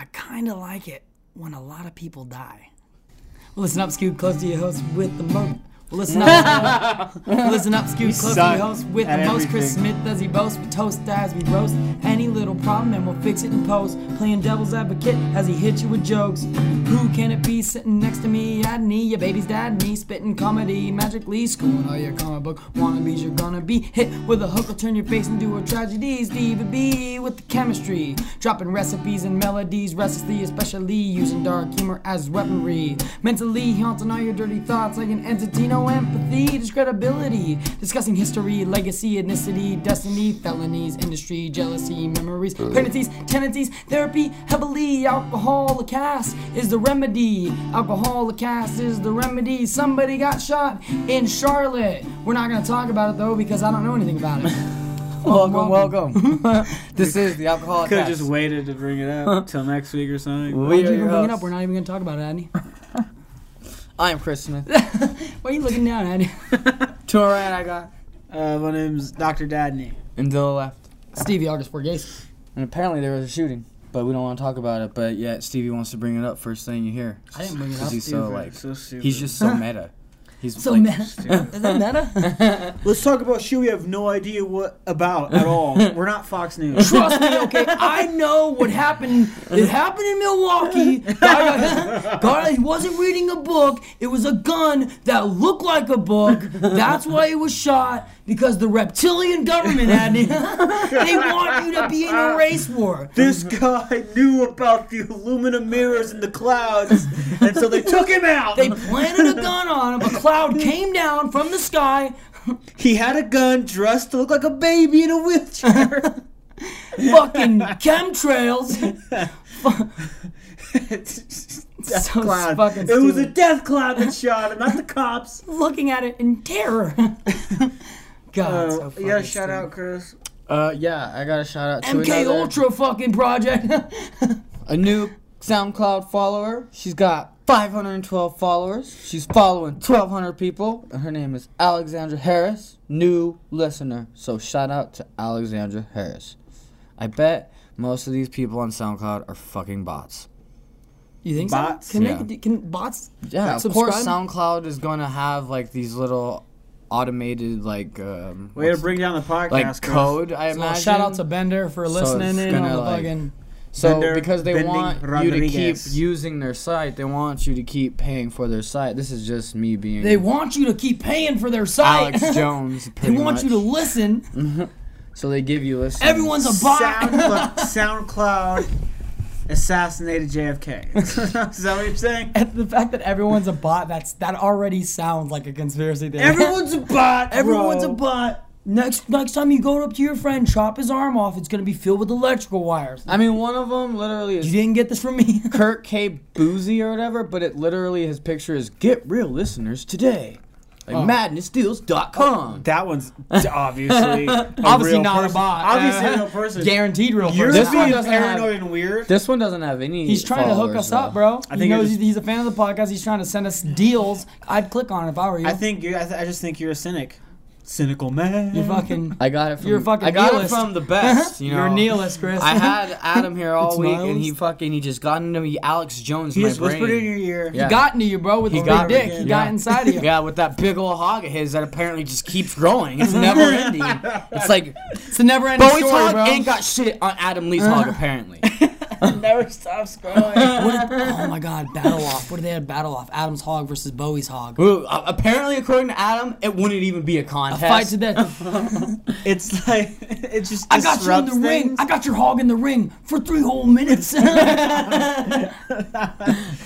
I kind of like it when a lot of people die. Listen up, Scoot, close to your host with the most. Listen up, listen up, Scoot, close to host with the most. Chris. Smith does he boast, we toast as we roast any little problem and we'll fix it in post. Playing devil's advocate as he hits you with jokes. Who can it be sitting next to me? At me, your baby's dad, me spitting comedy magically, schooling all your comic book wannabes. You're gonna be hit with a hook, will turn your face into a tragedy. Steve B with the chemistry, dropping recipes and melodies restlessly, especially using dark humor as weaponry. Mentally haunting all your dirty thoughts like an entity, no empathy, just credibility. Discussing history, legacy, ethnicity, destiny, felonies, industry, jealousy, memories, pregnancies, tendencies, therapy, heavily. Alcohol, the cast is the remedy. Alcohol, the cast is the remedy. Somebody got shot in Charlotte. We're not gonna talk about it though because I don't know anything about it. Welcome, welcome. this is the alcoholic. Could have just waited to bring it up till next week or something. We Why'd you are even your bring it up? We're not even gonna talk about it, Andy. I am Chris Smith. Why are you looking down, at Andy? to my right, I got. Uh, my name's Dr. Dadney. And to the left. Stevie August Borghese. And apparently there was a shooting, but we don't want to talk about it. But yet Stevie wants to bring it up first thing you hear. I didn't bring it 'Cause up. he's so like, so stupid. he's just so meta. He's So like, meta. Is that meta? Let's talk about shit we have no idea what about at all. We're not Fox News. Trust me, okay. I know what happened. It happened in Milwaukee. Guy, guy, he wasn't reading a book. It was a gun that looked like a book. That's why he was shot. Because the reptilian government had it. they want you to be in a race war. This guy knew about the aluminum mirrors in the clouds, and so they took him out. They planted a gun on him. A cloud came down from the sky. he had a gun dressed to look like a baby in a wheelchair. Fucking chemtrails. death So cloud. fucking it was a death cloud that shot him, not the cops. Looking at it in terror. God, so Uh, fucking yeah, shout stupid. out, Chris. uh, yeah, I got a shout out to MK another, Ultra fucking project. a new SoundCloud follower. She's got 512 followers. She's following 1,200 people. And her name is Alexandra Harris, new listener. So shout out to Alexandra Harris. I bet most of these people on SoundCloud are fucking bots. you think Bots? so? Can Yeah. they can bots? Yeah, of Subscribe? course SoundCloud is gonna have like these little automated like um Way to bring down the podcast. like code. I So imagine. shout out to Bender for listening it's in on the like- fucking. So Bender because they Bending want you to keep using their site, they want you to keep paying for their site. This is just me being They want you to keep paying for their site. Alex Jones. they want much. you to listen. So they give you listen. Everyone's a bot. Sound, look, SoundCloud assassinated JFK. Is that what you're saying? And the fact that everyone's a bot, that's that already sounds like a conspiracy theory. Everyone's a bot. Everyone's a bot. Next next time you go up to your friend, chop his arm off, it's gonna be filled with electrical wires. I mean, one of them literally You didn't get this from me. Kurt K. Boozy or whatever, but it literally his picture is "Get real listeners today." Like Oh. madnessdeals.com. That one's obviously a Obviously real not a bot. Obviously a real person. Guaranteed real You're person. This one doesn't have- paranoid and weird. This one doesn't have any. He's trying to hook followers, us up, bro. I he knows it he's, he's a fan of the podcast. He's trying to send us deals. I'd click on it if I were you. I think you. I, th- I just think you're a cynic, cynical man. you're fucking. I got it from. You're fucking I got nihilist. it from the best. You know, You're a nihilist, Chris. I had Adam here all It's week, and he fucking he just got into me, Alex Jones. He in my just whispered in your ear. Yeah. He got into you, bro, with He his got big dick. it, He yeah. got inside of you. Yeah, with that big old hog of his that apparently just keeps growing. It's never ending. It's like It's a never-ending Bowie's story, hog bro. ain't got shit on Adam Lee's uh-huh. hog apparently. never stops growing. What did- oh my God, battle off. What did they have battle off? Adam's hog versus Bowie's hog. Ooh, uh, apparently, according to Adam, it wouldn't even be a A contest. fight to death. it's like it just. I got you in the disrupts ring. things. I got your hog in the ring for three whole minutes.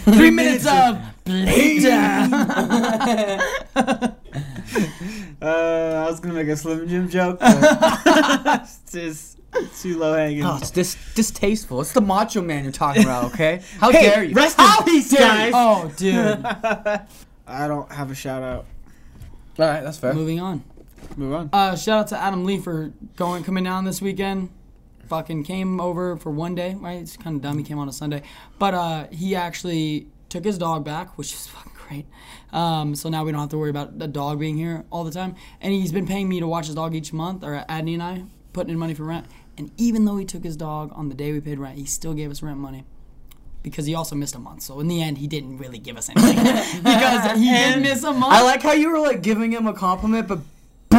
three minutes of playtime. Uh, I was gonna make a Slim Jim joke. But it's just too low hanging. Oh, it's dis- distasteful. It's the Macho Man you're talking about, okay? How Hey, dare you? rest in How peace, dare guys. you? Oh, dude. I don't have a shout out. All right, that's fair. Moving on. Move on. Uh, shout out to Adam Lee for going coming down this weekend. Fucking came over for one day, right? It's kind of dumb. He came on a Sunday, but uh, he actually took his dog back, which is fucking great. Um, so now we don't have to worry about the dog being here all the time. And he's been paying me to watch his dog each month, or Adney and I putting in money for rent. And even though he took his dog on the day we paid rent, he still gave us rent money. because he also missed a month. So in the end, he didn't really give us anything because he did miss a month. I like how you were like giving him a compliment, but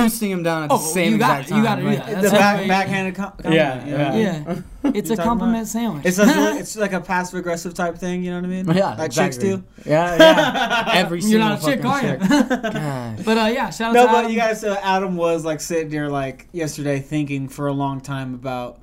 boosting him down at the Oh, same you got exact time. you gotta do Like, that. The That's back, how- backhanded com- compliment. Yeah, you know what I yeah. Yeah, it's a compliment about? sandwich. It's like, it's like a passive aggressive type thing. You know what I mean? Yeah, like exactly. chicks do. Yeah, yeah. Every You're not a chick, are you? but uh, yeah, shout out No, to but Adam. you guys, uh, Adam was like sitting there like yesterday thinking for a long time about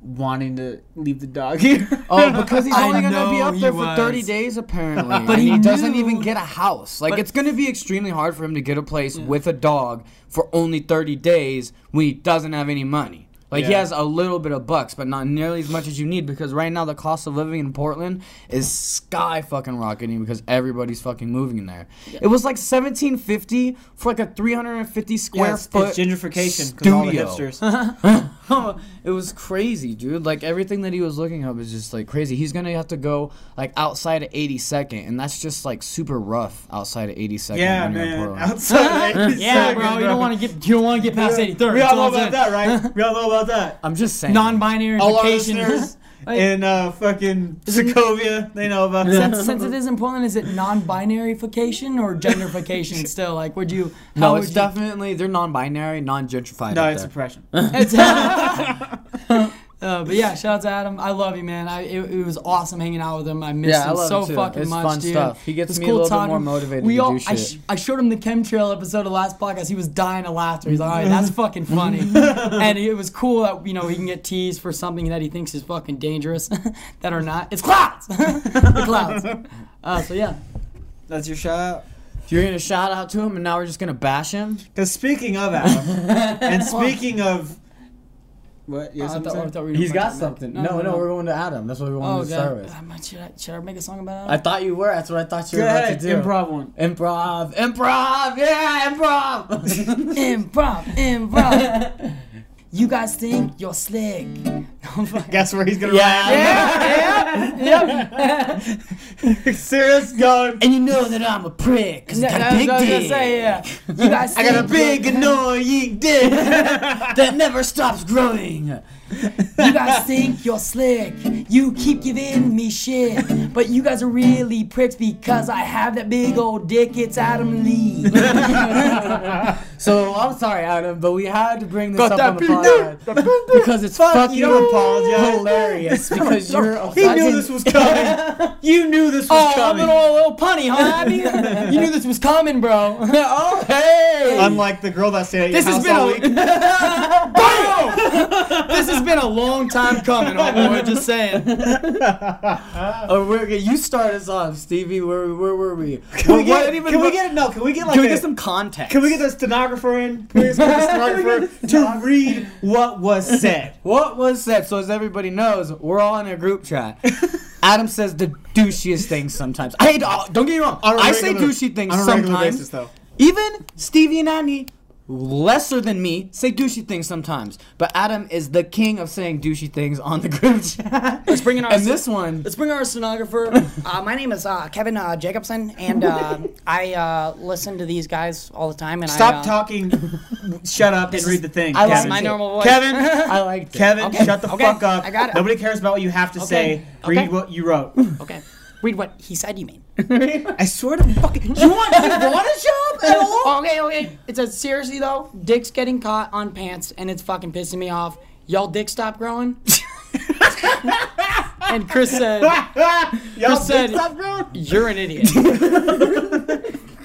wanting to leave the dog here. Oh, because he's I only gonna be up there for 30 days apparently. But and he he, doesn't even get a house. Like But- it's gonna be extremely hard for him to get a place with a dog for only 30 days when he doesn't have any money. Like he has a little bit of bucks, but not nearly as much as you need because right now the cost of living in Portland is sky fucking rocketing because everybody's fucking moving in there. It was like 1750 for like a 350 square Yeah, it's, foot it's gentrification because all the hipsters. it was crazy, dude. Like everything that he was looking up is just like crazy. He's gonna have to go like outside of 82nd, and that's just like super rough outside of 82nd. yeah, when you're in man. Outside. of yeah, bro, you don't want to get you don't want to get past 83rd. We all know about that, right? We all know about that. I'm just saying. Non-binary All our listeners Like- in uh, fucking Sokovia, they know about that. since, since it is in Portland, is it non-binary-fication or genderfication still? Like, would you? how no, would it's you- definitely they're non-binary, non-gentrified. No, it's there. oppression. It's- uh, but yeah, shout out to Adam. I love you, man. I it, it was awesome hanging out with him. I missed Yeah, I him love so him too. fucking It's much, fun dude. stuff. He gets It was me a little bit more motivated We to all, do I, sh- I showed him the chemtrail episode of last podcast. He was dying of laughter. He's like, all right, that's fucking funny. and it was cool that you know he can get teased for something that he thinks is fucking dangerous, that are not. It's clouds. the clouds. Uh, so yeah. That's your shout out. You're gonna shout out to him, and now we're just gonna bash him. Because speaking of Adam, and speaking of what? You Uh, have I thought- I thought we were He's got something. back. No, no, we're going to Adam. That's what we wanted Oh to start with. Um, should I should I make a song about I thought you were. That's what I thought you Go were about to do. improv one. Improv, improv, yeah, improv. improv, improv. you guys think you're slick. Guess where he's gonna yeah, yeah, ride? Serious going. And you know that I'm a prick. Cause I got a big what I was gonna dick. say, yeah. You guys I got a big annoying dick. that never stops growing. You guys think you're slick. You keep giving me shit. But you guys are really pricks because I have that big old dick. It's Adam Lee. So I'm sorry, Adam, but we had to bring this Got up on the big podcast because it's Fuck, fucking you don't apologize. hilarious. Because you're a he knew this was coming. You knew this was coming. oh, a coming. little, little punny, huh, Abby? you knew this was coming, bro. oh hey! Unlike the girl that stayed at your This has house been all a- week. this has been a long time coming, oh boy. Just saying. Oh, we're, you start us off, Stevie. Where where were we? Can we get? even- Can we get? No. Can we get like? Can we a- get some context? Can we get the stenographer in? Can we get the stenographer to read what was said? What was said? So as everybody knows, we're all in a group chat. Adam says the douchiest things sometimes. I uh, don't get me wrong. I say douchey things on a regular sometimes. basis, though. Even Stevie and Annie, lesser than me, say douchey things sometimes. But Adam is the king of saying douchey things on the group chat. Let's bring in our And this one, Let's bring our stenographer. Uh, my name is uh, Kevin uh, Jacobson, and uh, I uh, listen to these guys all the time. And Stop I, uh, talking. Shut up and read the thing. I like Kevin. my normal voice. Kevin. I liked it. Kevin, Okay, shut the okay, fuck up. I got it. Nobody cares about what you have to say. Read okay. what you wrote. Okay, read what he said. You mean? I swear to fucking. You want, you want a job at all? Okay, okay. It says seriously though, dicks getting caught on pants, and it's fucking pissing me off. Y'all dick stop growing. and Chris said, Y'all Chris said- stop growing. "You're an idiot."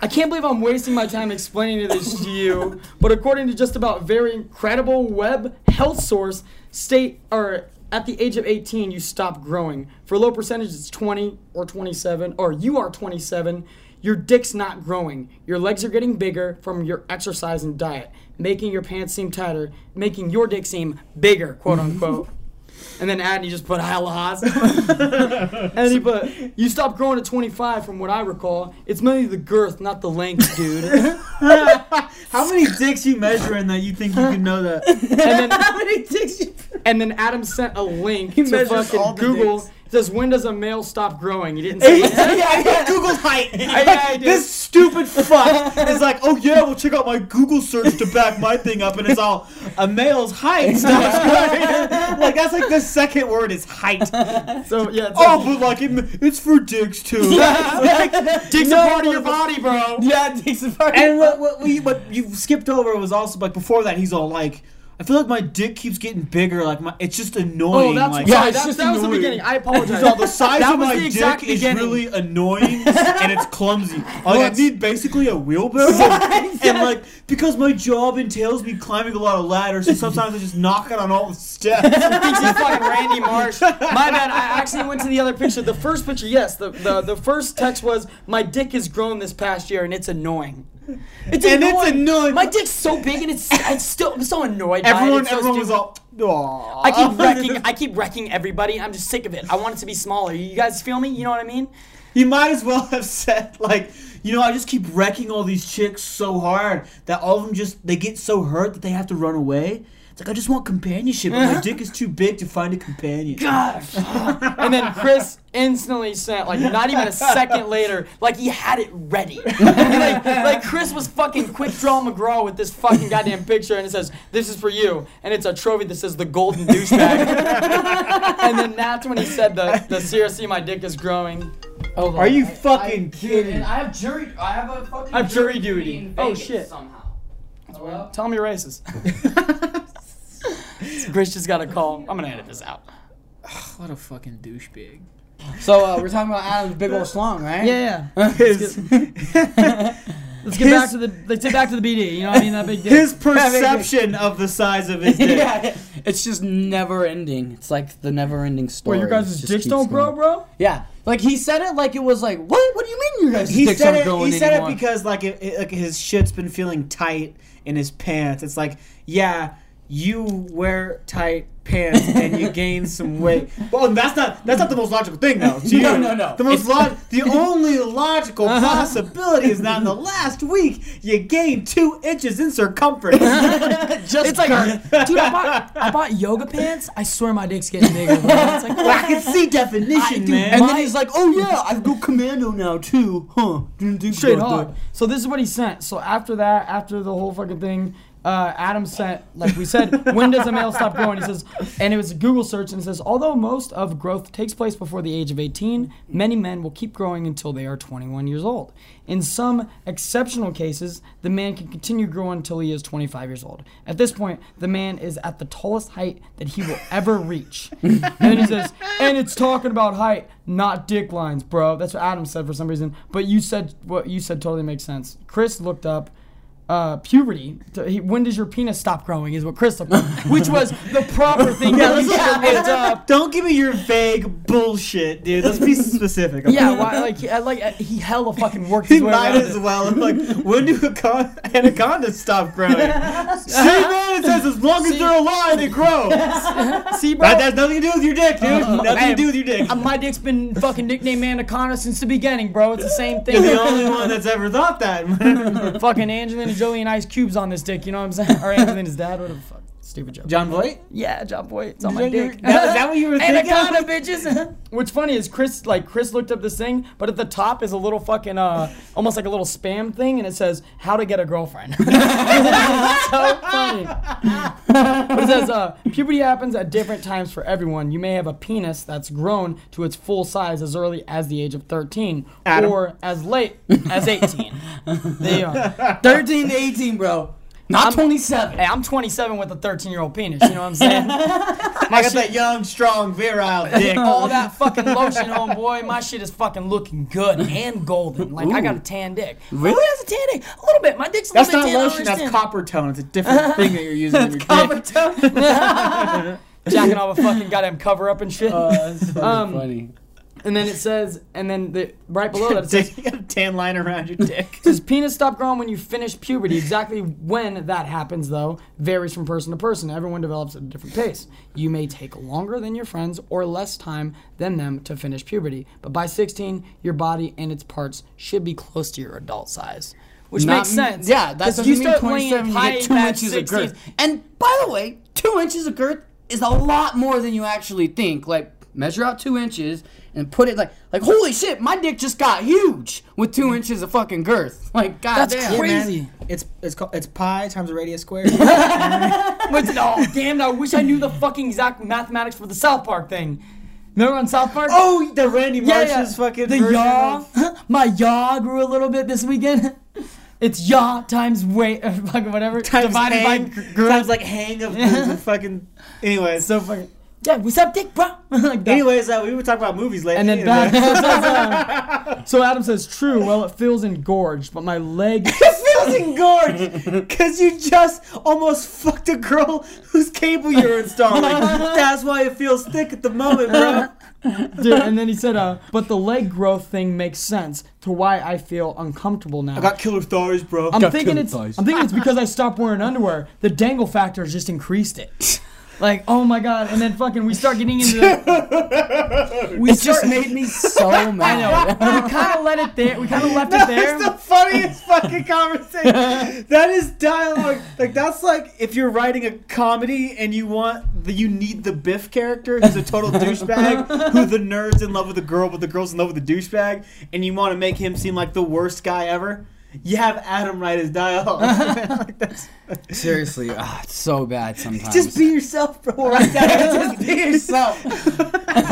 I can't believe I'm wasting my time explaining this to you, but according to just about very incredible web health source, state or at the age of 18 you stop growing. For low percentage it's 20 or 27 or you are 27. Your dick's not growing. Your legs are getting bigger from your exercise and diet, making your pants seem tighter, making your dick seem bigger, quote unquote. And then Adney just put Halas. and he put, you stop growing at 25 from what I recall. It's mainly the girth, not the length, dude. How many dicks you measuring that you think you can know that? And then How many dicks you and then Adam sent a link to fucking Google. dicks. It says, when does a male stop growing? He didn't say yeah, yeah, Google's height. yeah, I this stupid fuck is like, oh yeah, well check out my Google search to back my thing up, and it's all a male's height. like that's like the second word is height. So yeah. It's Oh, but like it, it's for dicks too. Like, Dick's no, a part of your body, bro. Yeah, Dick's a part And what, what, we, what you skipped over was also like before that he's all like, I feel like my dick keeps getting bigger. Like my, it's just annoying. Oh, that's like, Yeah, sorry, it's that, just that was the beginning. I apologize. So the size That of my dick exact is beginning. really annoying and it's clumsy. Like I need basically a wheelbarrow, and like because my job entails me climbing a lot of ladders, so sometimes I just knock it on all the steps. thinks he's fucking Randy Marsh. My bad. I actually went to the other picture. The first picture, yes. The the, the first text was, "My dick has grown this past year, and it's annoying." It's And it's annoying. My dick's so big, and it's it's still I'm so annoyed. by it. everyone, so everyone was all. Aw. I keep wrecking. I keep wrecking everybody. I'm just sick of it. I want it to be smaller. You guys feel me? You know what I mean? You might as well have said like, you know, I just keep wrecking all these chicks so hard that all of them just they get so hurt that they have to run away. It's like I just want companionship, but my uh-huh. dick is too big to find a companion. God. and then Chris instantly sent, like, not even a second later, like he had it ready. like, like Chris was fucking quick draw McGraw with this fucking goddamn picture, and it says, "This is for you," and it's a trophy that says "the golden douchebag." and then that's when he said the the seriously, my dick is growing. On. Are you I- fucking I- kidding? And I have jury. I have a fucking. I have jury duty Oh, shit. Somehow. Hello? Tell me racist. Chris just got a call. I'm gonna edit this out. What a fucking douchebag. So uh, we're talking about Adam's big old schlong, right? Yeah, yeah. His, Let's get back to the let's get back to the BD. You know what I mean? That big dick. his perception of the size of his dick. yeah. It's just never ending. It's like the never ending story. Wait, your guys' dicks don't grow, bro? Yeah. Like he said it like it was like, what? What do you mean your guys' He dicks said aren't it. growing He said anymore? it because like it, it- like his shit's been feeling tight in his pants. It's like yeah, you wear tight pants and you gain some weight. Well, that's not that's not the most logical thing though. To No, you. no, no. The most log- the only logical uh-huh. possibility is that in the last week you gained two inches in circumference. just It's like, dude, I bought, I bought yoga pants. I swear my dick's getting bigger. Bro. It's like, I can see definition, I do- man. and My- then he's like, oh yeah, I go commando now too, huh? Didn't think straight about hard. So this is what he sent. So after that, after the whole fucking thing, uh, Adam sent, like we said, when does a male stop growing? He says, and it was a Google search, and it says, although most of growth takes place before the age of 18, many men will keep growing until they are 21 years old. In some exceptional cases, the man can continue growing until he is 25 years old. At this point, the man is at the tallest height that he will ever reach. and then he says, and it's talking about height, not dick lines, bro. That's what Adam said for some reason. But you said what you said totally makes sense. Chris looked up uh, puberty. To, he, when does your penis stop growing? Is what looked which was the proper thing should have looked up. Don't give me your vague bullshit, dude. Let's be specific. okay? Yeah, why, like he, like uh, he hella fucking worked He way might as it. well. I'm like, when do acon- anacondas stop growing? See, man, it says as long as See- they're alive, they grow. See, bro. That has nothing to do with your dick, dude. nothing to do with your dick. uh, my dick's been fucking nicknamed Anaconda since the beginning, bro. It's the same thing. You're the only one that's ever thought that. fucking Angelina Jolie and Ice Cube's on this dick. You know what I'm saying? Or Angelina's dad. What the fuck? Stupid joke. Jon Voight? Yeah, John Boy. It's on Is my that your- dick. that- is that what you were thinking? Anaconda, bitches. What's funny is Chris, like Chris, looked up this thing, but at the top is a little fucking, uh, almost like a little spam thing, and it says "How to get a girlfriend." so funny. but it says uh, puberty happens at different times for everyone. You may have a penis that's grown to its full size as early as the age of 13, Adam. or as late as 18. there you are. 13 to 18, bro. Not I'm- 27. Hey, I'm 27 with a 13 year old penis. You know what I'm saying? I got that young, strong, virile dick. all that fucking lotion, homeboy. My shit is fucking looking good and golden. Like I got a tan dick. Really? Who has a tan dick? A little bit. My dick's a That's little not bit tan. I lotion, that's copper tone. It's a different thing that you're using in your Copper dick. tone. Jacking off a fucking goddamn cover up and shit. Uh, that's fucking Um, funny. And then it says, and then the right below that it says. you got a tan line around your dick. Does penis stop growing when you finish puberty? Exactly when that happens, though, varies from person to person. Everyone develops at a different pace. You may take longer than your friends or less time than them to finish puberty, but by 16, your body and its parts should be close to your adult size. Which Not makes m- sense. Yeah, that 'Cause doesn't you start 27. laying You get two at inches 16. of girth. And by the way, two inches of girth is a lot more than you actually think. Like measure out two inches, and put it like like holy shit, my dick just got huge with two inches of fucking girth. Like god That's damn. crazy. It's it's called it's pi times the radius squared. What's it? Oh, damn! I wish I knew the fucking exact mathematics for the South Park thing. Remember on South Park? Oh, the Randy yeah, Marsh's yeah. fucking the yaw. of- My yaw grew a little bit this weekend. It's yaw times weight, or fucking whatever, times divided hang, by girth. times like hang of the fucking. Anyways, so fucking. Yeah, what's up, dick, bro? like anyways, uh, we were talking about movies lately. And then back. so, so Adam says, "True. Well, it feels engorged, but my leg." it feels engorged because you just almost fucked a girl whose cable you're installing. That's why it feels thick at the moment, bro. Dude, and then he said, uh, but the leg growth thing makes sense to why I feel uncomfortable now. I got killer thighs, bro. I'm got thinking killed it's twice. I'm thinking it's because I stopped wearing underwear. The dangle factor has just increased it. Like, oh my god, and then fucking we start getting into the we It just start- made me so I mad. know. we kind of let it there. We kind of left it there. That's the funniest fucking conversation. that is dialogue. Like that's like if you're writing a comedy and you want the you need the Biff character who's a total douchebag, who the nerd's in love with the girl, but the girl's in love with the douchebag, and you want to make him seem like the worst guy ever. You have Adam write his dialogue. Like, Seriously, ah, it's so bad sometimes. just be yourself, bro. Right. Just be yourself.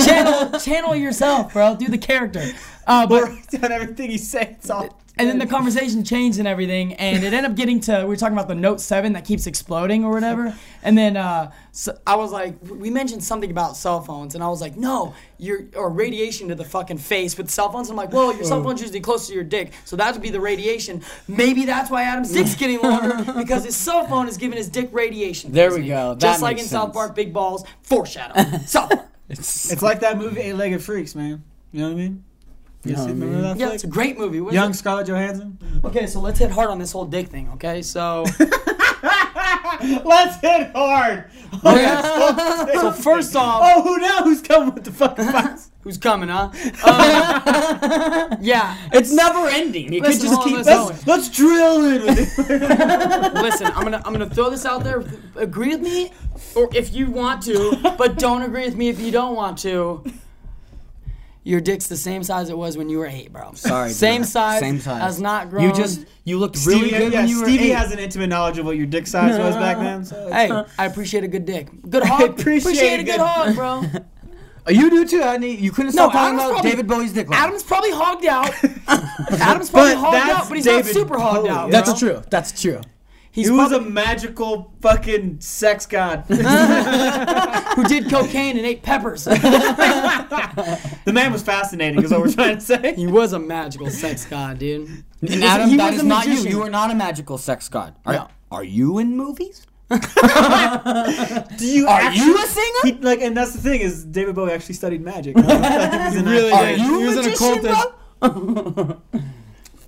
channel channel yourself, bro. Do the character. Uh, but Write down everything you say. It's all. And then the conversation changed and everything, and it ended up getting to we were talking about the Note Seven that keeps exploding or whatever, and then uh, so I was like, we mentioned something about cell phones, and I was like, no, you're or radiation to the fucking face with cell phones. I'm like, well, your cell phone's usually close to your dick, so that would be the radiation. Maybe that's why Adam's dick's getting longer because his cell phone is giving his dick radiation. There we poisoning. go. That Just like in makes South sense. Park, Big Balls, foreshadow. South Park. It's like that movie Eight Legged Freaks, man. You know what I mean? You know see- what I mean? that Yeah, flick? it's a great movie. What is Young it? Scarlett Johansson. Okay, so let's hit hard on this whole dick thing. Okay, so. Let's hit hard. Okay. so first off, Oh, who now? Who's coming with the fucking fights? who's coming, huh? Um, yeah. It's never ending. You could just keep going. Let's, let's drill in it. Listen, I'm gonna I'm gonna throw this out there. Agree with me, or if you want to, but don't agree with me if you don't want to. Your dick's the same size it was when you were eight, bro. Sorry, dude. Same size. Same size. Has not grown. You just you looked really Stevie, good yeah, when you were Stevie eight. has an intimate knowledge of what your dick size was back then. So Hey, I appreciate a good dick. Good hog. I appreciate a a good good- hog, bro. Oh, you do too, Andy. You couldn't No, stop talking Adam's about probably- David Bowie's dick. level. Adam's probably hogged out. Adam's probably But hogged out, but he's David not super hogged Bowie. out. That's bro. true. That's true. He's he was probably, a magical fucking sex god. who did cocaine and ate peppers. the man was fascinating, is what we're trying to say. he was a magical sex god, dude. And Adam, he that was is a not you. magician. You are not a magical sex god. Are, No. are you in movies? Do you Are actually, you a singer? He, like, and that's the thing is, David Bowie actually studied magic. He was an really. Are did. you He a was an magician, occultist.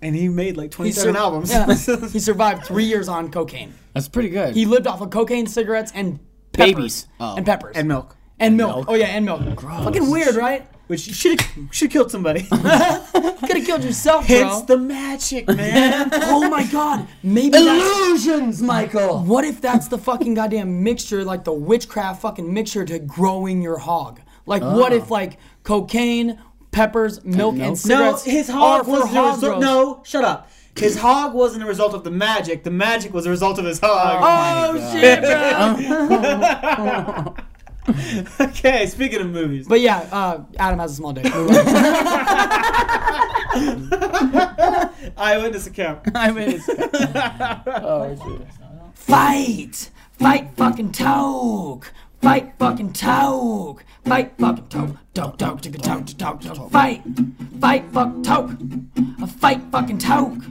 Bro? and he made like He 27 sur- albums. Yeah. he survived three years on cocaine. That's pretty good. He lived off of cocaine, cigarettes, and peppers. Babies. Oh. And peppers. and milk, And milk. Oh, yeah, and milk. Gross. Fucking weird, right? which you should have should have killed somebody. Could have killed yourself, bro. Hence the magic, man. oh my god. Maybe that's. Illusions, Michael. What if that's the fucking goddamn mixture, like the witchcraft fucking mixture to growing your hog? Like, what oh. if, like, cocaine, peppers, milk, and milk? no, cigarettes his hog was the result. No, shut up. His hog wasn't a result of the magic. The magic was a result of his hog. Oh, shit, bro. okay, speaking of movies. But yeah, uh, Adam has a small dick. Eyewitness account. Eyewitness. mean, oh, shit. Fight! Fight fucking toke! Fight fucking toke! Fight fucking toke! Toke, toke, toke, toke, toke, toke. Fight! Fight fuck toke! A uh, fight fucking toke!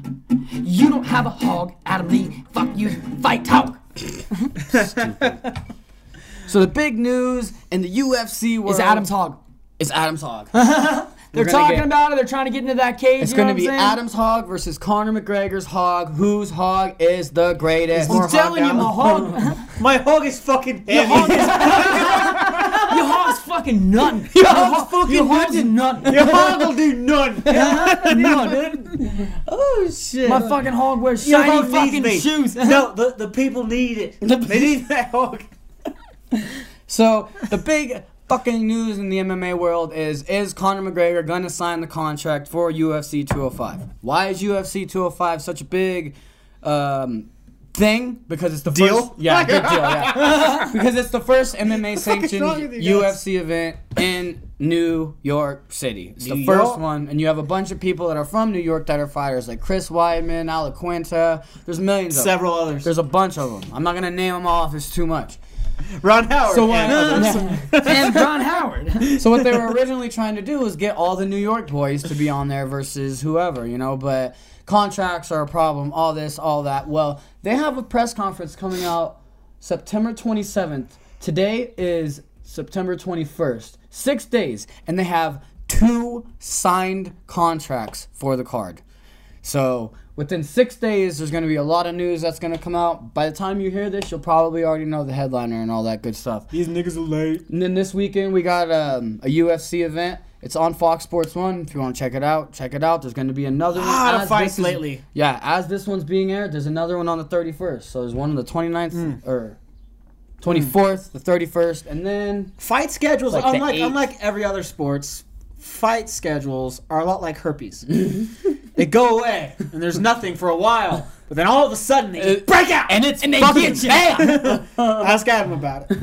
You don't have a hog, Adam Lee. Fuck you, fight toke! So the big news in the UFC world Is Adam's hog. is Adam's hog. They're talking get- about it. They're trying to get into that cage. It's you know going to what be I'm saying? Adam's hog versus Conor McGregor's hog. Whose hog is the greatest? I'm telling you, my hog. My hog is fucking Your hog is, your hog's fucking nuttin'. Your hog's fucking Your hog's nuttin'. nuttin'. Your hog will do none. oh shit! My fucking hog wears Your shiny hog needs fucking me. shoes. no, the, the people need it. They need that hog. So the big fucking news in the MMA world is is Conor McGregor gonna sign the contract for UFC 205? Why is UFC 205 such a big um, thing? Because it's the Deal? first yeah big deal yeah because it's the first MMA sanctioned? UFC event in New York City. It's the New first York? one, and you have a bunch of people that are from New York that are fighters like Chris Weidman, Al Iaquinta. There's millions. of them. Several others. There's a bunch of them. I'm not gonna name them all if it's too much. Ron Howard. So what? and and Ron Howard. so what they were originally trying to do was get all the New York boys to be on there versus whoever, you know. But contracts are a problem. All this, all that. Well, they have a press conference coming out September 27th. Today is September 21st. Six days, and they have two signed contracts for the card. So within six days, there's going to be a lot of news that's going to come out. By the time you hear this, you'll probably already know the headliner and all that good stuff. These niggas are late. And then this weekend we got um, a UFC event. It's on Fox Sports One. If you want to check it out, check it out. There's going to be another one. Ah, the as fights is- lately. Yeah, as this one's being aired, there's another one on the 31st. So there's one on the 29th Hmm. or 24th, the 31st, and then Fight schedules, Like unlike unlike every other sports, fight schedules are a lot like herpes. they go away, and there's nothing for a while, but then all of a sudden they just break out. and it's And they fucking get you. Ask Adam about it.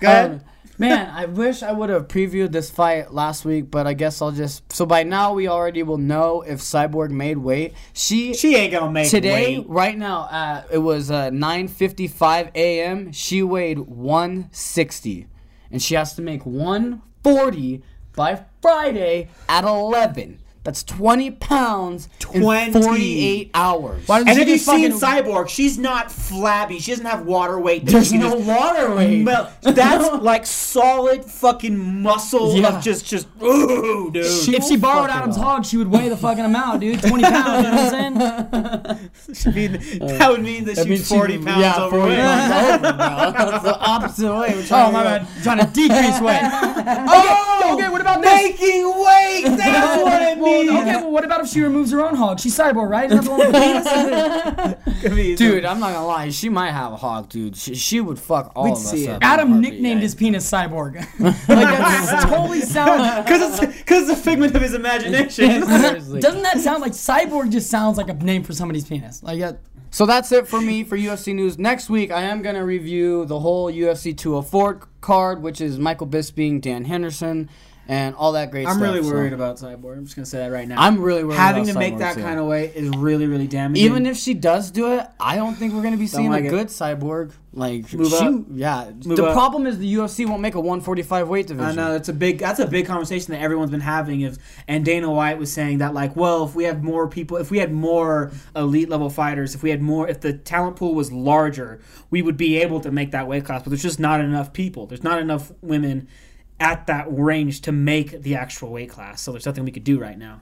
Go ahead. Um, man, I wish I would have previewed this fight last week, but I guess I'll just. So by now we already will know if Cyborg made weight. She she ain't gonna make weight today, weight. right now, uh, it was uh, 9:55 a.m. She weighed 160, and she has to make 140 by Friday at 11. That's 20 pounds 20. in 48 hours. Why And She if you've just seen Cyborg, she's not flabby. She doesn't have water weight. There's no just water weight. melt- That's like solid fuking muscle Yeah. of just just ooh, dude. She if she borrowed Adam's up. hog, she would weigh the fucking amount, dude. 20 pounds, you know what I'm saying? Should be- that would mean that That means she's 40 she- pounds yeah, overweight. pounds over, bro. That's the opposite way. We're trying Oh, to my go- bad. Trying to decrease weight. Oh, okay, what about this? making weight? That's what it Well, okay, well, what about if she removes her own hog? She's cyborg, right? Isn't that the one with the penis? I mean, Dude, I'm not gonna lie. She might have a hog, dude. She, she would fuck all We'd of us see it. up. Adam nicknamed yeah. his penis cyborg. like that totally sounds. because it's because it's a figment of his imagination. Doesn't that sound like cyborg? Just sounds like a name for somebody's penis. Like uh, So that's it for me for UFC news. Next week, I am gonna review the whole UFC 204 card, which is Michael Bisping, Dan Henderson, and all that great stuff. I'm stuff. really so- worried about Cyborg. I'm just gonna say that right now. I'm really worried. Having to make that too. kind of weight is really really damaging. Even if she does do it, I don't think we're gonna be seeing like a it. good cyborg. Like Move she, up. yeah. Move the up. problem is the UFC won't make a 145 weight division. I know that's a big that's a big conversation that everyone's been having. If and Dana White was saying that like, well, if we had more people, if we had more elite level fighters, if we had more, if the talent pool was larger, we would be able to make that weight class. But there's just not enough people. There's not enough women at that range to make the actual weight class. So there's nothing we could do right now.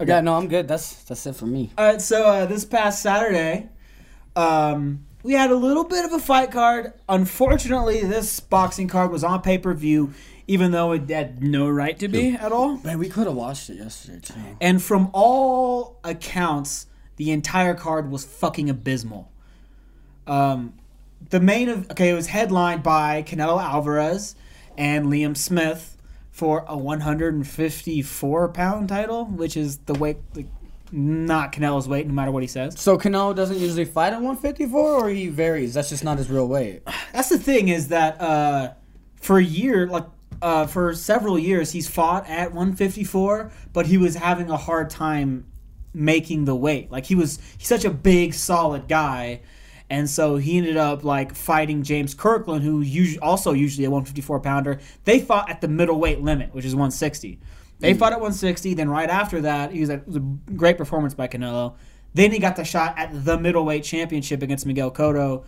Okay. Yeah, no, I'm good. That's that's it for me. All right, so uh, this past Saturday, um, we had a little bit of a fight card. Unfortunately, this boxing card was on pay per view, even though it had no right to be at all. Man, we could have watched it yesterday too. And from all accounts, the entire card was fucking abysmal. Um, the main of okay, it was headlined by Canelo Alvarez and Liam Smith for a 154 pound title, which is the weight, like, not Canelo's weight, no matter what he says. So Canelo doesn't usually fight at 154, or he varies. That's just not his real weight. That's the thing is that uh, for a year, like uh, for several years, he's fought at 154, but he was having a hard time making the weight. Like he was, he's such a big, solid guy, and so he ended up like fighting James Kirkland, who usually also usually a 154 pounder. They fought at the middleweight limit, which is 160. They mm. fought at 160. Then right after that, he was, was a great performance by Canelo. Then he got the shot at the middleweight championship against Miguel Cotto.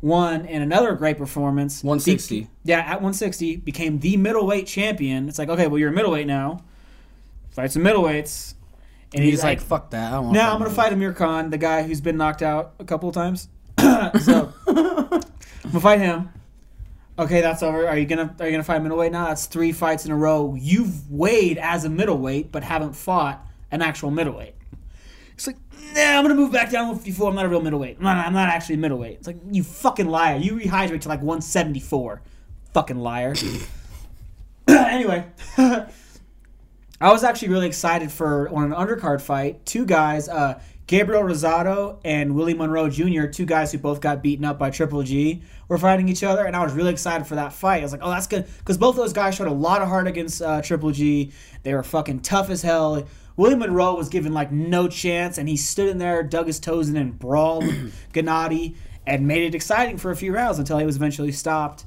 Won in another great performance. 160. Be- yeah, at 160 became the middleweight champion. It's like okay, well you're a middleweight now. Fight some middleweights, and And he's like, "Fuck that." I don't now I'm gonna fight Amir Khan, the guy who's been knocked out a couple of times. so I'm gonna fight him. Okay, that's over. Are you gonna are you gonna fight middleweight now? That's three fights in a row. You've weighed as a middleweight, but haven't fought an actual middleweight. It's like, nah, I'm gonna move back down to 154. I'm not a real middleweight. I'm not, I'm not actually middleweight. It's like you fucking liar. You rehydrate to like 174. Fucking liar. anyway, I was actually really excited for on an undercard fight. Two guys, uh, Gabriel Rosado and Willie Monroe Jr., two guys who both got beaten up by Triple G, were fighting each other, and I was really excited for that fight. I was like, oh, that's good, because both those guys showed a lot of heart against uh, Triple G. They were fucking tough as hell. Willie Monroe was given like no chance, and he stood in there, dug his toes in, and brawled Gennady, and made it exciting for a few rounds until he was eventually stopped.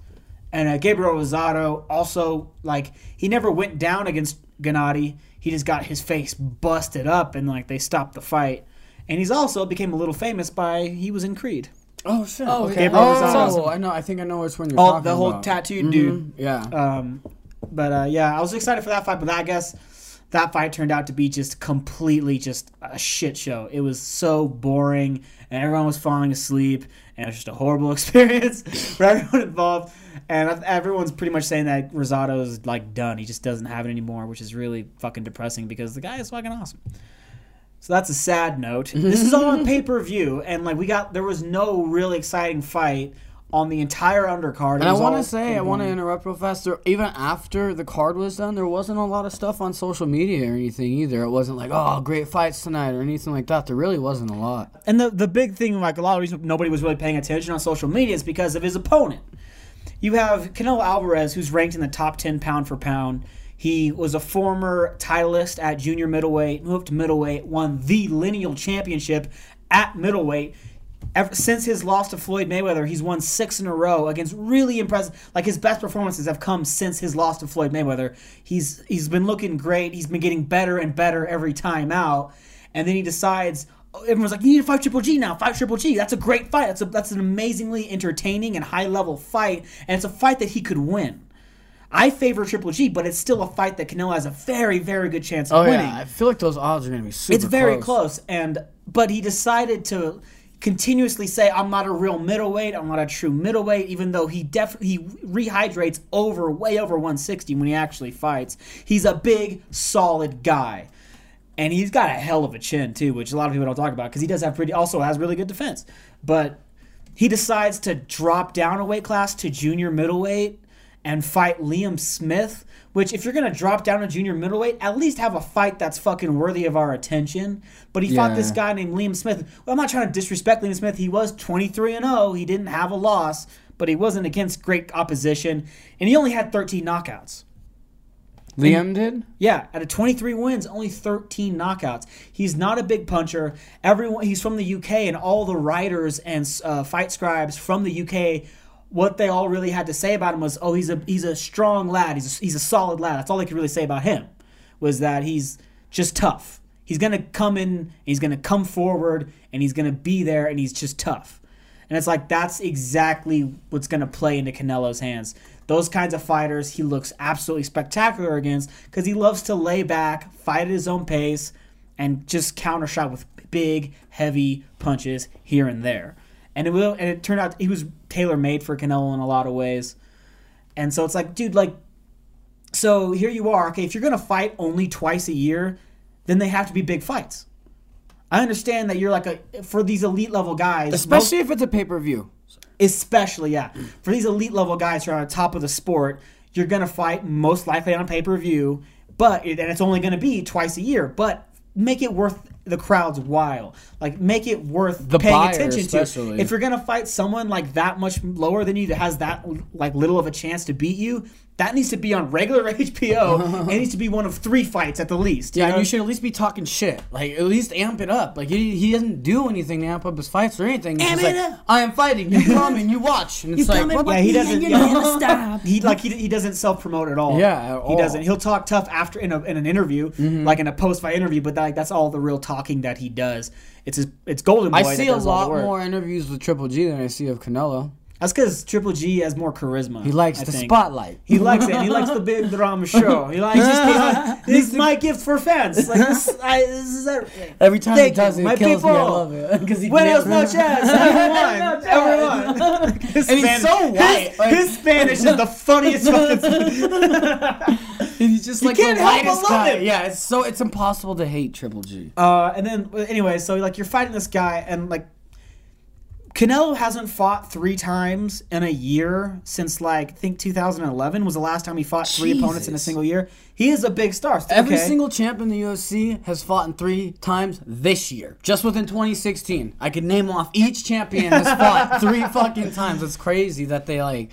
And uh, Gabriel Rosado also like he never went down against Gennady. He just got his face busted up, and like they stopped the fight. And he's also became a little famous by he was in Creed. Oh shit. Oh, okay. Gabriel Oh, Rosado. I know. I think I know which one you're Oh, talking the whole about. tattooed dude. Mhm, Yeah. Um, but uh, yeah, I was excited for that fight, but I guess that fight turned out to be just completely just a shit show. It was so boring, and everyone was falling asleep, and it was just a horrible experience for everyone involved. And everyone's pretty much saying that Rosado's like done. He just doesn't have it anymore, which is really fucking depressing because the guy is fucking awesome. So that's a sad note. Mm-hmm. this is all on pay per view, and like we got there was no really exciting fight on the entire undercard. And I want to say, I want to interrupt real fast. There, even after the card was done, there wasn't a lot of stuff on social media or anything either. It wasn't like, oh, great fights tonight or anything like that. There really wasn't a lot. And the the big thing, like a lot of reason nobody was really paying attention on social media is because of his opponent. You have Canelo Alvarez, who's ranked in the top ten pound for pound. He was a former titleist at junior middleweight, moved to middleweight, won the lineal championship at middleweight. Ever, since his loss to Floyd Mayweather, he's won six in a row against really impressive. Like his best performances have come since his loss to Floyd Mayweather. He's he's been looking great. He's been getting better and better every time out. And then he decides. Everyone's like, "You need to fight Triple G now. Fight Triple G. That's a great fight. That's a that's an amazingly entertaining and high level fight, and it's a fight that he could win." I favor Triple G, but it's still a fight that Canelo has a very, very good chance of Oh winning yeah, I feel like those odds are gonna be super. it's very close. close. and but he decided to continuously say i'm not a real middleweight i'm not a true middleweight even though he definitely he rehydrates over way over 160 when he actually fights he's a big solid guy and he's got a hell of a chin too which a lot of people don't talk about because he does have pretty also has really good defense but he decides to drop down a weight class to junior middleweight and fight Liam Smith, which if you're gonna drop down to junior middleweight, at least have a fight that's fucking worthy of our attention. But he fought this guy named Liam Smith. Well, I'm not trying to disrespect Liam Smith. He was 23 and 0. He didn't have a loss, but he wasn't against great opposition, and he only had 13 knockouts. Liam did. Yeah, out of 23 wins, only 13 knockouts. He's not a big puncher. Everyone, he's from the UK, and all the writers and uh, fight scribes from the UK, what they all really had to say about him was, "Oh, he's a he's a strong lad. He's a, he's a solid lad." That's all they could really say about him, was that he's just tough. He's gonna come in, he's gonna come forward, and he's gonna be there, and he's just tough. And it's like that's exactly what's to play into Canelo's hands. Those kinds of fighters he looks absolutely spectacular against because he loves to lay back, fight at his own pace, and just counter shot with big, heavy punches here and there. And it will, and it turned out he was tailor made for Canelo in a lot of ways. And so it's like, dude, like, so here you are. Okay, if you're gonna fight only twice a year, then they have to be big fights. I understand that you're like a for these elite level guys, most- Especially if it's a pay per view. especially yeah for these elite level guys who are on top of the sport you're gonna fight most likely on a pay-per-view but and it's only gonna be twice a year but make it worth the crowd's while like make it worth The paying attention especially. to if you're gonna fight someone like that much lower than you that has that like little of a chance to beat you that needs to be on regular hbo it needs to be one of three fights at the least Yeah, you and know? you should at least be talking shit. Like at least amp it up. Like he, he doesn't do anything to amp up his fights or anything. Amp it like, up. I am fighting. You come and you watch. And it's like, what? yeah, he doesn't. You're yeah. not stop. He like he, he doesn't self promote at all. Yeah, at he all. Mm-hmm. doesn't. He'll talk tough after in a in an interview, like in a post fight interview. But like that's all the real talking that he does. It's his it's Golden Boy. I see a does all the lot work. more interviews with Triple G than I see of Canelo. That's because Triple G has more charisma. He likes I the think. spotlight. He likes it. He likes the big drama show. He likes just this is my gift for fans. Like this, I, this is everything. Every time he does you, it, my it kills me. I love it because he Buenos noches, everyone, everyone. His And he's so white, His, like- his Spanish is the funniest fucking. He's just like can't the help but love guy. Yeah, it's so it's impossible to hate Triple G. Uh, and then anyway, so like you're fighting this guy, and like Canelo hasn't fought three times in a year since like I think 2011 was the last time he fought three opponents in a single year. He is a big star. Every Okay. single champ in the UFC has fought in three times this year. Just within 2016, I could name off each champion has fought three fucking times. It's crazy that they like.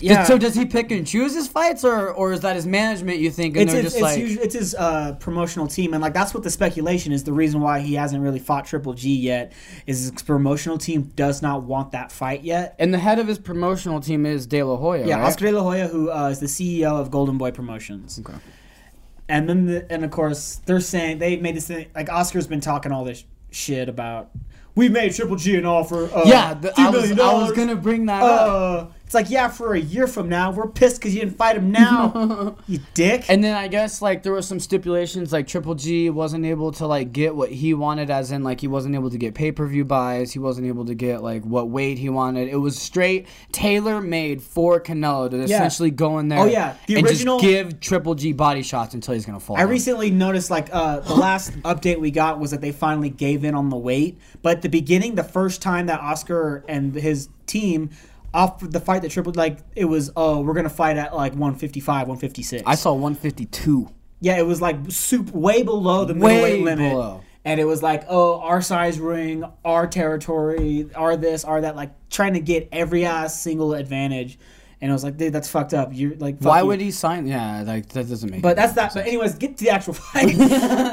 Yeah. So does he pick and choose his fights, or or is that his management? You think, and it's they're it's, just it's, like, usually, it's his uh, promotional team, and like that's what the speculation is. The reason why he hasn't really fought Triple G yet is his promotional team does not want that fight yet. and the head of his promotional team is De La Hoya. Yeah, right? Oscar De La Hoya, who uh, is the CEO of Golden Boy Promotions. Okay. And then, the, and of course, they're saying they made this thing. Like Oscar's been talking all this shit about we made Triple G an offer. Uh, Yeah, the, $2 I was million I was gonna bring that up. It's like yeah, for a year from now, we're pissed because you didn't fight him now, you dick. And then I guess like there were some stipulations like Triple G wasn't able to like get what he wanted as in like he wasn't able to get pay-per-view buys, he wasn't able to get like what weight he wanted. It was straight tailor made for Canelo to essentially go in there Oh, yeah. The and original- just give Triple G body shots until he's going to fall. I down. recently noticed like uh, the last update we got was that they finally gave in on the weight. But at the beginning, the first time that Oscar and his team offered the fight that triple like it was oh we're gonna fight at like 155 156 I saw 152. yeah it was like super way below the middleweight limit below. and it was like oh our size ring our territory our this our that like trying to get every ass single advantage and I was like dude that's fucked up you're like Why you. would he sign? Yeah, like that doesn't make. But that's that. But anyways, get to the actual fight.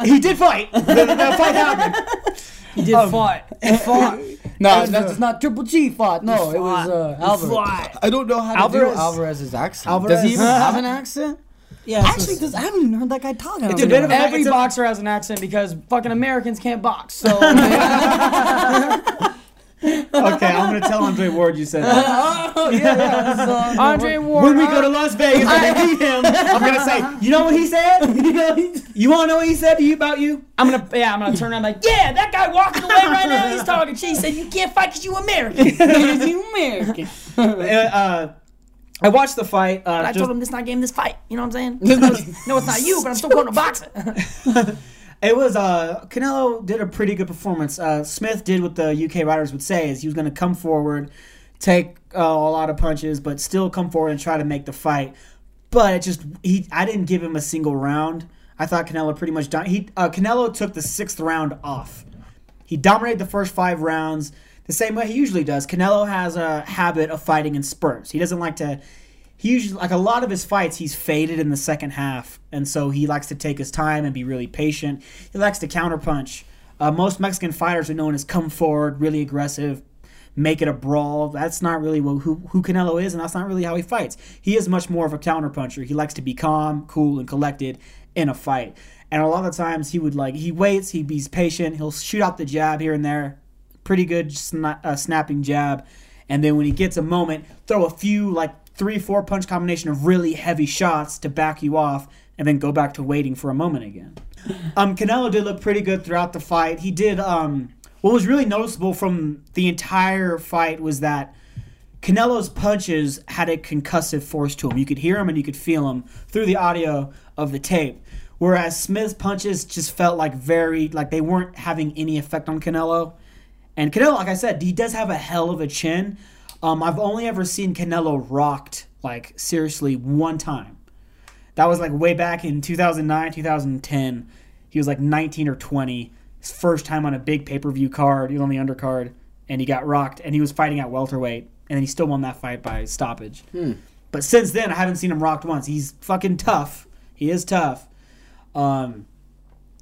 he did fight. The, the fight happened. He did fight. He fought. No, that's not Triple G fought. No, it was uh, Alvarez. I don't know how to Alvarez- do Alvarez's accent. Alvarez- Does he even have an accent? Yeah. Actually, does I haven't even heard that guy talk. It's a bit of a- Every boxer has an accent because fucking Americans can't box. So okay, I'm gonna tell Andre Ward you said that. oh yeah, yeah. this Andre Ward. When we go to Las Vegas and we meet him, I'm gonna say, you know what he said? You wanna know what he said to you about you? I'm gonna yeah, I'm gonna turn around like yeah, that guy walking away right now. He's talking She said you can't fight because you American. Because you American. Uh, uh, I watched the fight. Uh, I just- told him this not game, this fight. You know what I'm saying? no, it's, not you, but I'm still going to box It was uh Canelo did a pretty good performance. Uh, Smith did what the UK writers would say is he was going to come forward, take uh, a lot of punches, but still come forward and try to make the fight. But it just he I didn't give him a single round. I thought Canelo pretty much done. He uh, Canelo took the sixth round off. He dominated the first five rounds the same way he usually does. Canelo has a habit of fighting in spurts. He doesn't like to. He usually like a lot of his fights. He's faded in the second half, and so he likes to take his time and be really patient. He likes to counterpunch. Uh, most Mexican fighters are known as come forward, really aggressive, make it a brawl. That's not really who who Canelo is, and that's not really how he fights. He is much more of a counterpuncher. He likes to be calm, cool, and collected in a fight. And a lot of times he would like he waits, he he's patient, he'll shoot out the jab here and there, pretty good sna- uh, snapping jab, and then when he gets a moment, throw a few like three four punch combination of really heavy shots to back you off, and then go back to waiting for a moment again. Um, Canelo did look pretty good throughout the fight. He did. Um, what was really noticeable from the entire fight was that Canelo's punches had a concussive force to them. You could hear them and you could feel them through the audio of the tape. Whereas Smith's punches just felt like very like they weren't having any effect on Canelo. And Canelo, like I said, he does have a hell of a chin. Um, I've only ever seen Canelo rocked like seriously one time. That was like way back in 2009, 2010. He was like 19 or 20. His first time on a big pay per view card. He was on the undercard and he got rocked and he was fighting at welterweight and then he still won that fight by stoppage. But since then, I haven't seen him rocked once. He's fucking tough. He is tough. Um,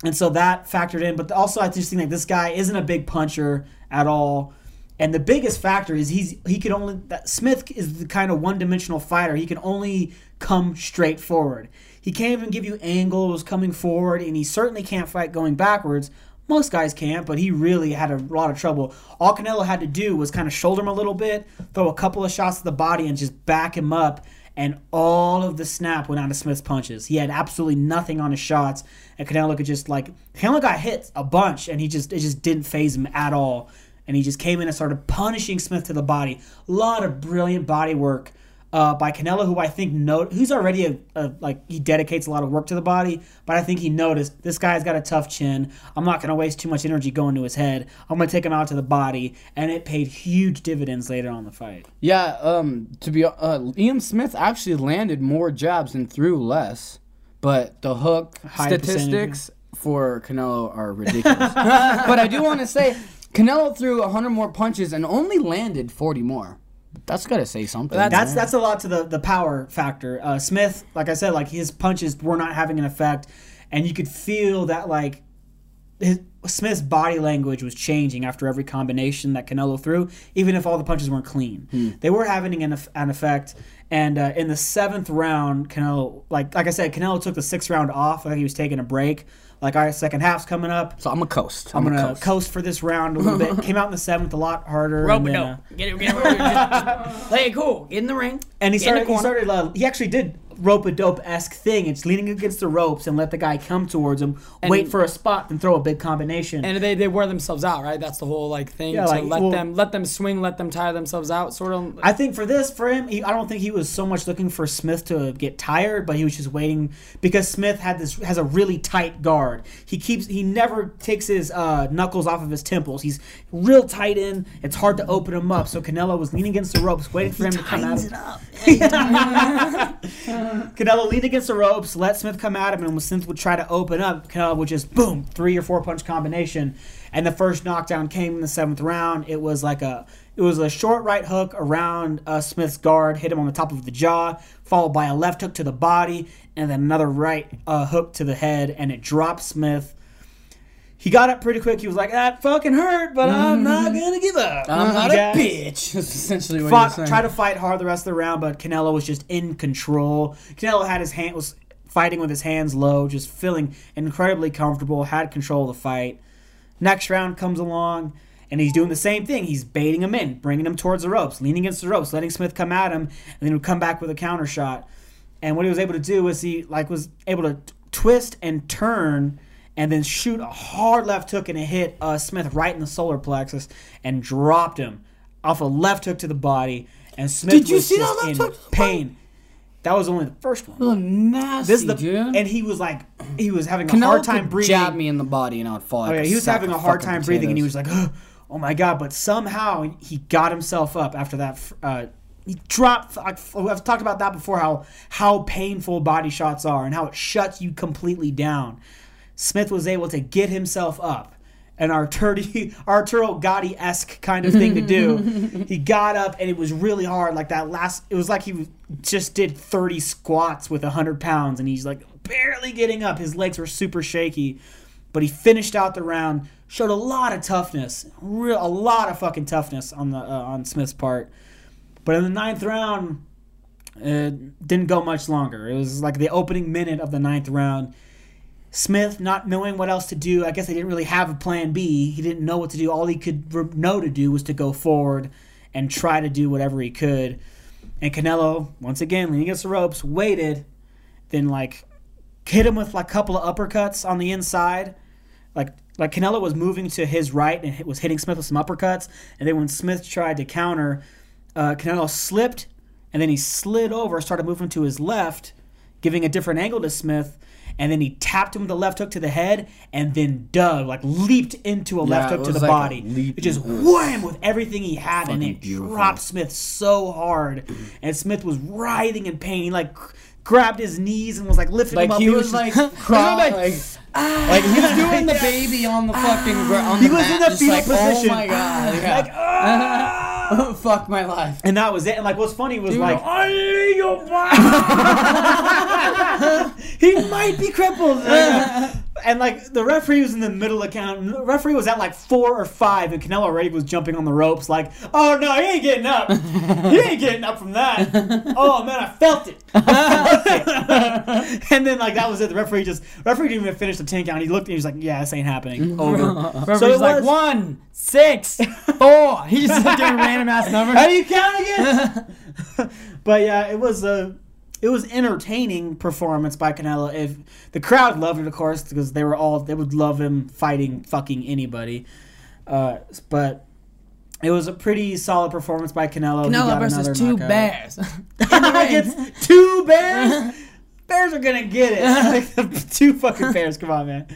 and so that factored in. But also, I just think like this guy isn't a big puncher at all. And the biggest factor is he's he could only that Smith is the kind of one dimensional fighter. He can only come straight forward. He can't even give you angles coming forward, and he certainly can't fight going backwards. Most guys can't, but he really had a lot of trouble. All Canelo had to do was kind of shoulder him a little bit, throw a couple of shots to the body, and just back him up. And all of the snap went out of Smith's punches. He had absolutely nothing on his shots, and Canelo could just like Canelo got hit a bunch, and he just it just didn't phase him at all. And he just came in and started punishing Smith to the body. A lot of brilliant body work uh, by Canelo, who I think know who's already a, a like he dedicates a lot of work to the body, but I think he noticed this guy's got a tough chin. I'm not gonna waste too much energy going to his head. I'm gonna take him out to the body, and it paid huge dividends later on in the fight. Yeah, um, to be uh, Ian Smith actually landed more jabs and threw less, but the hook High statistics for Canelo are ridiculous. but I do want to say, Canelo threw 100 more punches and only landed 40 more. That's got to say something. That's that's a lot to the the power factor. Uh, Smith, like I said, like his punches were not having an effect, and you could feel that like his Smith's body language was changing after every combination that Canelo threw, even if all the punches weren't clean. They were having an, an effect. And uh, in the seventh round, Canelo, like like I said, Canelo took the sixth round off. I think he was taking a break. Like, all right, second half's coming up. so I'm a coast. I'm a gonna coast. coast. for this round a little bit. Came out in the seventh, a lot harder. Rope and it then, up. uh, Get it, get it, just, just play it cool. Get in the ring. and he Get in the started. He started. Uh, he actually did rope a dope esque thing. It's leaning against the ropes and let the guy come towards him, wait for a spot, and throw a big combination. And they, they wear themselves out, right? That's the whole like thing. Yeah, to like, let well- them let them swing, let them tire themselves out, sort of. I think for this, for him, he, I don't think he was so much looking for Smith to get tired, but he was just waiting because Smith had this has a really tight guard. He keeps he never takes his uh, knuckles off of his temples. He's real tight in. It's hard to open him up. So Canelo was leaning against the ropes, waiting for him to come at him. Canelo leaned against the ropes, let Smith come at him, and when Smith would try to open up, Canelo would just boom, three or four punch combination. And the first knockdown came in the seventh round. It was like a it was a short right hook around uh, Smith's guard, hit him on the top of the jaw, followed by a left hook to the body, and then another right uh, hook to the head, and it dropped Smith. He got up pretty quick. He was like, "That fucking hurt, but I'm mm-hmm. not gonna give up." I'm not a bitch. That's essentially what fought, you're saying. tried to fight hard the rest of the round, but Canelo was just in control. Canelo had his hand was fighting with his hands low, just feeling incredibly comfortable, had control of the fight. Next round comes along, and he's doing the same thing. He's baiting him in, bringing him towards the ropes, leaning against the ropes, letting Smith come at him, and then he would come back with a counter shot. And what he was able to do was he like was able to t- twist and turn. And then shoot a hard left hook and it hit uh, Smith right in the solar plexus and dropped him off a left hook to the body. And Smith Did you was see that just left in hook pain. That was only the first one. Oh, nasty, This is the dude. and he was like he was having a Canelo hard time could breathing. jab me in the body and I would fall. Oh like yeah, he was having a hard time breathing, and he was like, "Oh my god!" But somehow he got himself up after that. Uh, he dropped. I've I've talked about that before. How how painful body shots are, and how it shuts you completely down. Smith was able to get himself up. An Arturo, Arturo Gatti esque kind of thing to do. he got up and it was really hard. Like that last, it was like he just did 30 squats with 100 pounds and he's like barely getting up. His legs were super shaky but he finished out the round. Showed a lot of toughness, real a lot of fucking toughness on the uh, on Smith's part. But in the ninth round, it didn't go much longer. It was like the opening minute of the ninth round. Smith not knowing what else to do. I guess they didn't really have a plan B. He didn't know what to do. All he could know to do was to go forward and try to do whatever he could. And Canelo, once again, leaning against the ropes, waited, then like hit him with like a couple of uppercuts on the inside. Like like Canelo was moving to his right and was hitting Smith with some uppercuts, and then when Smith tried to counter, uh, Canelo slipped, and then he slid over, started moving to his left, giving a different angle to Smith, and then he tapped him with the left hook to the head, and then dug like leaped into a left hook to the like body. It just wham with everything he had, and it beautiful. dropped Smith so hard, and Smith was writhing in pain. He like grabbed his knees and was like lifting Like him up. he was like, he was cry, like, like, like he was doing the baby on the fucking ground. On He was mat, in the just fetal like, position. Oh my god! Yeah. like, ah! Fuck my life. and that was it. And like, what's funny was like, I need your he might be crippled. And like the referee was in the middle of count. The referee was at like four or five, and Canelo already was jumping on the ropes. Like, oh no, he ain't getting up. he ain't getting up from that. Oh man, I felt it. I felt it. and then like that was it. The referee just referee didn't even finish the ten count. He looked and he was like, yeah, this ain't happening. Mm-hmm. Over. So it it's like was- one, six, four. He's just like giving random ass numbers. How do you count again? but yeah, it was a it was entertaining performance by Canelo. If the crowd loved it, of course, because they were all they would love him fighting fucking anybody. Uh, but It was a pretty solid performance by Canelo. Canelo versus two knockout. bears. Against two bears. bears are gonna get it. Like, two fucking bears. Come on, man.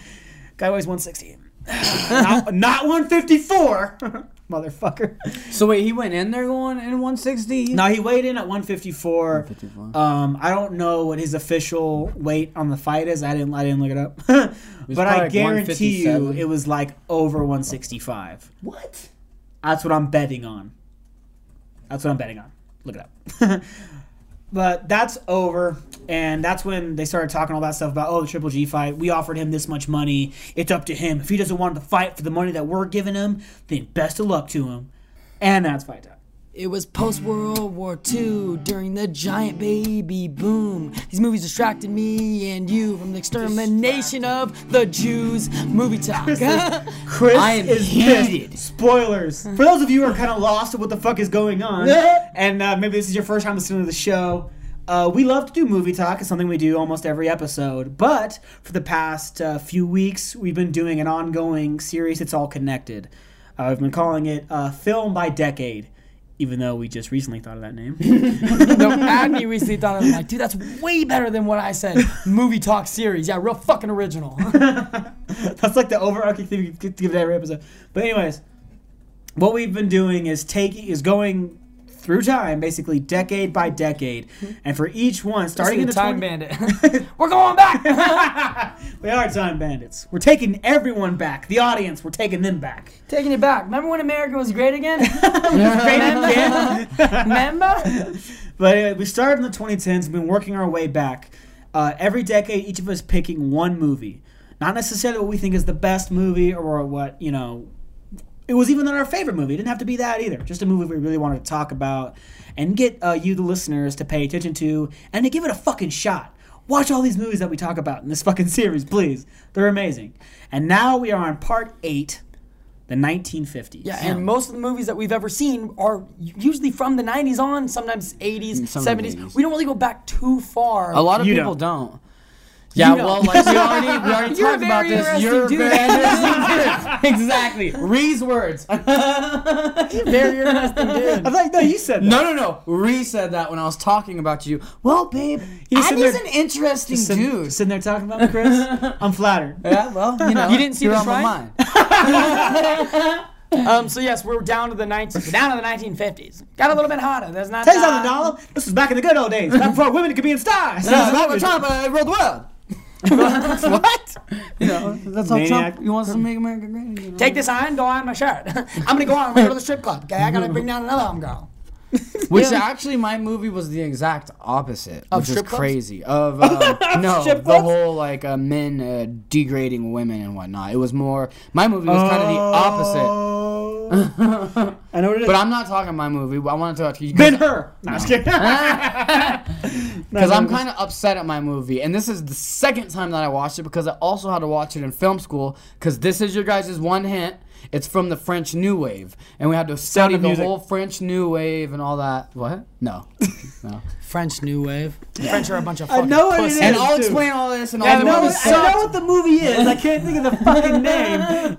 Guy weighs 160. not, not 154. Motherfucker. So wait, he went in there going in 160. No, he weighed in at 154. 154. Um, I don't know what his official weight on the fight is. I didn't. I didn't look it up. but probably I like guarantee you, it was like over 165. What? That's what I'm betting on. That's what I'm betting on. Look it up. but that's over, and that's when they started talking all that stuff about oh the Triple G fight. We offered him this much money. It's up to him. If he doesn't want to fight for the money that we're giving him, then best of luck to him. And that's fight time. It was post World War II during the giant baby boom. These movies distracted me and you from the extermination of the Jews. Movie talk. Chris I am is heated. pissed. Spoilers. For those of you who are kind of lost at what the fuck is going on, and uh, maybe this is your first time listening to the show, uh, we love to do movie talk. It's something we do almost every episode. But for the past uh, few weeks, we've been doing an ongoing series. It's all connected. Uh, we've been calling it uh, Film by Decade, even though we just recently thought of that name. no, Agni recently thought of it like, dude, that's way better than what I said. Movie talk series. Yeah, real fucking original. That's like the overarching thing we to give to every episode. But anyways, what we've been doing is taking is going through time, basically decade by decade, and for each one, starting in the time 20 bandit. We're going back. we are time bandits. We're taking everyone back. The audience, we're taking them back. Taking it back. Remember when America was great again? Great again. Remember? But anyway, we started in the 2010s, We've been working our way back. Uh, every decade, each of us picking one movie. Not necessarily what we think is the best movie or what, you know, it was even not our favorite movie. It didn't have to be that either. Just a movie we really wanted to talk about and get uh, you, the listeners, to pay attention to and to give it a fucking shot. Watch all these movies that we talk about in this fucking series, please. They're amazing. And now we are on part eight, the 1950s. Yeah, and most of the movies that we've ever seen are usually from the 90s on, sometimes 80s, some 70s. 80s. We don't really go back too far. A lot of You people don't. don't. Yeah, know. well, like we already, we already You're talked about this. You're dude. very interesting dude. exactly. Ree's words. Very interesting dude. I thought, no, you said that. No, no, no. Ree said that when I was talking about you. Well, babe, He's sitting an interesting Sitting, dude. sitting there talking about me, Chris. I'm flattered. Yeah, well, you know, You didn't see you're this, on my mind. Um, so yes, we're down to the 19, down to the 1950s. Got a little bit hotter. There's not. Tell you something, Donald. This was back in the good old days. Back before women could be in stars. Yeah, that's what Trump uh, ruled the world. what? You know, that's how Maniac. Trump he wants to make America great. You know? Take this iron, go on my shirt. I'm gonna go on. I'm gonna go to the strip club. Okay, I gotta bring down another arm girl. Which actually, my movie was the exact opposite, Of which is strip clubs? crazy. Of uh, no, Strip the clubs? whole like uh, men uh, degrading women and whatnot. It was more. My movie was kind of the opposite. Opposite. I know what it is. But I'm not talking my movie. I want to talk to you Ben Hur. No, I'm just kidding. because I'm kind of upset at my movie, and this is the second time that I watched it because I also had to watch it in film school. Because this is your guys' one hint. It's from the French New Wave, and we had to study the Music. whole French New Wave and all that. What? No, no. French New Wave. The French are a bunch of I know what it pussies. is. And I'll too. explain all this and Yeah, all I know, I know what the movie is. I can't think of the fucking name.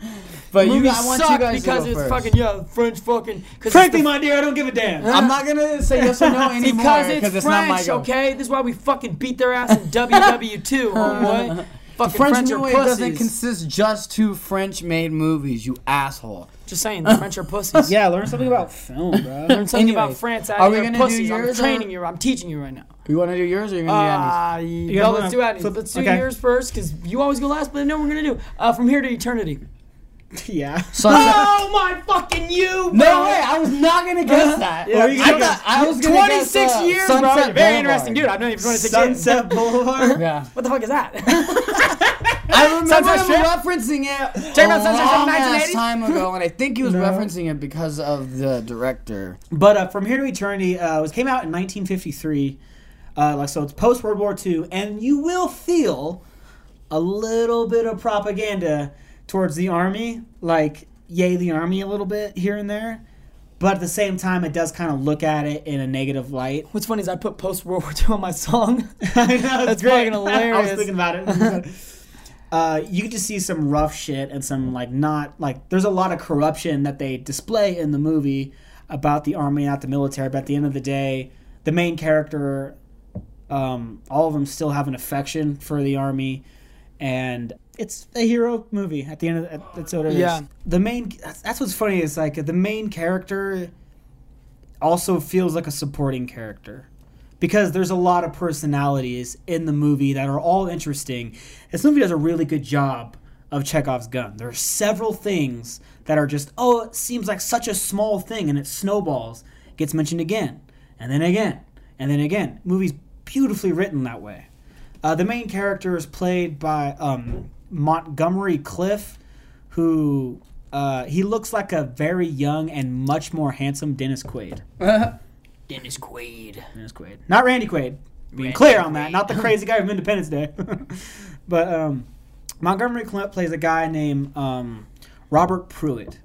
But you, Movie I want you sucked guys because to go it's first. fucking yeah French fucking. 'cause Frankly, my dear, I don't give a damn. I'm not gonna say yes or no anymore because it's it's French, not my go. okay? This is why we fucking beat their ass in WW2, homeboy. Fucking French French New are Wave doesn't consist just two French-made movies, you asshole. Just saying, the French are pussies. Yeah, learn something about film, bro. Learn something about Anyways, France. are we gonna do pussies. I'm yours or- training you. I'm teaching you right now. You want to do yours or you gonna Uh, gotta no, move let's on. do Andy's. Flip- Let's do okay. yours first, because you always go last, but I know we're gonna do. Uh, from here to eternity. yeah. Sunset- Oh my fucking you, bro! No way! I was not gonna guess that. Yeah, you I gonna thought I was gonna 26 guess, uh, years, bro. Sunset You're very Boulevard. interesting, dude. I've known you for 26 years. Sunset Boulevard. Yeah, What the fuck is that? I remember Sunset him Strip? referencing it Check a out Sunset Strip long ass time ago, and I think he was No. referencing it because of the director. But uh, From Here to Eternity uh, was came out in 1953. Uh, like so, it's post World War II, and you will feel a little bit of propaganda towards the army, like yay the army a little bit here and there. But at the same time, it does kind of look at it in a negative light. What's funny is I put post World War II on my song. I know That's great. fucking I was thinking about it. uh, you get to see some rough shit and some like not like there's a lot of corruption that they display in the movie about the army, not the military. But at the end of the day, the main character, um, all of them still have an affection for the army, and it's a hero movie. At the end of the, that's what it is. Yeah. The main that's, that's what's funny is like the main character also feels like a supporting character because there's a lot of personalities in the movie that are all interesting. This movie does a really good job of Chekhov's gun. There are several things that are just, oh, it seems like such a small thing and it snowballs, gets mentioned again, and then again, and then again. Movie's beautifully written that way. Uh, the main character is played by um, Montgomery Clift, who uh, he looks like a very young and much more handsome Dennis Quaid. Dennis Quaid. Dennis Quaid. Not Randy Quaid. Being Randy clear on that. Quaid. Not the crazy guy from Independence Day. but um, Montgomery Clift plays a guy named um, Robert Prewitt.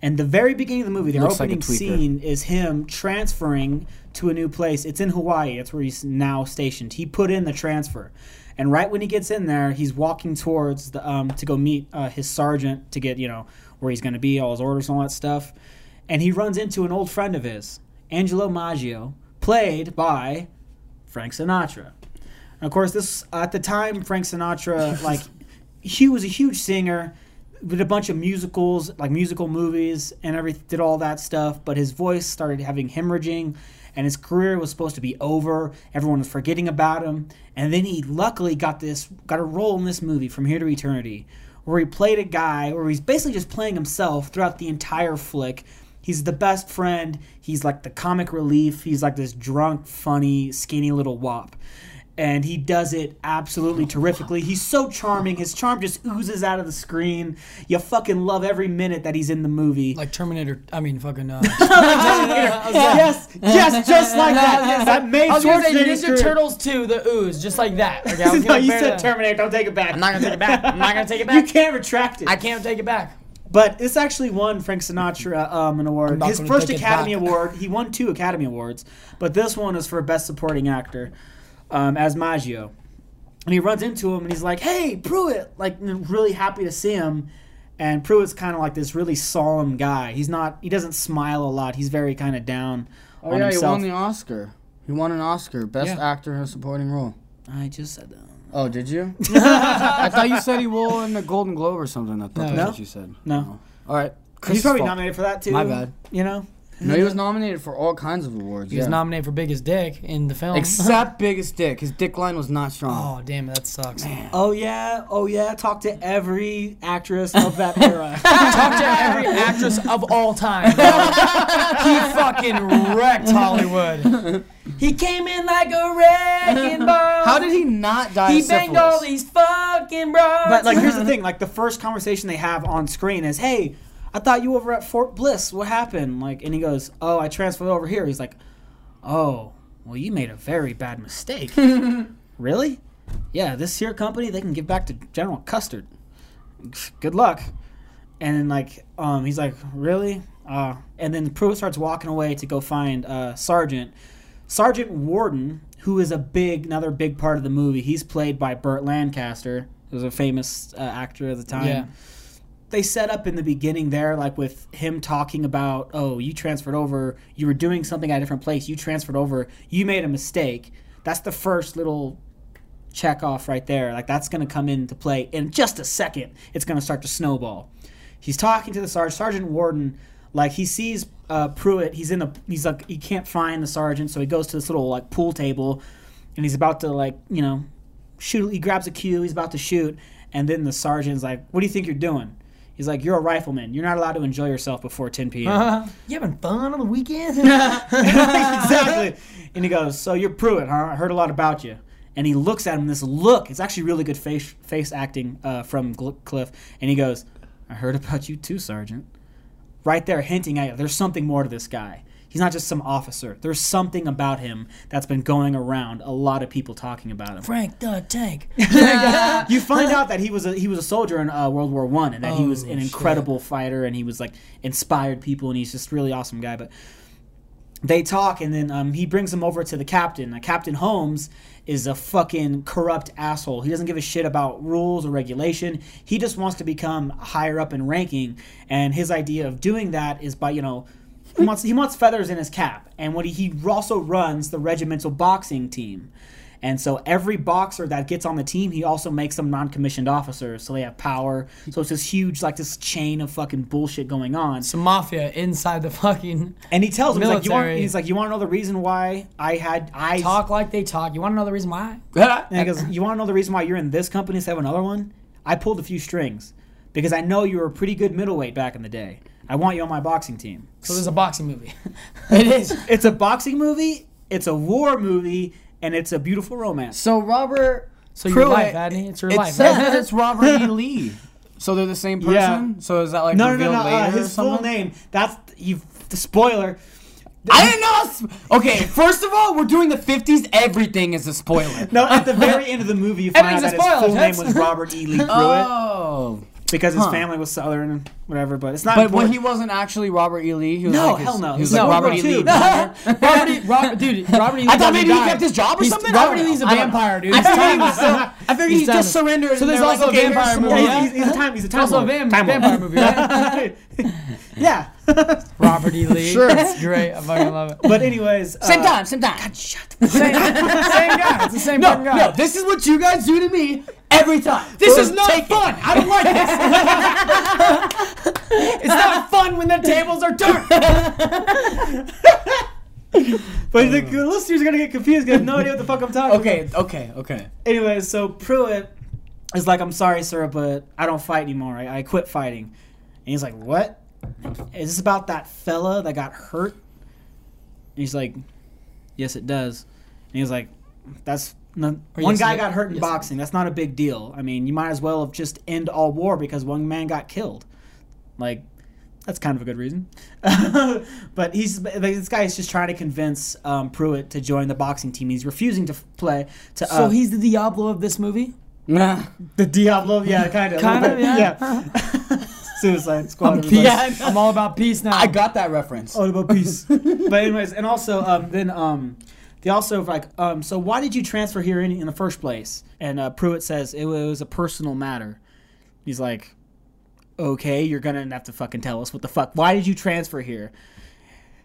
And the very beginning of the movie, the Looks opening tweaker. scene is him transferring to a new place. It's in Hawaii. That's where he's now stationed. He put in the transfer. And right when he gets in there, he's walking towards the um, to go meet uh, his sergeant to get you know where he's going to be, all his orders, and all that stuff. And he runs into an old friend of his, Angelo Maggio, played by Frank Sinatra. And of course, this at the time, Frank Sinatra like he was a huge singer, did a bunch of musicals, like musical movies, and every did all that stuff. But his voice started having hemorrhaging, and his career was supposed to be over. Everyone was forgetting about him, and then he luckily got this got a role in this movie from here to eternity, where he played a guy, where he's basically just playing himself throughout the entire flick. He's the best friend. He's like the comic relief. He's like this drunk, funny, skinny little wop. And he does it absolutely terrifically. He's so charming. His charm just oozes out of the screen. You fucking love every minute that he's in the movie. Like Terminator. I mean, fucking. Uh, yes, yes, just like that. Yes, that made I was gonna say Ninja Turtles 2, the ooze, just like that. Okay, no, you said. Terminator. Don't take it back. I'm not gonna take it back. I'm not gonna take it back. You can't retract it. I can't take it back. But this actually won Frank Sinatra um, an award. His first Academy. Award. He won two Academy Awards, but this one is for Best Supporting Actor um, as Maggio. And he runs into him and he's like, "Hey, Prewitt!" Like really happy to see him. And Prewitt's kind of like this really solemn guy. He's not. He doesn't smile a lot. He's very kind of down Oh on yeah, he himself. won the Oscar. He won an Oscar, best Yeah. actor in a supporting role. I just said that. Oh, did you? I thought you said he won the Golden Globe or something. I thought that's No. what you said. No. All right. He's probably fault. nominated for that too. My bad. You know. No, he was nominated for all kinds of awards. He was yeah. nominated for biggest dick in the film. Except biggest dick. His dick line was not strong. oh damn, that sucks. Man. Oh yeah. Oh yeah. Talk to every actress of that era. Talk to every actress of all time. he fucking wrecked Hollywood. He came in like a wrecking ball. How did he not die? He of banged syphilis? all these fucking bros. But like, here's the thing: like, the first conversation they have on screen is, "Hey, I thought you were over at Fort Bliss. What happened?" Like, and he goes, "Oh, I transferred over here." He's like, "Oh, well, you made a very bad mistake." really? Yeah, this here company they can give back to General Custard. Good luck. And then like, um, he's like, "Really?" Uh, and then Prewitt starts walking away to go find uh, Sergeant. Sergeant Warden, who is a big, another big part of the movie. He's played by Burt Lancaster, who was a famous uh, actor at the time. Yeah. They set up in the beginning there, like with him talking about, oh, you transferred over, you were doing something at a different place, you transferred over, you made a mistake. That's the first little Chekhov right there. Like that's going to come into play in just a second. It's going to start to snowball. He's talking to the sergeant, Sergeant Warden. Like he sees uh, Prewitt. He's in the. He's like he can't find the sergeant, so he goes to this little like pool table, and he's about to like you know shoot. He grabs a cue. He's about to shoot, and then the sergeant's like, "What do you think you're doing?" He's like, "You're a rifleman. You're not allowed to enjoy yourself before 10 p.m." Uh, you having fun on the weekend? exactly. And he goes, "So you're Prewitt, huh? I heard a lot about you." And he looks at him. This look, it's actually really good face face acting uh, from Gl- Clift. And he goes, "I heard about you too, Sergeant." Right there, hinting at you. There's something more to this guy. He's not just some officer. There's something about him that's been going around. A lot of people talking about him. Frank the Tank. you find out that he was a he was a soldier in uh, World War One, and that he was Oh, an shit. incredible fighter, and he was like inspired people, and he's just a really awesome guy. But they talk, and then um, he brings him over to the captain. Uh, captain Holmes is a fucking corrupt asshole. He doesn't give a shit about rules or regulation. He just wants to become higher up in ranking, and his idea of doing that is by you know. He wants, he wants feathers in his cap, and what he, he also runs the regimental boxing team, and so every boxer that gets on the team, he also makes them non-commissioned officers, so they have power. So it's this huge, like this chain of fucking bullshit going on. Some mafia inside the fucking And he tells him, he's like, you want, he's like, you want to know the reason why I had I talk like they talk. You want to know the reason why? And he goes, you want to know the reason why you're in this company instead of another one? I pulled a few strings because I know you were a pretty good middleweight back in the day. I want you on my boxing team. So there's a boxing movie. It is. It's a boxing movie. It's a war movie. And it's a beautiful romance. So Robert. So your Prewitt, life, Adney. It's your it life. says that it's Robert E. Lee. So they're the same person. Yeah. So is that like No, no, no, revealed no. Uh, later or his full name. That's you. The spoiler. I didn't know. Okay, first of all, we're doing the 50s. Everything is a spoiler. No, at the very end of the movie, you find out that a his full spoiler, name was Robert E. Lee Prewitt Oh. Because his Huh. family was Southern and whatever. But it's not. But when he wasn't actually Robert E. Lee, he was No, like his- hell no. He was He's like Robert E. Lee. Robert E. Robert, dude, Robert E. Lee I thought maybe he kept his job or something? Robert E. Lee's a know. I don't know. vampire, dude. I figured he was still- I figured He's he just surrendered. So there's also a vampire movie, yeah? he's, he's a time. He's a time. Also a lord. vam- Time lord. vampire movie, right? yeah. Robert E. Lee. Sure. It's great. I fucking love it. But anyways, Same uh, time, same time. Same, same guy. It's the same No, fucking guy. no, this is what you guys do to me every time. This So is not take it. fun. I don't like this. it's not fun when the tables are turned. But the the listeners are gonna get confused. 'cause They have no idea what the fuck I'm talking. About. Okay, okay, okay. about. Anyways, so Prewitt is like, "I'm sorry, sir, but I don't fight anymore. I, I quit fighting." And he's like, "What? Is this about that fella that got hurt?" And he's like, "Yes, it does." And he's like, "That's." No, one yes, guy got hurt in yes. boxing. That's not a big deal. I mean, you might as well have just end all war because one man got killed. Like, that's kind of a good reason. but he's this guy is just trying to convince um, Prewitt to join the boxing team. He's refusing to f- play. To uh, So he's the Diablo of this movie. Nah. the Diablo. Yeah, kind of. Kind of, yeah. Suicide Squad. Peace. everybody. I'm all about peace now. I got that reference. All about peace. but anyways, and also um, then um, they also like um, so why did you transfer here in, in the first place? And uh, Prewitt says it was a personal matter. He's like, okay, you're gonna have to fucking tell us what the fuck. Why did you transfer here?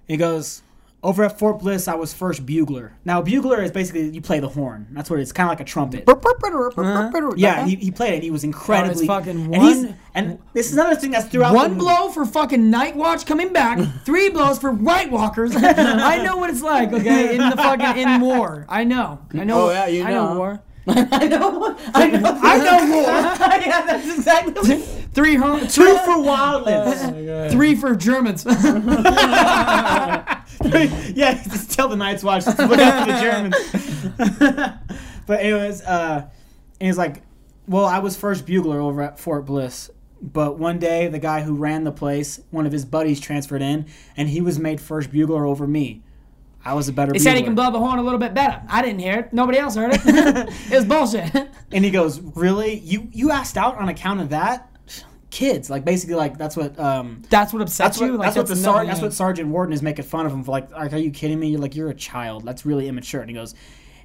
He goes. Over at Fort Bliss, I was first bugler. Now, bugler is basically you play the horn. That's what it's kind of like a trumpet. Uh-huh. Yeah, he, he played it. He was oh, incredibly fucking and, he's- one- and this is another thing that's throughout One the blow for fucking Night Watch coming back. Three blows for White Walkers. I know what it's like. Okay, in the fucking in war. I know. I know. Oh, yeah, you know. I know know. war. I know. I know. I know war. yeah, that's exactly. Three home. Two Two for wildlings. Three for Germans. yeah, just tell the Night's Watch to look out for the Germans. but anyways, uh, and he's like, "Well, I was first bugler over at Fort Bliss, but one day the guy who ran the place, one of his buddies, transferred in, and he was made first bugler over me. I was a better. He bugler. said he can blow the horn a little bit better. I didn't hear it. Nobody else heard it. it was bullshit. And he goes, "Really? You you asked out on account of that?" Kids, like basically, like that's what um, That's what upsets That's what, you. Like, that's what the sar- that's what Sergeant Warden is making fun of him for. Like, like, are you kidding me? You're like, you're a child. That's really immature. And he goes, it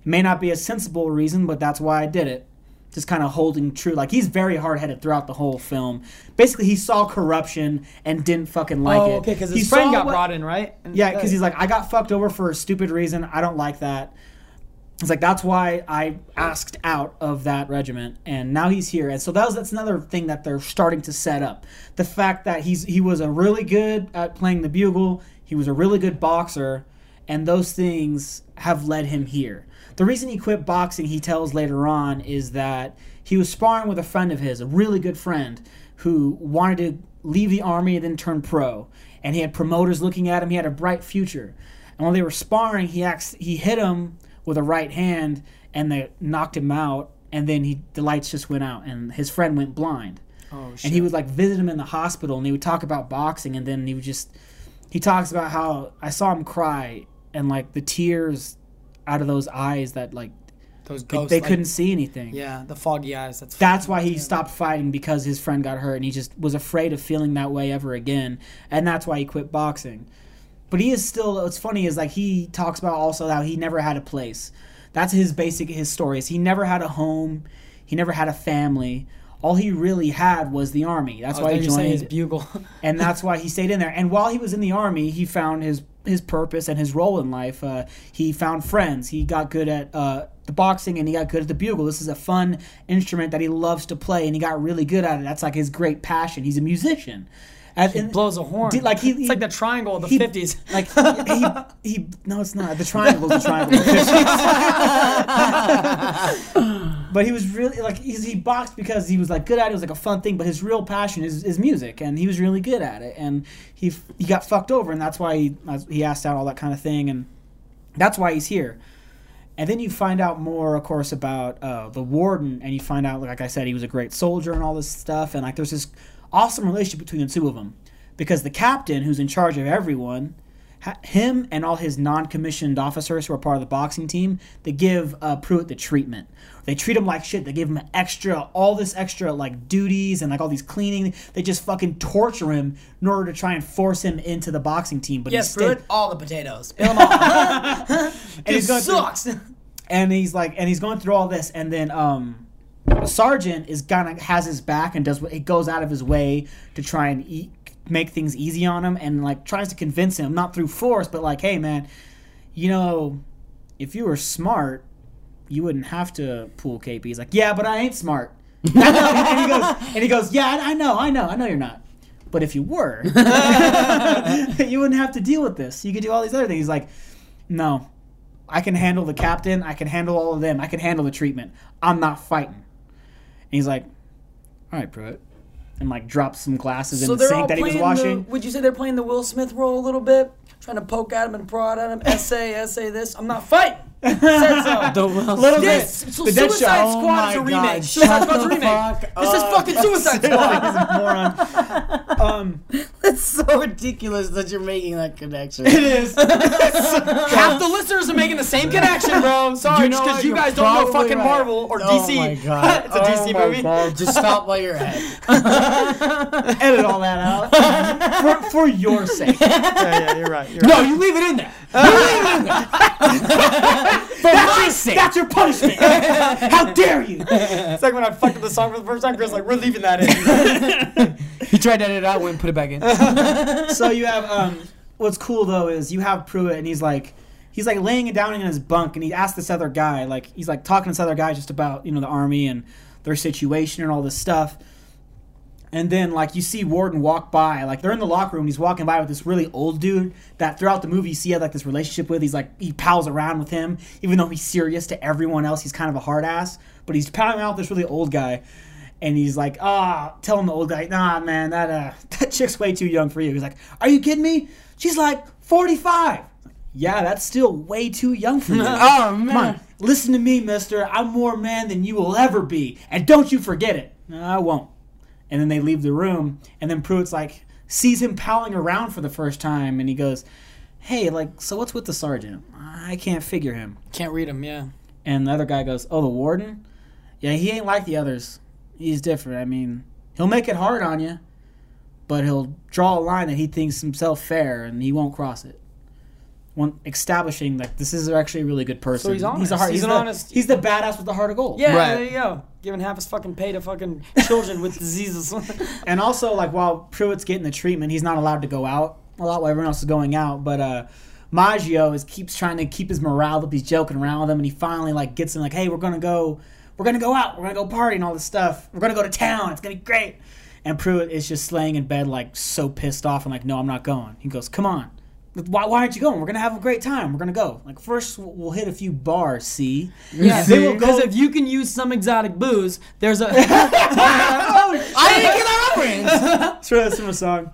may not be a sensible reason, but that's why I did it. Just kind of holding true. Like he's very hard headed throughout the whole film. Basically, he saw corruption and didn't fucking like oh, it. okay, because He his friend got what- brought in, right? And- Yeah, because he's like, I got fucked over for a stupid reason. I don't like that. It's like that's why I asked out of that regiment, and now he's here. And so that was that's another thing that they're starting to set up. The fact that he's he was a really good at playing the bugle, he was a really good boxer, and those things have led him here. The reason he quit boxing, he tells later on, is that he was sparring with a friend of his, a really good friend, who wanted to leave the army and then turn pro. And he had promoters looking at him. He had a bright future. And while they were sparring, he ax- he hit him with a right hand, and they knocked him out. And then he the lights just went out, and his friend went blind. Oh, shit. And he would like visit him in the hospital, and he would talk about boxing, and then he would just he talks about how I saw him cry, and like the tears out of those eyes that like Those they, ghosts. they like- couldn't see anything. Yeah, the foggy eyes. That's That's why he stopped fighting because his friend got hurt and he just was afraid of feeling that way ever again. And that's why he quit boxing. But he is still what's funny is like he talks about also how he never had a place. That's his basic his story. Is he never had a home, he never had a family. All he really had was the army. That's why he say his bugle. and that's why he stayed in there. And while he was in the army, he found his his purpose and his role in life. Uh, he found friends. He got good at uh, the boxing, and he got good at the bugle. This is a fun instrument that he loves to play, and he got really good at it. That's like his great passion. He's a musician. And- He and- blows a horn. Did- like he- it's he- like the triangle of the fifties. like he, he no it's not the triangle is the triangle but he was really like he's, he boxed because he was like good at it. It was like a fun thing, but his real passion is, is music, and he was really good at it. And he he got fucked over, and that's why he he asked out all that kind of thing, and that's why he's here. And then you find out more, of course, about uh, the warden, and you find out, like I said, he was a great soldier and all this stuff, and like there's this awesome relationship between the two of them, because the captain, who's in charge of everyone, him and all his non-commissioned officers who are part of the boxing team, they give uh, Prewitt the treatment. They treat him like shit. They give him extra, all this extra like duties and like all these cleaning. They just fucking torture him in order to try and force him into the boxing team. But yes, Prewitt, all the potatoes. Spill them all. and he's going through- sucks. and he's like and he's going through all this and then um the sergeant is gonna has his back and does what he goes out of his way to try and eat, make things easy on him and like tries to convince him not through force but like hey man you know if you were smart you wouldn't have to pull KP he's like yeah but I ain't smart and he goes and he goes yeah I know I know I know you're not but if you were you wouldn't have to deal with this you could do all these other things he's like no I can handle the captain. I can handle all of them. I can handle the treatment. I'm not fighting. He's like, all right, Prewitt. And like drops some glasses in the sink that he was playing the. washing. Would you say they're playing the Will Smith role a little bit, trying to poke at him and prod at him? Essay, essay. This. I'm not fighting. Said so. The Will Little Smith. bit. This so The Dead Suicide Shot. Squad is a Oh my remake. God, Suicide shut Squad's a the remake. fuck This is up. fucking Suicide He's Squad. a moron. Um, It's so ridiculous that you're making that connection. it is. Half the listeners are making the same connection, bro. Sorry, You know because what? you You're guys don't know probably fucking right. Marvel or Oh DC. my god. it's a Oh DC my movie. God. Just stop while you're ahead. Edit all that out for, for your sake. Yeah, yeah, you're right. You're No, you leave it in there. For my sake. That's your punishment. How dare you? It's like when I fucked up the song for the first time. Chris like, we're leaving that in. He tried to edit it out, went and put it back in. so you have um what's cool though is you have Prewitt and he's like he's like laying it down in his bunk and he asks this other guy like he's like talking to this other guy just about you know the army and their situation and all this stuff and then like you see Warden walk by like they're in the locker room he's walking by with this really old dude that throughout the movie you see he had like this relationship with he's like he pals around with him even though he's serious to everyone else he's kind of a hard ass but he's palling around with this really old guy and he's like, ah, telling the old guy, nah, man, that uh, that chick's way too young for you. He's like, are you kidding me? She's like 45. Yeah, that's still way too young for you. Oh Come on, listen to me, mister. I'm more man than you will ever be. And don't you forget it. No, I won't. And then they leave the room, and then Prewitt's like, sees him palling around for the first time, and he goes, hey, like, so what's with the sergeant? I can't figure him. Can't read him, yeah. And the other guy goes, "Oh, the warden? Yeah, he ain't like the others. He's different. I mean, he'll make it hard on you, but he'll draw a line that he thinks himself fair, and he won't cross it." One establishing that this is actually a really good person. So he's honest. He's, a heart, He's he's, an the, honest- He's the badass with the heart of gold. Yeah, Right. there you go. Giving half his fucking pay to fucking children with diseases. And also, like while Prewitt's getting the treatment, he's not allowed to go out a lot while everyone else is going out. But uh, Maggio is keeps trying to keep his morale up. He's joking around with him, and he finally like gets him like, "Hey, we're gonna go, we're gonna go out, we're gonna go party and all this stuff. We're gonna go to town. It's gonna be great." And Prewitt is just laying in bed like so pissed off and like, "No, I'm not going." He goes, "Come on." Why, why aren't you going? We're gonna have a great time. We're gonna go. Like first, we'll we'll hit a few bars. See, yeah, Then we'll because if you can use some exotic booze, there's a. I didn't get that reference. Let's throw this from a song.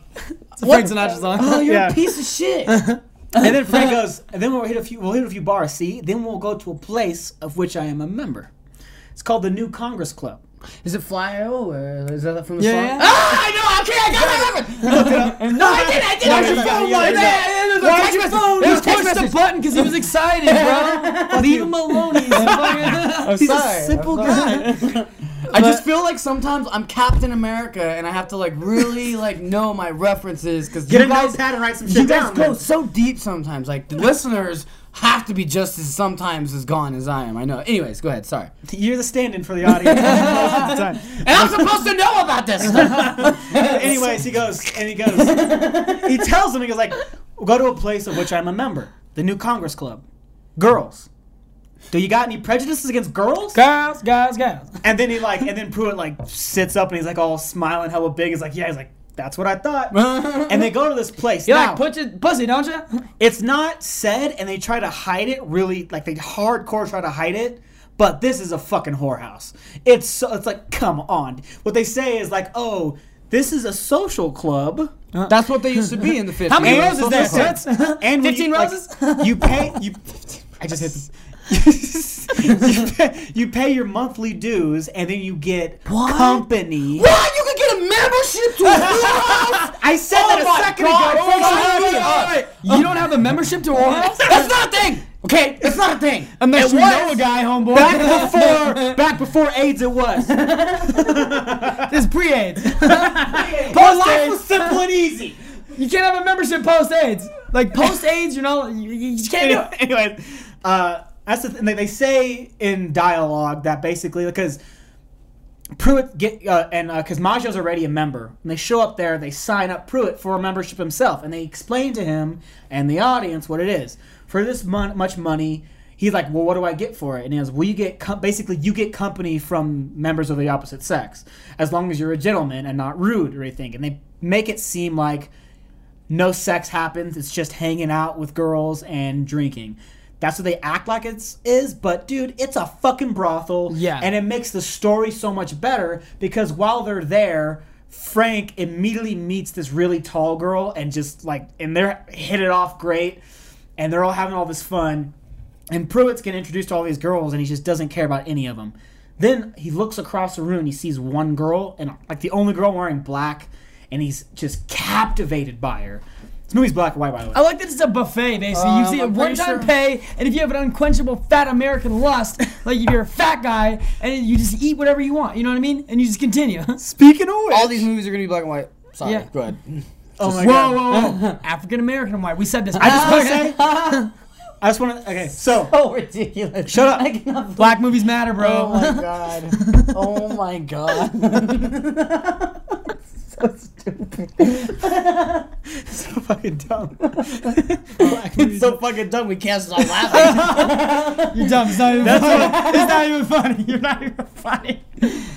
It's a Frank Sinatra song. Oh, you're Yeah. a piece of shit. And then Frank goes, and then we'll hit a few. We'll hit a few bars. See, then we'll go to a place of which I am a member. It's called the New Congress Club. Is it Fly O or is that from the Yeah, song? yeah. Ah, I know. Okay, I got that reference. no, I didn't. I didn't. Why I did just you- phone yeah, like yeah. that. It was a Why text you phone? He text pushed the button because he was excited, bro. Leave him alone. He's I'm He's sorry. a simple I'm guy. I just feel like sometimes I'm Captain America and I have to like really like know my references because Get you guys, write some you guys down. go man. so deep sometimes. Like the listeners have to be just as sometimes as gone as I am. I know. Anyways, go ahead. Sorry. You're the stand-in for the audience most of the time. And I'm supposed to know about this stuff. Anyways, he goes and he goes. he tells him he goes like, "Go to a place of which I'm a member, the New Congress Club. Girls, do you got any prejudices against girls?" Guys, guys, guys. And then he like, and then Prewitt like sits up and he's like all smiling, hella big. He's like, "Yeah." He's like, "That's what I thought." and they go to this place. You now, like put your pussy, don't you? it's not said, and they try to hide it. Really, like they hardcore try to hide it. But this is a fucking whorehouse. It's so, it's like, come on. What they say is like, oh, this is a social club. That's what they used to be in the 50s. How many And- roses there, Toots? And when 15 you, like, roses? you pay you. I just hit. The, you, pay, you pay your monthly dues, and then you get What? company. What? You can get a membership to a whorehouse? I said that oh a second God. ago. Oh my God. You don't have a membership to Whorehouse? That's not a thing. Okay, it's not a thing. Unless It you was. know a guy, homeboy. Back before, back before AIDS, it was. this is pre-AIDS. My Post life was simple and easy. You can't have a membership post-AIDS. Like post-AIDS, you know, you, can't do it. anyway, uh, that's the thing. They, they say in dialogue that basically because Prewitt get uh, and because Maggio's already a member, and they show up there, they sign up Prewitt for a membership himself, and they explain to him and the audience what it is for this mon- much money. He's like, well, what do I get for it? And he goes, well, you get com- basically you get company from members of the opposite sex, as long as you're a gentleman and not rude or anything. And they make it seem like no sex happens. It's just hanging out with girls and drinking. That's what they act like it's is, but dude, it's a fucking brothel. Yeah. And it makes the story so much better because while they're there, Frank immediately meets this really tall girl and just like and they're hit it off great and they're all having all this fun. And Prewitt's getting introduced to all these girls and he just doesn't care about any of them. Then he looks across the room, he sees one girl and like the only girl wearing black and he's just captivated by her. This movie's black and white, by the way. I like that it's a buffet, basically. you Um, see a I'm pretty one-time sure- pay, and if you have an unquenchable fat American lust, like if you're a fat guy, and you just eat whatever you want, you know what I mean? And you just continue. Speaking of which, All these movies are gonna be black and white. Sorry. Yeah. Go ahead. oh my whoa, god, whoa, whoa. whoa! African American and white. We said this. I just want to say, I just want to. Okay, so Oh, ridiculous. Shut up. I cannot Black movies matter, bro. Oh my god. Oh my god. so stupid. so fucking dumb. It's so fucking dumb we can't stop laughing. You're dumb. It's not even funny. It's not even funny. You're not even funny.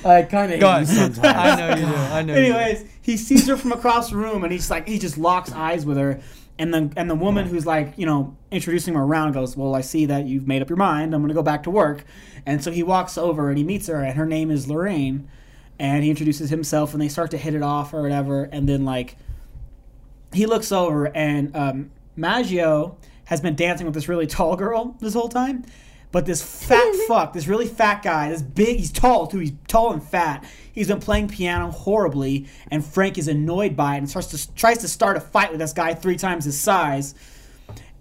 I kinda Go hate you sometimes. I know you do. I know. Anyways, he sees her from across the room, and he's like, he just locks eyes with her. And the and the woman who's like, you know, introducing him around goes, well, I see that you've made up your mind. I'm gonna go back to work. And so he walks over and he meets her, and her name is Lorraine. And he introduces himself, and they start to hit it off or whatever. And then like, he looks over, and um, Maggio has been dancing with this really tall girl this whole time. But this fat fuck, this really fat guy, this big, he's tall too, he's tall and fat. He's been playing piano horribly, and Frank is annoyed by it and starts to tries to start a fight with this guy three times his size.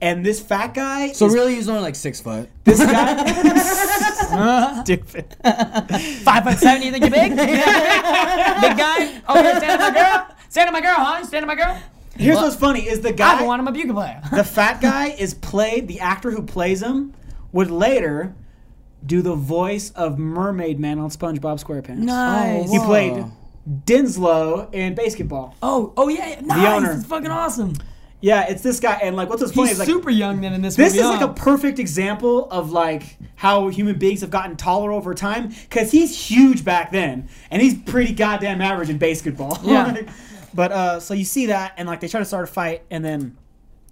And this fat guy, So is, really, he's only like six foot. this guy, stupid. Five foot seven. You think you're big? big guy. Oh, you're standing my girl. Standing my girl, huh? Stand standing my girl. Here's what's funny: is the guy. I want him a bugle player. the fat guy, is played. The actor who plays him would later do the voice of Mermaid Man on SpongeBob SquarePants. Nice. He oh, played Denslow in Basketball. Oh, oh yeah, nice. owner. It's fucking awesome. Yeah, it's this guy, and like, what's what's funny He's is like super young then in this. this is like a perfect example of like how human beings have gotten taller over time. Because he's huge back then, and he's pretty goddamn average in basketball. Yeah. but uh, so you see that, and like they try to start a fight, and then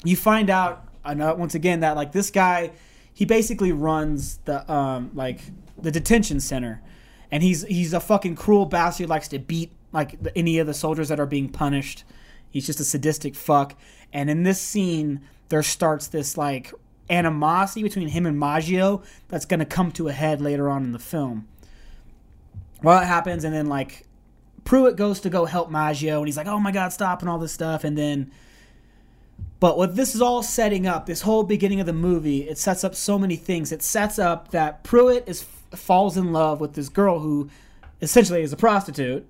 you find out uh, once again that like this guy, he basically runs the um like the detention center, and he's he's a fucking cruel bastard. Likes to beat like the, any of the soldiers that are being punished. He's just a sadistic fuck. And in this scene, there starts this like animosity between him and Maggio that's gonna come to a head later on in the film. Well, it happens, and then like Prewitt goes to go help Maggio, and he's like, "Oh my God, stop!" and all this stuff, and then. But what this is all setting up, this whole beginning of the movie, it sets up so many things. It sets up that Prewitt is falls in love with this girl who essentially is a prostitute.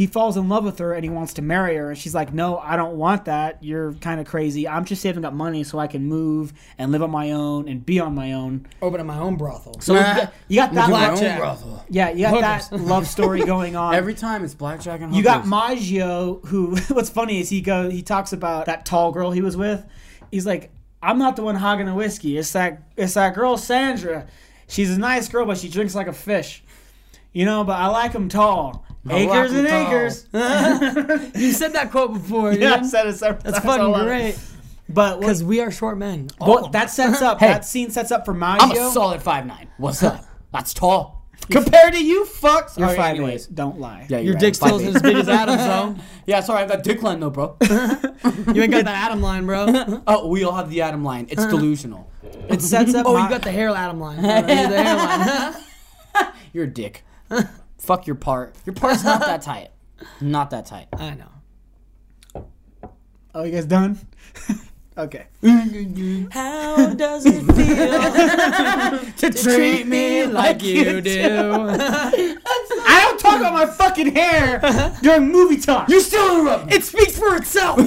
He falls in love with her and he wants to marry her. And she's like, No, I don't want that. You're kind of crazy. I'm just saving up money so I can move and live on my own and be on my own. Opening my own brothel. So you got, you got that. Blackjack. brothel. Yeah, you got Hookers. that love story going on. Every time it's blackjack and hookers. You got hookers. Maggio, who what's funny is he go he talks about that tall girl he was with. He's like, I'm not the one hogging the whiskey. It's that it's that girl Sandra. She's a nice girl, but she drinks like a fish. You know, but I like them tall. Acres and acres. You said that quote before. yeah, I said it several That's times. Fucking great. But Because we are short men. what that sets up, Hey. that scene sets up for I'm a solid five nine. What's up? That's tall. Compared to you, fucks. You're five anyways, eight. don't lie. Yeah, Your dick still isn't as big as Adam's, though. Yeah, sorry, I have got dick line though, bro. You ain't got that Adam line, bro. oh, we all have the Adam line. It's uh-huh. delusional. It sets up. Oh, Ma- you got the hair Adam line. You're the hairline. You're a dick. Fuck your part. Your part's not that tight. Not that tight. I know. Oh, you guys done? okay. How does it feel to treat me like you do? I don't talk about my fucking hair during movie talk. You still interrupt me. It speaks for itself.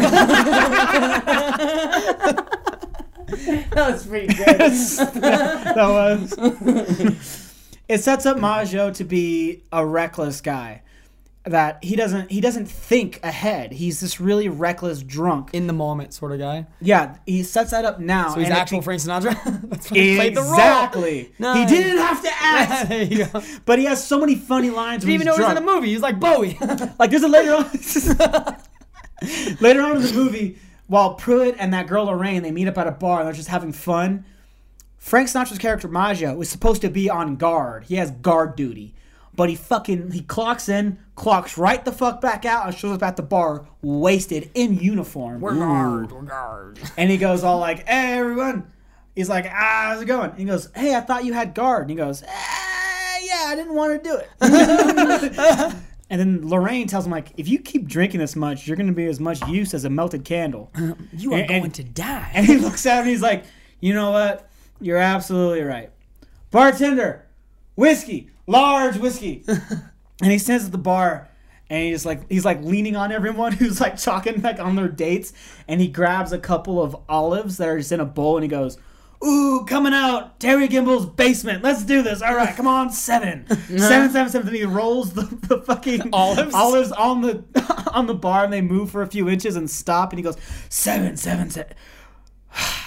That was pretty good. that was. It sets up Maggio to be a reckless guy. That he doesn't he doesn't think ahead. He's this really reckless drunk. In the moment, sort of guy. Yeah, he sets that up now. So he's it actual Frank Sinatra. That's why he played the role. Exactly. He didn't have to act, there you go. but he has so many funny lines. Didn't even know he was in a movie. He's like Bowie. Like there's a later on later on in the movie, while Prewitt and that girl Lorraine they meet up at a bar and they're just having fun. Frank Sinatra's character Maggio was supposed to be on guard. He has guard duty. But he fucking he clocks in, clocks right the fuck back out, and shows up at the bar wasted in uniform. We're guard. We're guard. And he goes all like, "Hey everyone," he's like, "Ah, how's it going?" And he goes, "Hey, I thought you had guard." And he goes, ah, "Yeah, I didn't want to do it." and then Lorraine tells him like, "If you keep drinking this much, you're going to be as much use as a melted candle." You are And- going and- to die. And he looks at him and he's like, "You know what? You're absolutely right. Bartender, whiskey, large whiskey." and he stands at the bar and he's like he's like leaning on everyone who's like talking like on their dates and he grabs a couple of olives that are just in a bowl and he goes Ooh, coming out, Terry Gimbel's basement. Let's do this. All right, come on, seven, uh-huh. seven, seven, seven. Then he rolls the, the fucking Olives? olives on the on the bar, and they move for a few inches and stop. And he goes, seven, seven, seven.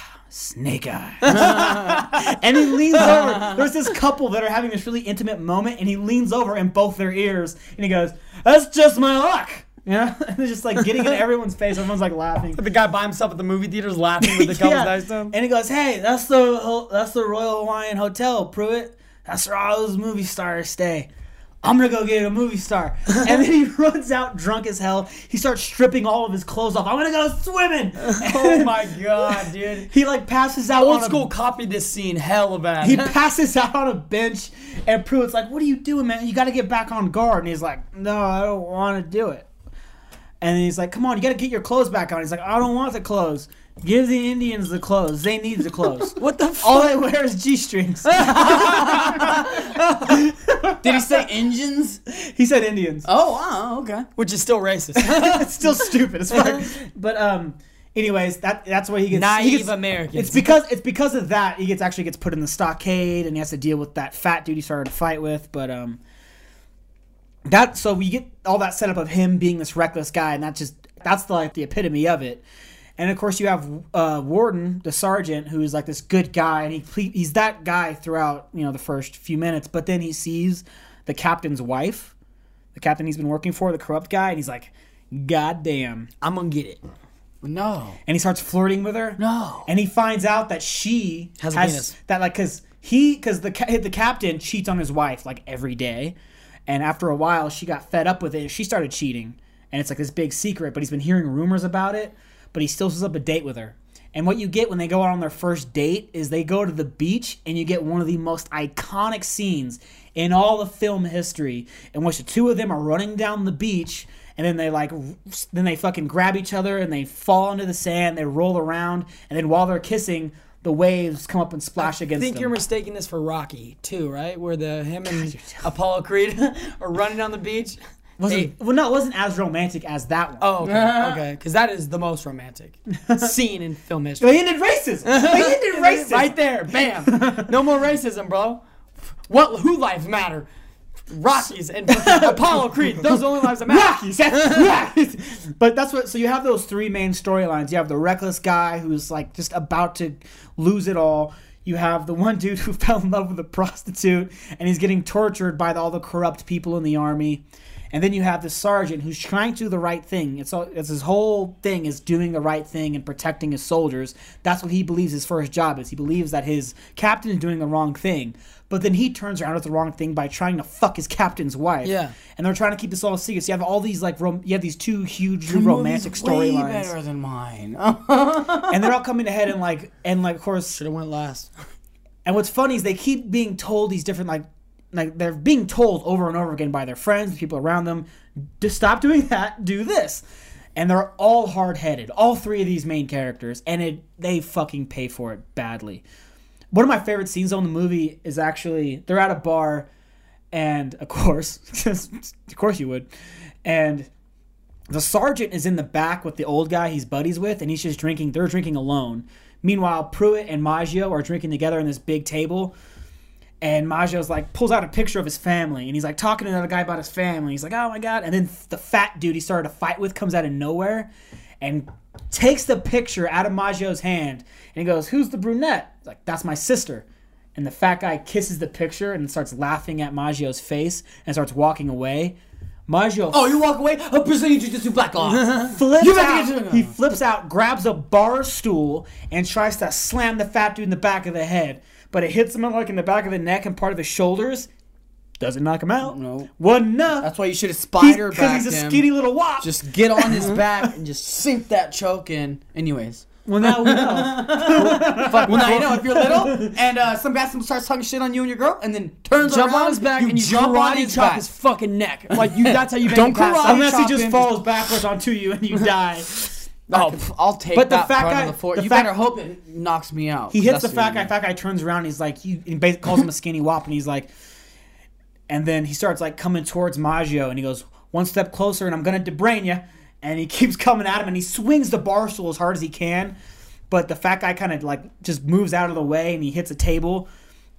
Snake eye. and he leans over. There's this couple that are having this really intimate moment, and he leans over in both their ears, and he goes, "That's just my luck." Yeah, and it's just like getting in everyone's face. Everyone's like laughing. The guy by himself at the movie theaters laughing with the Yeah. next to him. And he goes, "Hey, that's the that's the Royal Hawaiian Hotel, Prewitt. That's where all those movie stars stay. I'm gonna go get a movie star." and then he runs out drunk as hell. He starts stripping all of his clothes off. I'm gonna go swimming. Oh my god, dude. He like passes out Old on a- school copied this scene hella bad. he passes out on a bench, and Prewitt's like, "What are you doing, man? You got to get back on guard." And he's like, "No, I don't want to do it." And he's like, "Come on, you got to get your clothes back on." He's like, "I don't want the clothes. Give the Indians the clothes. They need the clothes. what the fuck? All they wear is g strings." Did he say engines? he said Indians. Oh wow, okay. Which is still racist. it's still stupid as fuck. But um, anyways, that that's why he gets he Naive gets- Americans. It's because it's because of that he gets actually gets put in the stockade and he has to deal with that fat dude he started to fight with. But um, that so we get all that setup of him being this reckless guy, and that just that's the, like the epitome of it. And of course, you have uh, Warden, the sergeant, who is like this good guy, and he he's that guy throughout you know the first few minutes. But then he sees the captain's wife, the captain he's been working for, the corrupt guy, and he's like, "God damn!" I'm gonna get it. No. And he starts flirting with her. No. And he finds out that she Has a penis. that like because he because the the captain cheats on his wife like every day, and after a while she got fed up with it. and She started cheating, and it's like this big secret. But he's been hearing rumors about it. But he still sets up a date with her. And what you get when they go out on their first date is they go to the beach and you get one of the most iconic scenes in all of film history in which the two of them are running down the beach and then they like then they fucking grab each other and they fall into the sand, they roll around, and then while they're kissing, the waves come up and splash I against I think them. you're mistaking this for Rocky too, right? Where the him and Apollo Creed are running on the beach. Wasn't, They- well, no, it wasn't as romantic as that one. oh, okay, okay, because that is the most romantic scene in film history. They ended racism. They ended racism. Right there, bam. No more racism, bro. What? Who lives matter? Rockies and Apollo Creed. Those are the only lives that matter. Rockies. That's Rockies. But that's what. So you have those three main storylines. You have the reckless guy who's like just about to lose it all. You have the one dude who fell in love with a prostitute and he's getting tortured by all the corrupt people in the army. And then you have the sergeant who's trying to do the right thing. It's, all, it's his whole thing is doing the right thing and protecting his soldiers. That's what he believes his first job is. He believes that his captain is doing the wrong thing. But then he turns around with the wrong thing by trying to fuck his captain's wife. Yeah. And they're trying to keep this all secret. So you have all these like rom- you have these two hugely romantic storylines, better than mine. and they're all coming ahead and like and like of course. Should have went last. And what's funny is they keep being told these different like like they're being told over and over again by their friends, people around them, to stop doing that, do this. And they're all hard headed, all three of these main characters, and it they fucking pay for it badly. One of my favorite scenes on the movie is actually they're at a bar, and of course, of course you would, and the sergeant is in the back with the old guy he's buddies with, and he's just drinking. They're drinking alone. Meanwhile, Prewitt and Maggio are drinking together in this big table. And Maggio's like pulls out a picture of his family, and he's like talking to another guy about his family. He's like, "Oh my god!" And then the fat dude he started to fight with comes out of nowhere, and takes the picture out of Maggio's hand, and he goes, "Who's the brunette?" He's like, "That's my sister." And the fat guy kisses the picture and starts laughing at Maggio's face and starts walking away. Maggio oh, you walk away? Presenting you to black law. flips out. get He flips out, grabs a bar stool, and tries to slam the fat dude in the back of the head. But it hits him like in the back of the neck and part of his shoulders. Doesn't knock him out. No. Wasn't enough. That's why you should have He's- spider 'cause backed he's a him. skinny little wop. Just get on his back and just sink that choke in. Anyways. well, now we know. Fuck, well, now you know if you're little and uh, some guy starts talking shit on you and your girl and then turns Jump around, on his back you and you jump on karate his chop back. his fucking neck. Like you. That's how you make Don't it past karate that. Unless he chop just him. falls backwards onto you and you die. Oh, pff, I'll take But the that fat part guy- of the fort. the You fat- better hope it knocks me out. He hits the fat guy. Fat guy turns around. And he's like, he, he basically calls him a skinny wop, and he's like, and then he starts like coming towards Maggio, and he goes one step closer, and I'm gonna debrain you. And he keeps coming at him, and he swings the bar stool as hard as he can, but the fat guy kind of like just moves out of the way, and he hits a table,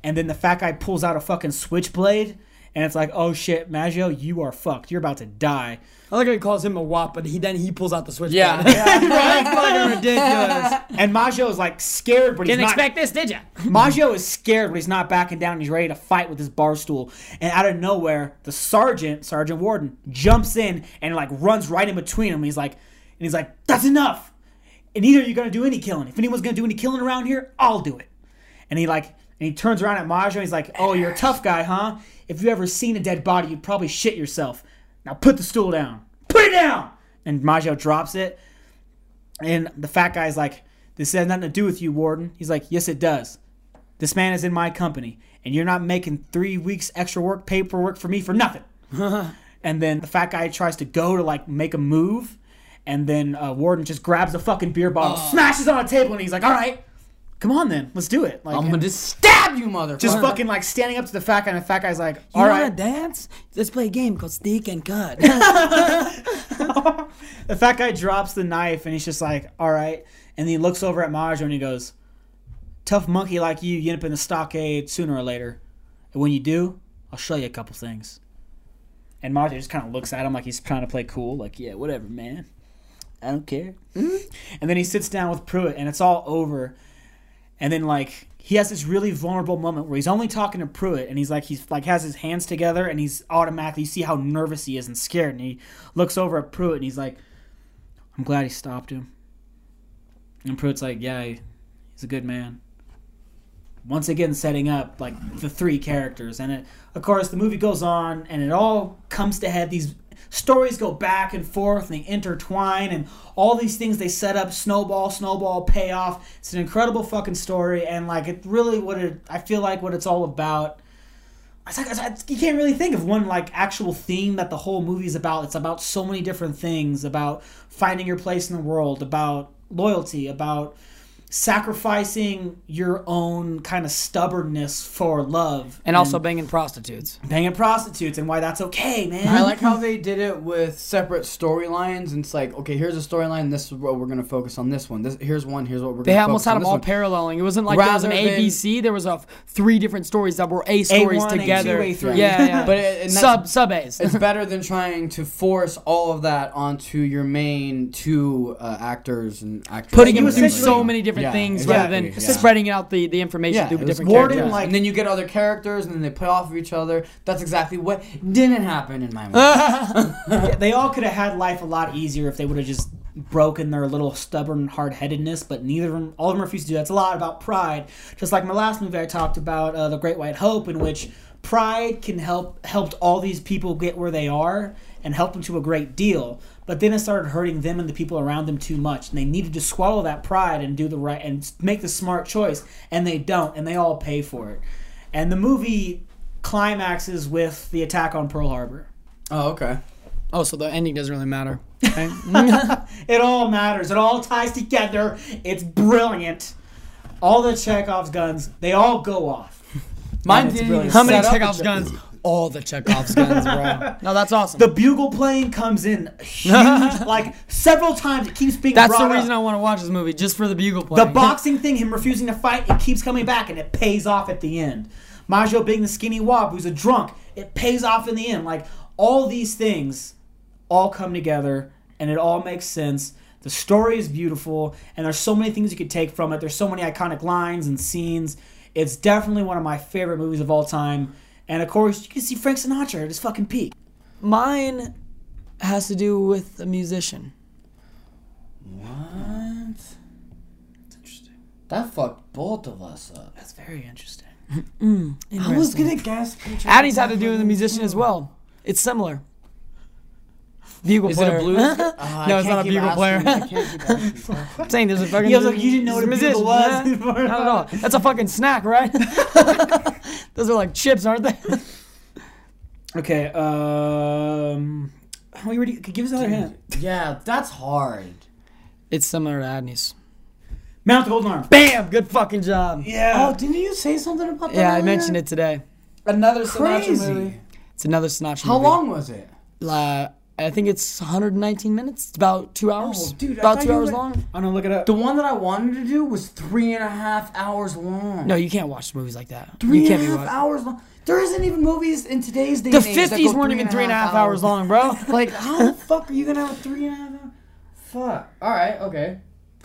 and then the fat guy pulls out a fucking switchblade, and it's like, oh shit, Maggio, you are fucked. You're about to die. I like how he calls him a wop, but he then he pulls out the switch. Yeah. right. Fucking ridiculous. And Maggio is like scared, but he's Didn't not. expect this, did you? Maggio is scared, but he's not backing down. He's ready to fight with his bar stool. And out of nowhere, the sergeant, Sergeant Warden, jumps in and like runs right in between him. He's like, and he's like, "That's enough. And neither are gonna do any killing. If anyone's gonna do any killing around here, I'll do it." And he like, and he turns around at Maggio. And he's like, "Oh, you're a tough guy, huh? If you ever seen a dead body, you'd probably shit yourself. Now put the stool down. Put it down." And Maggio drops it. And the fat guy's like, This has nothing to do with you, Warden. He's like, Yes, it does. This man is in my company, and you're not making three weeks extra work paperwork for me for nothing. and then the fat guy tries to go to like make a move, and then uh, Warden just grabs a fucking beer bottle, smashes on a table, and he's like, All right, come on then, let's do it. Like, I'm gonna just stab you, motherfucker. just fucking like standing up to the fat guy, and the fat guy's like, You All wanna right. dance? Let's play a game called Sneak and Cut. The fat guy drops the knife and he's just like, all right. And he looks over at Maggio and he goes, tough monkey like you, you end up in the stockade sooner or later. And when you do, I'll show you a couple things. And Maggio just kind of looks at him like he's trying to play cool, like, yeah, whatever, man. I don't care. Mm-hmm. And then he sits down with Prewitt and it's all over. And then like he has this really vulnerable moment where he's only talking to Prewitt and he's like he's like has his hands together and he's automatically you see how nervous he is and scared and he looks over at Prewitt and he's like I'm glad he stopped him. And Prewitt's like, yeah, he- he's a good man. Once again, setting up like the three characters, and it, of course, the movie goes on, and it all comes to head. These stories go back and forth, and they intertwine, and all these things they set up, snowball, snowball, payoff. It's an incredible fucking story, and like it really, what it, I feel like what it's all about. It's like, it's like- you can't really think of one like actual theme that the whole movie is about. It's about so many different things about finding your place in the world, about loyalty, about sacrificing your own kind of stubbornness for love, And also banging prostitutes. banging prostitutes, and why that's okay, man. I like how they did it with separate storylines. And it's like, okay, here's a storyline. This is what we're gonna focus on. This one. This here's one. Here's what we're. They gonna almost focus had them all one. paralleling. It wasn't like there was an Rather than- ABC. There was a f- three different stories that were A stories A1, together. A2, A3. Yeah, yeah. But it, sub sub A's. it's better than trying to force all of that onto your main two uh, actors and actresses. Putting You them through so many different Yeah, things exactly, rather than yeah. spreading out the, the information Yeah, through it was different Warden, characters. like- and then you get other characters, and then they play off of each other. That's exactly what didn't happen in my movie. Yeah, they all could have had life a lot easier if they would have just broken their little stubborn hard-headedness but neither of them all of them refused to do that it's a lot about pride just like my last movie i talked about uh, the great white hope in which pride can help helped all these people get where they are and help them to a great deal but then it started hurting them and the people around them too much and they needed to swallow that pride and do the right and make the smart choice and they don't and they all pay for it and the movie climaxes with the attack on pearl harbor oh, okay. oh, so the ending doesn't really matter. Okay? It all matters. It all ties together. It's brilliant. All the Chekhov's guns, they all go off. Mine didn't How many set up a Chekhov's guns? All the Chekhov's guns, bro. No, that's awesome. The bugle playing comes in huge, like several times. It keeps being that's the reason up. I want to watch this movie, just for the bugle playing. The boxing thing, him refusing to fight, it keeps coming back and it pays off at the end. Maggio being the skinny wop who's a drunk, it pays off in the end. Like all these things all come together and it all makes sense. The story is beautiful and there's so many things you could take from it. There's so many iconic lines and scenes. It's definitely one of my favorite movies of all time. And of course, you can see Frank Sinatra at his fucking peak. Mine has to do with a musician. What? It's interesting. That fucked both of us up. That's very interesting. I was gonna guess. Picture Addie's had to do with a musician as well. It's similar. Bugle Is it player. a blues? Uh, no, it's can't a bugle player. I can't keep asking. I'm saying there's a fucking. He was like, you didn't know what a musician. bugle was Yeah. before. Not at all. That's a fucking snack, right? Those are like chips, aren't they? Okay, um. How you ready? Give us another hint. yeah, that's hard. It's similar to Adney's. Mount the Golden arm. Bam! Good fucking job. Yeah. Oh, didn't you say something about that? Yeah, I earlier? mentioned it today. Another Sinatra Crazy. movie. It's another Sinatra How movie. long was it? Uh, I think it's 119 minutes. It's about two hours. Oh, dude, I about thought two you hours were- long. I'm gonna look it up. The one that I wanted to do was three and a half hours long. No, you can't watch movies like that. three you can't a half watching. hours long. There isn't even movies in today's day. The and age that 50s go weren't even three and a half hours long, bro. Like, how the fuck are you gonna have a three and a half hour? Fuck. All right. Okay.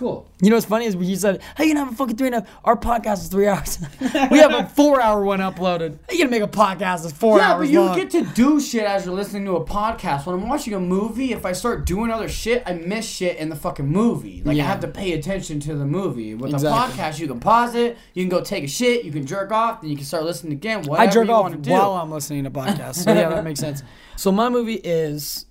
Cool. You know what's funny is when you said, "Hey, you gonna have a fucking three and a half?" Our podcast is three hours. we have a four-hour one uploaded. How you gonna make a podcast that's four yeah, hours but you long? get to do shit as you're listening to a podcast. When I'm watching a movie, if I start doing other shit, I miss shit in the fucking movie. Like Yeah. I have to pay attention to the movie. With Exactly. a podcast, you can pause it, you can go take a shit, you can jerk off, then you can start listening again. I Whatever jerk you off want to do. while I'm listening to podcasts. So yeah, that makes sense. So my movie is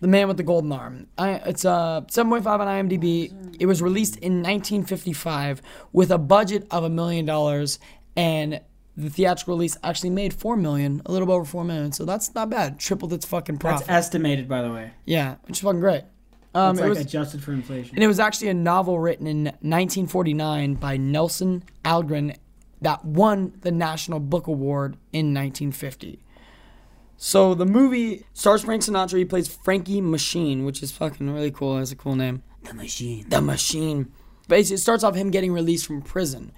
The Man with the Golden Arm. I, it's uh, 7.5 on IMDb. It was released in 1955 with a budget of a million dollars, and the theatrical release actually made four million, a little over four million. So that's not bad. Tripled its fucking profit. That's estimated, by the way. yeah, which is fucking great. Um, It's it like was, adjusted for inflation. and it was actually a novel written in 1949 by Nelson Algren that won the National Book Award in 1950. So the movie stars Frank Sinatra. He plays Frankie Machine, which is fucking really cool. It's a cool name. the machine. The Machine. Basically, it starts off him getting released from prison,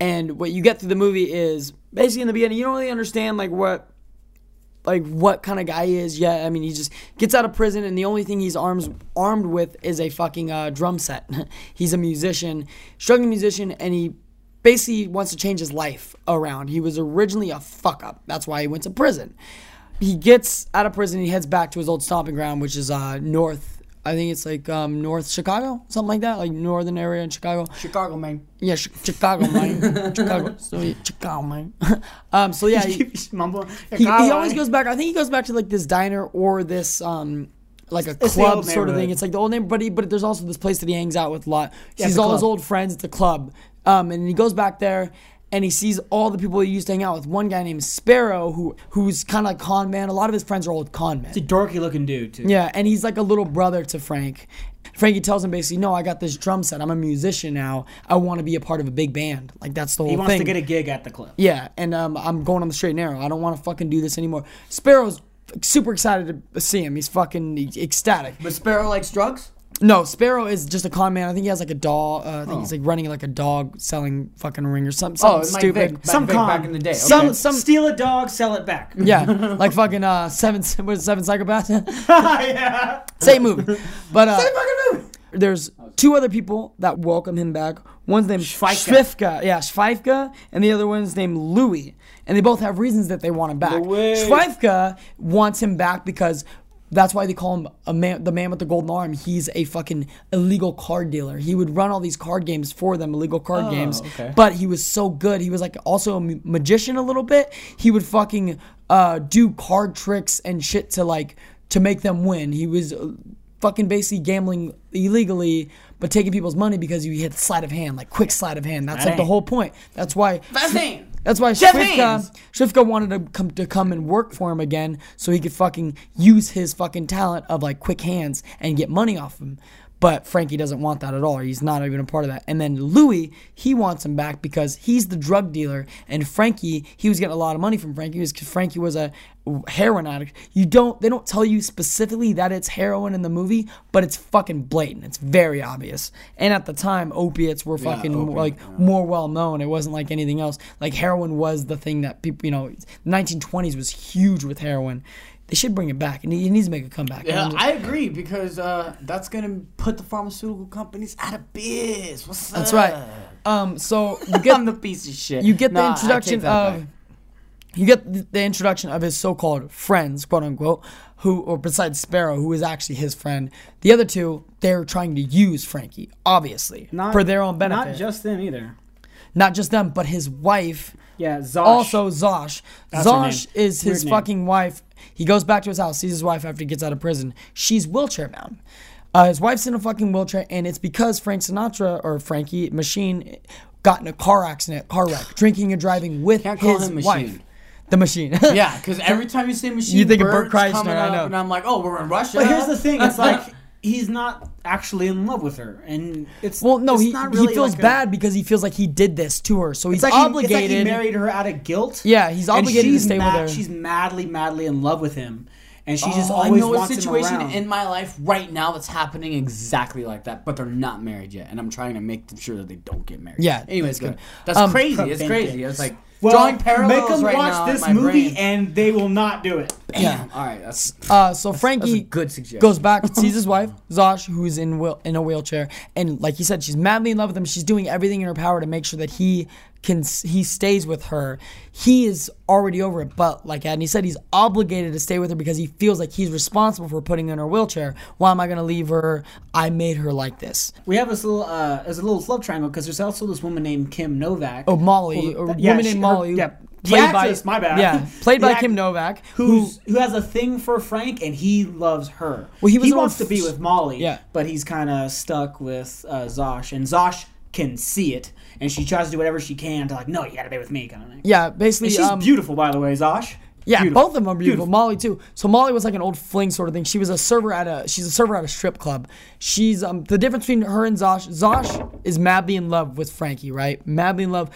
and what you get through the movie is basically in the beginning you don't really understand like what like what kind of guy he is yet. I mean, he just gets out of prison, and the only thing he's arms armed with is a fucking uh, drum set. he's a musician, struggling musician, and he basically wants to change his life around. He was originally a fuck up. That's why he went to prison. He gets out of prison. He heads back to his old stomping ground, which is uh, north. I think it's like um, North Chicago, something like that, like northern area in Chicago. Chicago, man. Yeah, Chi- Chicago, man. Chicago, so, yeah, Chicago, man. um, so yeah, he, he, he always goes back. I think he goes back to like this diner or this um like a the club sort of thing. It's like the old neighborhood, but, he, but there's also this place that he hangs out with a lot. Yeah, He's it's a all his old friends. It's a club, um, and he goes back there, and he sees all the people he used to hang out with. One guy named Sparrow, who who's kind of like con man. A lot of his friends are old con men. He's a dorky looking dude too. Yeah, and he's like a little brother to Frank. Frankie tells him basically, "No, I got this drum set. I'm a musician now. I want to be a part of a big band. Like that's the whole thing." He wants thing." to get a gig at the club. yeah, and um, I'm going on the straight and narrow. I don't want to fucking do this anymore. Sparrow's super excited to see him. He's fucking ecstatic. But Sparrow likes drugs. No, Sparrow is just a con man. I think he has like a dog. Uh, I think Oh. he's like running like a dog selling fucking ring or something. Oh, something might stupid. Some con. back in the day. Some- okay. some- Steal a dog, sell it back. Yeah, like fucking uh, seven. What is it, seven psychopaths? yeah. Same movie, but uh, there's two other people that welcome him back. One's named Schwiefka. Schwiefka, yeah, Schwiefka, and the other one's named Louis. And they both have reasons that they want him back. Louis. Schwiefka wants him back because that's why they call him a man, the man with the golden arm. He's a fucking illegal card dealer. He would run all these card games for them, illegal card Oh, games. okay. But he was so good. He was like also a magician a little bit. He would fucking uh, do card tricks and shit to like to make them win. He was uh, fucking basically gambling illegally, but taking people's money because you hit sleight of hand, like quick sleight of hand. That's like the whole point. That's why. Fast hand. That's why Shifka, hands. Wanted to come to come and work for him again, so he could fucking use his fucking talent of like quick hands and get money off him. But Frankie doesn't want that at all. He's not even a part of that. And then Louis, he wants him back because he's the drug dealer, and Frankie, he was getting a lot of money from Frankie because Frankie was a heroin addict. You don't, they don't tell you specifically that it's heroin in the movie, but it's fucking blatant. It's very obvious. And at the time, opiates were fucking opiate, like more well known. It wasn't like anything else. Like heroin was the thing that people, you know, 1920s was huge with heroin. They should bring it back, and he needs to make a comeback. Yeah, I agree because uh, that's gonna put the pharmaceutical companies out of biz. What's that's up? right. Um, so you get I'm the piece of shit. you get the Nah, I introduction of back. you get the, the introduction of his so-called friends, quote unquote, who or besides Sparrow, who is actually his friend. The other two, they're trying to use Frankie, obviously, Not, for their own benefit. Not just them either. Not just them, but his wife Yeah, Zosh. Also, Zosh. That's Zosh is his Weird name. fucking wife. He goes back to his house, sees his wife after he gets out of prison. She's wheelchair bound. Uh, his wife's in a fucking wheelchair, and it's because Frank Sinatra or Frankie Machine got in a car accident, car wreck, drinking and driving with Can't call his him wife. Machine. The machine. Yeah, because every time you say machine, You think of Bert coming I know. and I'm like, oh, we're in Russia. But here's the thing: it's like he's not actually in love with her, and it's well, no, it's he, not he feels like a- bad because he feels like he did this to her, so he's like, he, it's obligated. like he married her out of guilt. Yeah, he's obligated to stay with mad- her. She's madly, madly in love with him, and she just Oh, always I know a situation him in my life right now that's happening exactly like that, but they're not married yet, and I'm trying to make them sure that they don't get married. Yeah, Anyways, that's good. good. That's Um, crazy. It's crazy. it. It's like well, drawing parallels make them right watch now this movie, brain. and they will not do it. Bam. All right, that's Uh, so that's Frankie a good suggestion. goes back, sees his wife Zosh, who's in wheel, in a wheelchair, and like he said, she's madly in love with him. She's doing everything in her power to make sure that he can he stays with her. He is already over it, but like and he said, he's obligated to stay with her because he feels like he's responsible for putting her in her wheelchair. Why am I gonna leave her? I made her like this. We have this little, uh, there's a little love triangle because there's also this woman named Kim Novak. Oh, Molly, Well, or yeah, woman she- named her- Molly, yeah, played actress, by my bad. yeah, played by act- Kim Novak, who who's who has a thing for Frank and he loves her. Well, he was an wants old to be with Molly, Yeah. but he's kind of stuck with uh, Zosh, and Zosh can see it, and she tries to do whatever she can to like, no, you got to be with me, kind of thing. yeah, basically And she's um, beautiful, by the way, Zosh. Yeah, Beautiful. both of them are beautiful. Molly too. So Molly was like an old fling sort of thing. She was a server at a she's a server at a strip club. She's um the difference between her and Zosh. Zosh is madly in love with Frankie, right? Madly in love,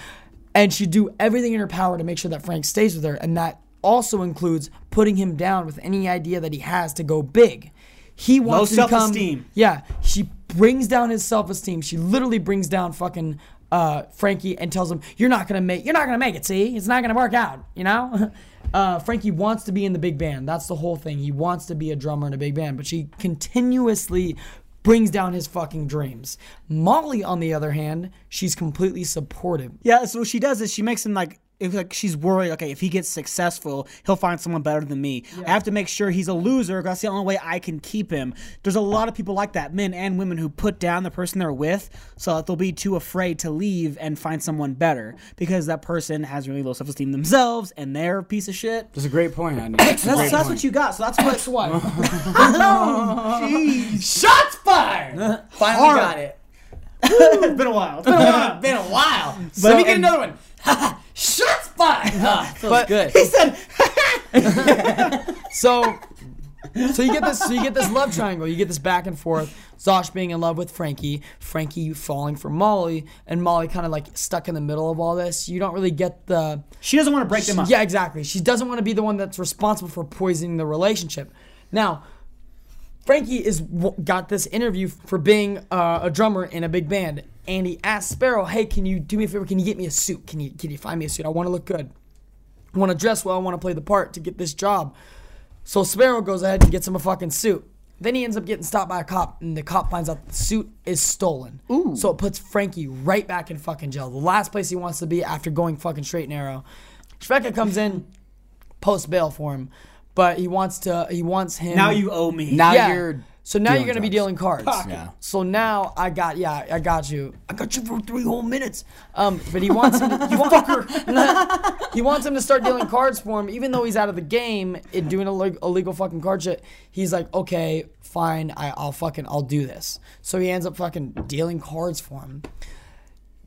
and she'd do everything in her power to make sure that Frank stays with her, and that also includes putting him down with any idea that he has to go big. He wants Low to become self-esteem. yeah, she brings down his self esteem. She literally brings down fucking uh, Frankie and tells him, "You're not gonna make. You're not gonna make it. See, it's not gonna work out. You know." Uh, Frankie wants to be in the big band. That's the whole thing. He wants to be a drummer in a big band, but she continuously brings down his fucking dreams. Molly, on the other hand, she's completely supportive. Yeah, so what she does is she makes him like if like she's worried, okay, if he gets successful, he'll find someone better than me. I have to make sure he's a loser because that's the only way I can keep him. There's a lot of people like that, men and women, who put down the person they're with so that they'll be too afraid to leave and find someone better because that person has really low self esteem themselves and they're a piece of shit. That's a great point. Andy. That's, That's, great that's point. what you got. So that's what. What? Oh, Shots fired. Finally Hard. got it. It's been a while. It's been a while. Been a while. So- Let me get and- another one. Shots fired. Ah, feels But- good. He said, So, so you get this. So you get this love triangle. You get this back and forth. Zosh being in love with Frankie, Frankie falling for Molly, and Molly kind of like stuck in the middle of all this. You don't really get the. She doesn't want to break them up. Yeah, exactly. She doesn't want to be the one that's responsible for poisoning the relationship. Now, Frankie is got this interview for being uh, a drummer in a big band, and he asked Sparrow, "Hey, can you do me a favor? Can you get me a suit? Can you can you find me a suit? I want to look good. I want to dress well. I want to play the part to get this job." So Sparrow goes ahead and gets him a fucking suit. Then he ends up getting stopped by a cop, and the cop finds out the suit is stolen. Ooh. So it puts Frankie right back in fucking jail, the last place he wants to be after going fucking straight and narrow. Shveka comes in, post bail for him, but he wants to. He wants him. Now you owe me. Now yeah. you're. so now you're dealing gonna be drugs. dealing cards. Yeah. So now I got yeah I got you I got you for three whole minutes. Um, but he wants him to, you fucker. he wants him to start dealing cards for him, even though he's out of the game and doing illeg- illegal fucking card shit. He's like, okay, fine, I, I'll fucking I'll do this. So he ends up fucking dealing cards for him.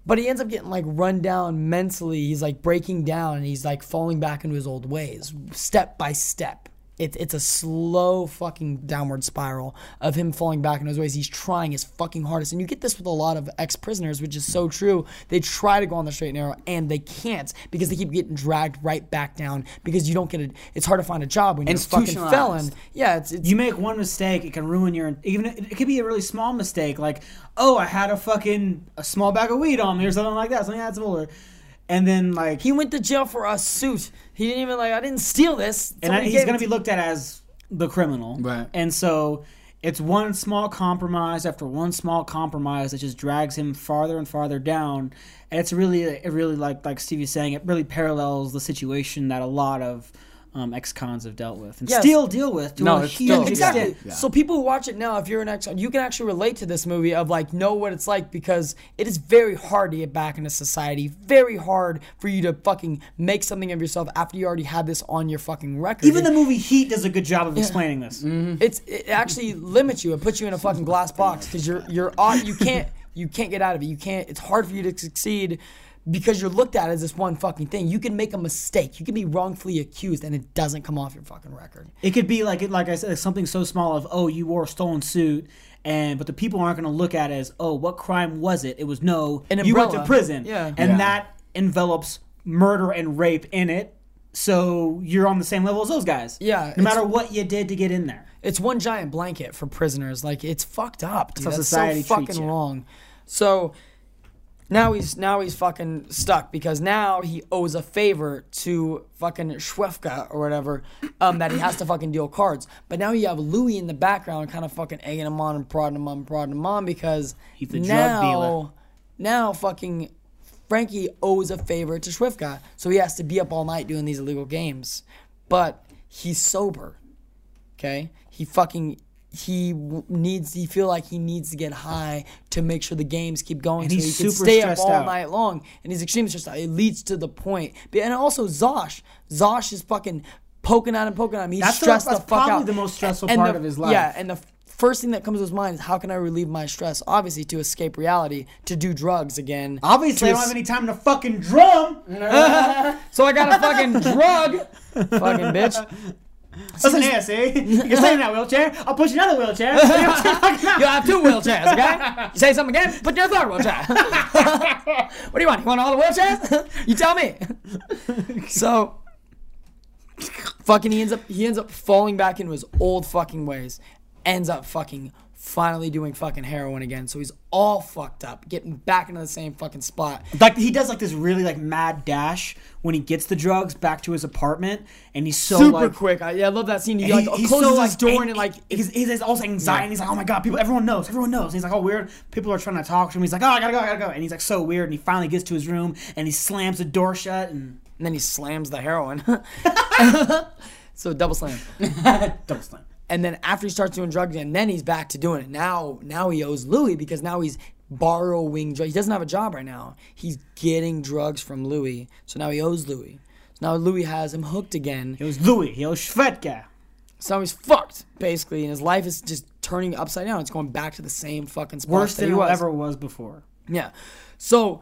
But he ends up getting like run down mentally. He's like breaking down and he's like falling back into his old ways, step by step. It, it's a slow fucking downward spiral of him falling back in his ways. He's trying his fucking hardest. And you get this with a lot of ex prisoners, which is so true. They try to go on the straight and narrow and they can't because they keep getting dragged right back down because you don't get it. It's hard to find a job when you're a fucking felon. Yeah, it's, it's You make one mistake, it can ruin your. Even it could be a really small mistake, like oh, I had a fucking a small bag of weed on me or something like that, something that's similar, and then like he went to jail for a suit. He didn't even like, I didn't steal this. and I, he's going it to be looked at as the criminal. Right. And so it's one small compromise after one small compromise that just drags him farther and farther down. And it's really, it really like like Stevie's saying, it really parallels the situation that a lot of um, ex-cons have dealt with and Yes. still deal with to No, a huge still- Exactly. extent. Yeah. So people who watch it now, if you're an ex, you can actually relate to this movie of like know what it's like because it is very hard to get back into society. Very hard for you to fucking make something of yourself after you already had this on your fucking record. Even the movie Heat does a good job of explaining this. it's it actually limits you. It puts you in a fucking glass box because you're you're on. You can't you can't get out of it. You can't. It's hard for you to succeed. Because you're looked at as this one fucking thing. You can make a mistake. You can be wrongfully accused, and it doesn't come off your fucking record. It could be like like I said, something so small of oh you wore a stolen suit, and but the people aren't going to look at it as oh what crime was it? It was no An you went to umbrella. prison, Yeah. and Yeah. that envelops murder and rape in it. So you're on the same level as those guys. Yeah, no it's- matter what you did to get in there. It's one giant blanket for prisoners. Like it's fucked up, dude. how That's society so treats fucking you. wrong. So now he's now he's fucking stuck because now he owes a favor to fucking Schwefka or whatever, um, that he has to fucking deal cards. But now you have Louis in the background, kind of fucking egging him on and prodding him on, and prodding him on because He's the drug now, dealer. now fucking Frankie owes a favor to Schwefka, so he has to be up all night doing these illegal games. But he's sober. Okay, he fucking he needs. He feel like he needs to get high to make sure the games keep going, And so he's he can stay up all out. night long. And he's extremely stressed out. It leads to the point. And also Zosh, Zosh is fucking poking at him, poking at him. He's That's the- stressed that's the fuck probably out. the most stressful And part the- of his life. Yeah, and the first thing that comes to his mind is how can I relieve my stress? Obviously, to escape reality, to do drugs again. Obviously, I don't es- have any time to fucking drum. So I got a fucking drug, fucking bitch. Listen here, see? You can stay in that wheelchair. I'll put you another wheelchair. You know what I'm talking about? You have two wheelchairs, okay? You say something again, put your third wheelchair. what do you want? You want all the wheelchairs? you tell me. So, fucking, he ends up he ends up falling back into his old fucking ways. Ends up fucking finally doing fucking heroin again. So he's all fucked up, getting back into the same fucking spot. Like he does like this really like mad dash when he gets the drugs back to his apartment, and he's so Super like. quick. I, yeah, I love that scene. He, He, like he's closes so his like door and it like he's, he's has all anxiety. He's like, oh my god, people, everyone knows, everyone knows. And he's like, oh weird. People are trying to talk to him. He's like, oh I gotta go, I gotta go. And he's like so weird. And he finally gets to his room and he slams the door shut and and then he slams the heroin. so double slam. double slam. And then after he starts doing drugs again, then he's back to doing it. Now, now he owes Louis because now he's borrowing drugs. He doesn't have a job right now. He's getting drugs from Louis, so now he owes Louis. So now Louis has him hooked again. It was Louis. He owes Shvedka. So he's fucked basically, and his life is just turning upside down. It's going back to the same fucking spot Worse than he it was. ever was before. Yeah. So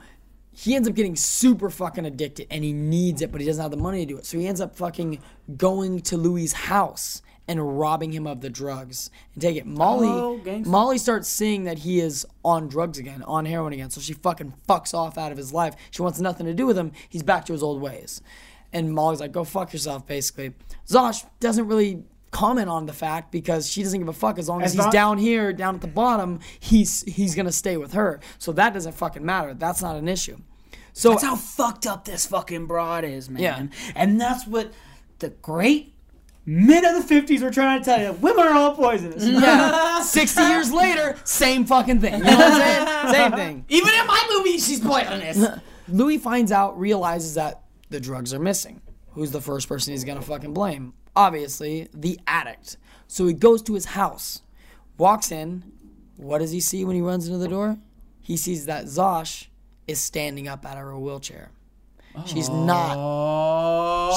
he ends up getting super fucking addicted and he needs it, but he doesn't have the money to do it. So he ends up fucking going to Louis' house and robbing him of the drugs and take it. Molly Oh. Molly starts seeing that he is on drugs again, on heroin again. So she fucking fucks off out of his life. She wants nothing to do with him. He's back to his old ways. And Molly's like, go fuck yourself, basically. Zosh doesn't really comment on the fact because she doesn't give a fuck as long as As he's long- down here, down at the bottom, he's he's gonna stay with her. So that doesn't fucking matter. That's not an issue. So That's how fucked up this fucking broad is, man. Yeah. And that's what the great men of the 50s were trying to tell you. Women are all poisonous. yeah, 60 years later, same fucking thing. You know what I'm saying? Same thing. Even in my movie, she's poisonous. Louis finds out, realizes that the drugs are missing. Who's the first person he's gonna fucking blame? Obviously, the addict. So he goes to his house, walks in. What does he see when he runs into the door? He sees that Zosh is standing up out of her wheelchair. She's not.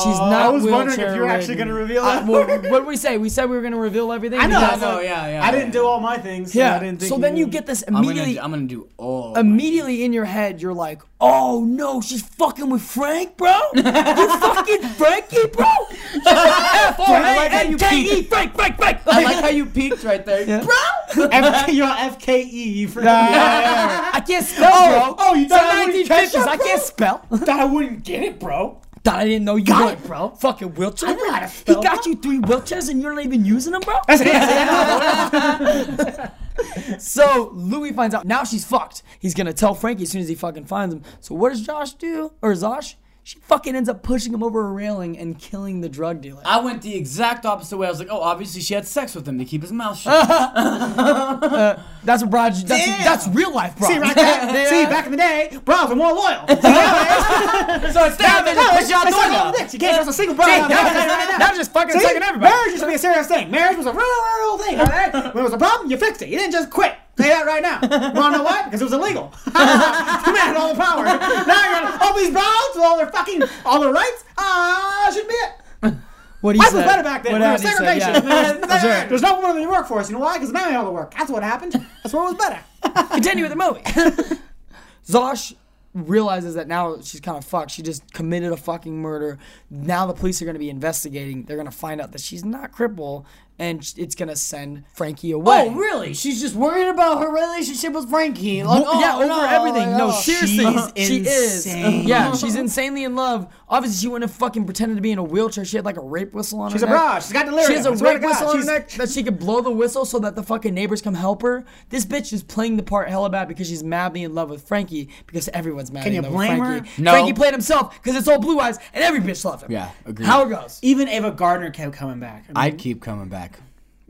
She's not. I was wondering if you were wheelchair actually gonna reveal Uh, that. well, what did we say? We said we were gonna reveal everything. I know. because- I know, yeah, yeah, I didn't do all my things. so Yeah. I didn't think so then you get this immediately. I'm gonna do all. immediately in your head, you're like, "Oh no, she's fucking with Frank, bro! You fucking Frankie, bro! F R I like how you N K E. Frank, Frank, Frank!" I like how you peeked right there, bro. FK, you're FKE. You forgot. I can't spell, Oh, bro. oh, you It's thought the I wouldn't catch 1950s. that, I can't spell. Thought I wouldn't get it, bro. Thought I didn't know you Got would, it, bro. Fucking wheelchair. I know how to spell, He spell, got you three wheelchairs and you're not even using them, bro. That's it. So Louis finds out now she's fucked. He's gonna tell Frankie as soon as he fucking finds him. So what does Josh do? Or Zosh? She fucking ends up pushing him over a railing and killing the drug dealer. I went the exact opposite way. I was like, oh, obviously she had sex with him to keep his mouth shut. Uh, that's what Brad. That's, Damn. that's real life, bro. See, right there. See, back in the day, bras were more loyal. so instead of it, No, push it's you out the it's like window. You can't trust a single bra. now, now, now just fucking See, sucking everybody. marriage used to be a serious thing. Marriage was a real, real, real thing. All right? When it was a problem, you fixed it. You didn't just quit. Say that right now. You wanna know why? Because it was illegal. man had all the power. Now you're gonna all these bras with all their fucking all their rights. Ah, shouldn't be it. What he Life was better back then. What happened, said, segregation. yeah. There's, no woman in the workforce. You know why? Because the man had all the work. That's what happened. That's it was better. Continue with the movie. Zosh realizes that now she's kind of fucked. She just committed a fucking murder. Now the police are going to be investigating. They're going to find out that she's not crippled, and it's going to send Frankie oh, away. Oh, really? She's just worried about her relationship with Frankie. Like, oh, yeah, over no, everything. like, No, oh. seriously, She's she is. insane. Yeah, she's insanely in love. Obviously, she wouldn't have fucking pretended to be in a wheelchair. She had like a rape whistle on She's her She's a neck. bra. She's got delirium. She has a I swear to rape whistle on her neck that she could blow the whistle so that the fucking neighbors come help her. This bitch is playing the part hella bad because she's madly in love with Frankie because everyone's madly you in love with Frankie. Can you blame her? Frankie. No. Frankie played himself because it's all blue eyes and every bitch loves him. Yeah, agreed. How it goes. Even Ava Gardner kept coming back. I mean, I'd keep coming back.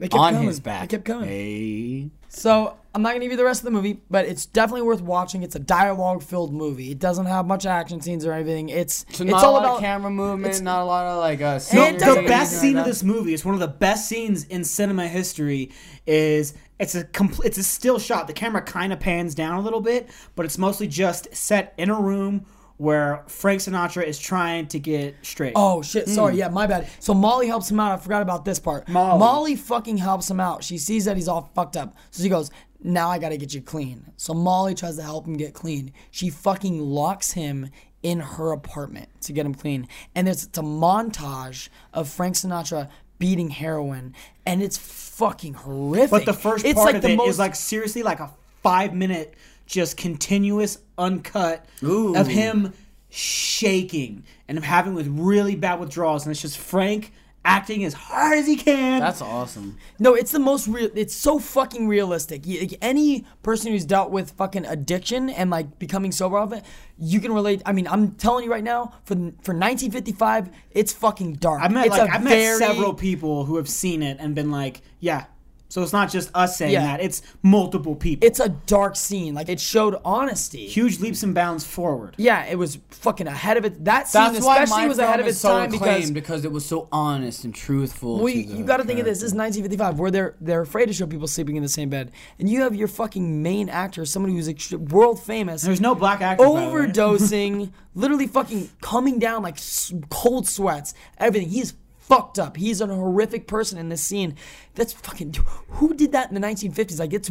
They kept On coming. his back. They kept coming. Hey. So I'm not gonna give you the rest of the movie, but it's definitely worth watching. It's a dialogue-filled movie. It doesn't have much action scenes or anything. It's So it's not all a lot about of camera movement, not a lot of like uh, No, the best scene like of this movie. It's one of the best scenes in cinema history. Is it's a complete, it's a still shot. The camera kind of pans down a little bit, but it's mostly just set in a room where Frank Sinatra is trying to get straight. Oh shit! Sorry, hmm. yeah, my bad. So Molly helps him out. I forgot about this part. Molly. fucking helps him out. She sees that he's all fucked up, so she goes, "Now I gotta get you clean." So Molly tries to help him get clean. She fucking locks him in her apartment to get him clean, and there's it's a montage of Frank Sinatra beating heroin, and it's fucking horrific. but the first it's part like of the it is most like seriously like a five minute, just continuous uncut Ooh. of him shaking and of having with really bad withdrawals, and it's just Frank acting as hard as he can. That's awesome. No, it's the most real. It's so fucking realistic. You, like, any person who's dealt with fucking addiction and like becoming sober of it, you can relate. I mean, I'm telling you right now, for for 1955, it's fucking dark. I've met it's like a I've met very- several people who have seen it and been like, yeah. So it's not just us saying Yeah. that; it's multiple people. It's a dark scene. Like it showed honesty. huge leaps and bounds forward. Yeah, it was fucking ahead of it. That scene That's why especially was ahead of its so time because because it was so honest and truthful. Well, to you, the you got to think of this. This is 1955, where they're they're afraid to show people sleeping in the same bed, and you have your fucking main actor, somebody who's ext- world famous, There's no black actors. by the way. overdosing, literally fucking coming down like s- cold sweats, everything. He's fucked up. He's an horrific person in this scene. That's fucking. Who did that in the 1950s? Like it's,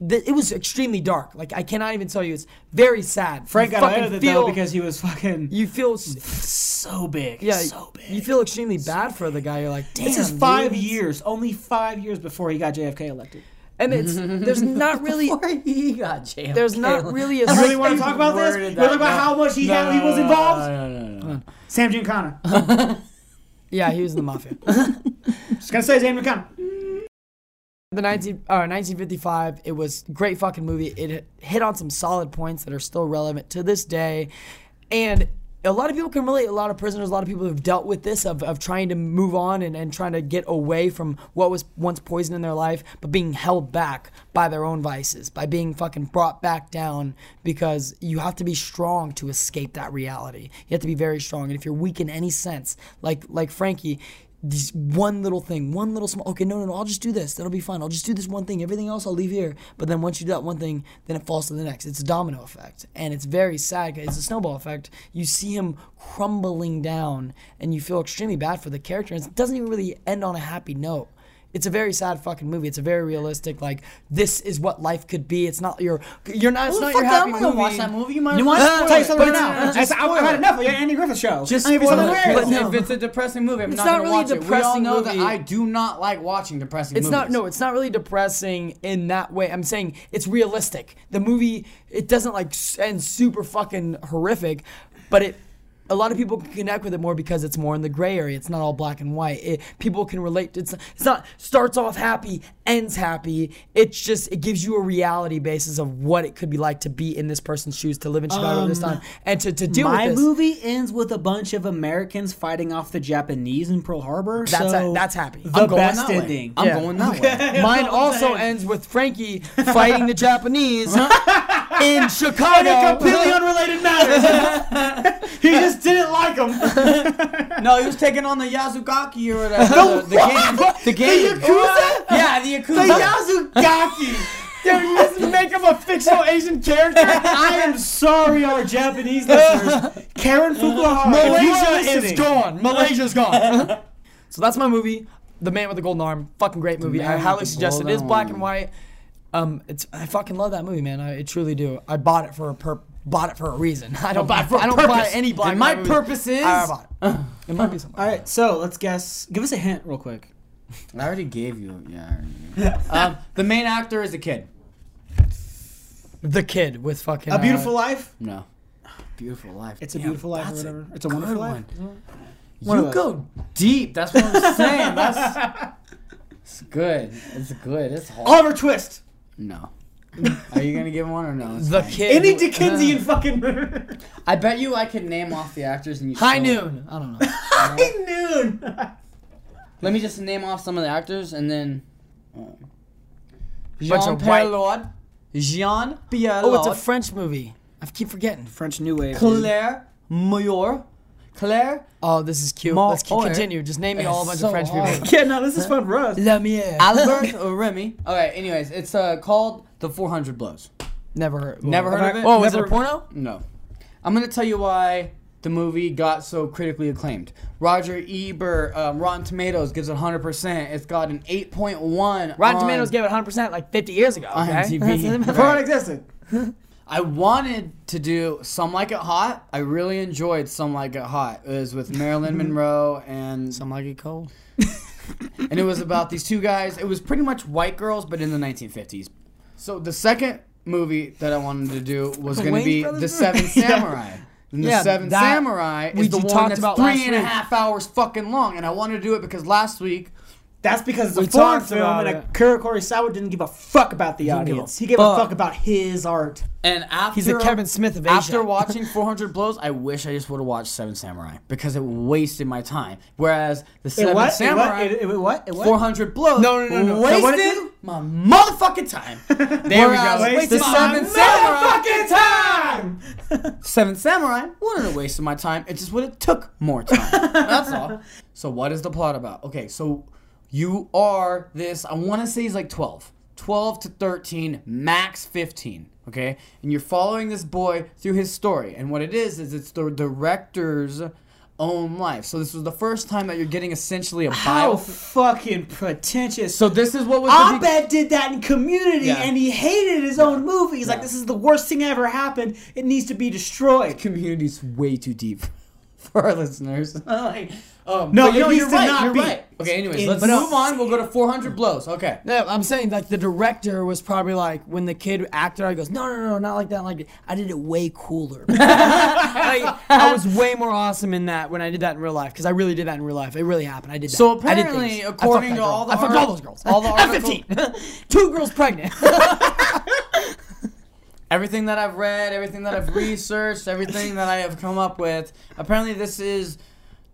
it was extremely dark. Like I cannot even tell you. It's very sad. Frank You got away fucking with it though because he was fucking you feel so big. yeah so big. you feel extremely bad for the guy. You're like, damn. this is five dude. years, only five years before he got JFK elected. and it's there's not really he got JFK. there's not really a You really want to talk about this? worded You want to talk that- about how much he had, he was involved? No, no, no, no. Sam Giancana. yeah he was in the mafia. Just gonna say Sam Giancana. the 19 uh, 1955 it was a great fucking movie it hit on some solid points that are still relevant to this day and a lot of people can relate a lot of prisoners a lot of people have dealt with this of, of trying to move on and, and trying to get away from what was once poison in their life but being held back by their own vices by being fucking brought back down because you have to be strong to escape that reality. You have to be very strong. And if you're weak in any sense like like frankie this one little thing, one little small. Okay, no, no, no. I'll just do this. That'll be fine. I'll just do this one thing. Everything else I'll leave here. But then once you do that one thing, then it falls to the next. It's a domino effect, and it's very sad. It's a snowball effect. You see him crumbling down, and you feel extremely bad for the character. And it doesn't even really end on a happy note. It's a very sad fucking movie. It's a very realistic. Like this is what life could be. It's not your. You're not. It's Well, not fuck your that, happy I'm not gonna movie. watch that movie. You might You want to tell you something right now? Just It's- I- I've had enough of your Andy Griffith show. Just Let me be spoil something it. But no. If it's a depressing movie, I'm It's not, not gonna really a watch it. We all know movie. that I do not like watching depressing It's movies. not no, it's not really depressing in that way. I'm saying it's realistic. The movie it doesn't like end super fucking horrific, but it a lot of people can connect with it more because it's more in the gray area. It's not all black and white. It, people can relate. It's it's not starts off happy, ends happy. It's just it gives you a reality basis of what it could be like to be in this person's shoes, to live in Chicago at this Um, time, and to, to deal My with this. movie ends with a bunch of Americans fighting off the Japanese in Pearl Harbor. That's so a- that's happy. The I'm going best that way. ending. I'm Yeah. going that way. Mine also ends with Frankie fighting the Japanese in In a Chicago. completely unrelated matter. he just didn't like them. No, he was taking on the Yazugaki or whatever. the, the game. The game. Yakuza? Yeah, the Yakuza. The Yakuza. Yazugaki. Dude, you just make him a fictional Asian character. I am sorry, our Japanese listeners. Karen Fukuhara, if you are Malaysia is gone. Malaysia's gone. so that's my movie, The Man with the Golden Arm. Fucking great movie. Man I highly suggest it. It Golden is black and white. Um, it's I fucking love that movie, man. I, I truly do. I bought it for a per- bought it for a reason. I don't buy for a I don't buy any black And my and movies. purpose is- I bought it. It might be something. All right, so let's guess. Give us a hint, real quick. I already gave you. Yeah. I already gave you. um, the main actor is a kid. The kid with fucking A Beautiful uh, Life. No. Beautiful life. It's a Damn, Beautiful Life or that's a whatever. It's a Wonderful good Life. one. One you go deep. That's what I'm saying. That's it's good. It's good. It's hard. Oliver Twist. No. Are you gonna give one or no? It's the fine. kid. Any who- Dickensian fucking. I bet you I could name off the actors and you. High still- noon. I don't know. High noon. Let me just name off some of the actors and then. Uh, Bunch Jean Pierre white- Léaud. Jean Pierre Oh, it's a French movie. I keep forgetting. French New Wave. Claire Maurier. Claire Oh, this is cute. Mo- Let's keep, oh, continue. Just name me all a It's bunch so of French hard. people. Yeah, no, this is fun for us. Lumiere. Albert or Remy. Okay, anyways, it's uh, called The 400 Blows. Never heard. Never heard of it? Oh, is it a porno? No. I'm going to tell you why the movie got so critically acclaimed. Roger Ebert, um, Rotten Tomatoes gives it 100%. It's got an 8.1. Rotten on Tomatoes gave it 100% like 50 years ago. on Okay? TV. Before it existed. I wanted to do Some Like It Hot. I really enjoyed Some Like It Hot. It was with Marilyn Monroe and Some like it cold. and it was about these two guys. It was pretty much white girls, but in the 1950s. So the second movie that I wanted to do was going to be Brothers The? Seven Yeah. Samurai. And the Yeah, Seven Samurai is the one that's about three and a half hours fucking long, and I wanted to do it because last week That's because it's a We foreign film about and it. Akira Kurosawa didn't give a fuck about the give a audience. He gave fuck. a fuck about his art. and after He's the Kevin Smith of Asia. After watching 400 Blows, I wish I just would have watched Seven Samurai because it wasted my time. Whereas the It Seven what? It Samurai, what? It, it what? It what? 400 Blows, No, no, no, no. wasted So what it my motherfucking time. There we Whereas go. The Wasted my Seven Samurai, motherfucking time. Seven Samurai wouldn't have wasted my time. It just would have took more time. That's all. So what is the plot about? Okay, so you are this. I want to say he's like 12, 12 to 13, max 15. Okay, and you're following this boy through his story, and what it is is it's the director's own life. So this was the first time that you're getting essentially a How bio. fucking pretentious. So this is what was the big- Abed did that in Community, Yeah. and he hated his own movie. He's like, "This is the worst thing ever happened. It needs to be destroyed." community's way too deep for our listeners. like, um, No, but it no, you're right. not you're right. Okay, anyways, In- let's no. move on. We'll go to 400 blows. Okay. No, I'm saying like the director was probably like when the kid acted, he goes, no, no, no, not like that. Like I did it way cooler. like, I was way more awesome in that when I did that in real life because I really did that in real life. It really happened. I did that. So I did apparently. According to all the I fucked all those girls. all the I'm articles- 15. Two girls pregnant. Everything that I've read, everything that I've researched, everything that I have come up with, apparently this is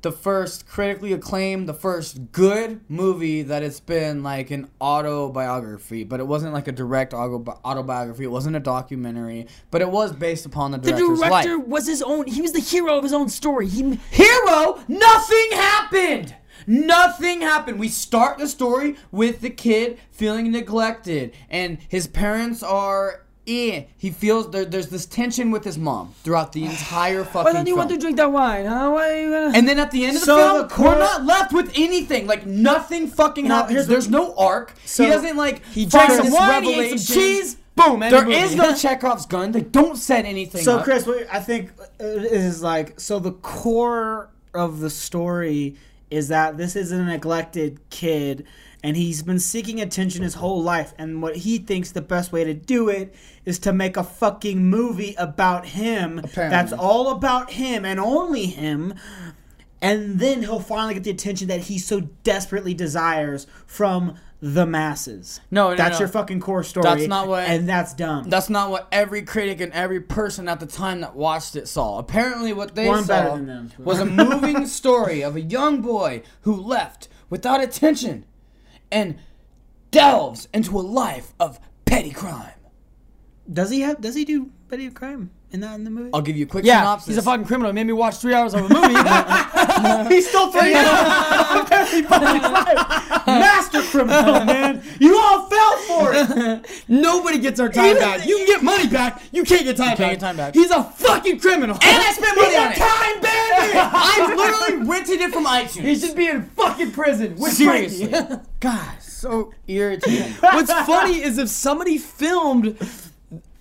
the first critically acclaimed, the first good movie that it's been like an autobiography, but it wasn't like a direct autobiography. It wasn't a documentary, but it was based upon the director's life. the director life. was his own. He was the hero of his own story. He Hero, nothing happened. Nothing happened. We start the story with the kid feeling neglected, and his parents are. Eh. He feels there, there's this tension with his mom throughout the entire fucking Why don't you film. want to drink that wine? Huh? Why are you gonna? and then at the end of the So film, the we're not left with anything. Like nothing fucking No, happens. There's what- no arc. So- he doesn't like he this some wine, he ate some cheese. Boom. There movie. is no Chekhov's gun. They don't set anything So, up. Chris, I think is like so the core of the story is that this is a neglected kid and he's been seeking attention his whole life and what he thinks the best way to do it is to make a fucking movie about him Apparently. that's all about him and only him and then he'll finally get the attention that he so desperately desires from the masses. No, no, that's no. your fucking core story. That's not what- and that's dumb. That's not what every critic and every person at the time that watched it saw. Apparently, what they saw was a moving story of a young boy who left without attention and delves into a life of petty crime. Does he have? Does he do petty crime in that in the movie? I'll give you a quick Yeah, synopsis. he's a fucking criminal. He made me watch three hours of a movie. he stole three hours. Master criminal, man. You all fell for it. Nobody gets our time back. You can get money back. You can't get time can't back. get time back. He's a fucking criminal. and I spent money He's on a it. time bandit. I literally rented it from iTunes. he should be in fucking prison. With Seriously. Frankie. God, so irritating. What's funny is if somebody filmed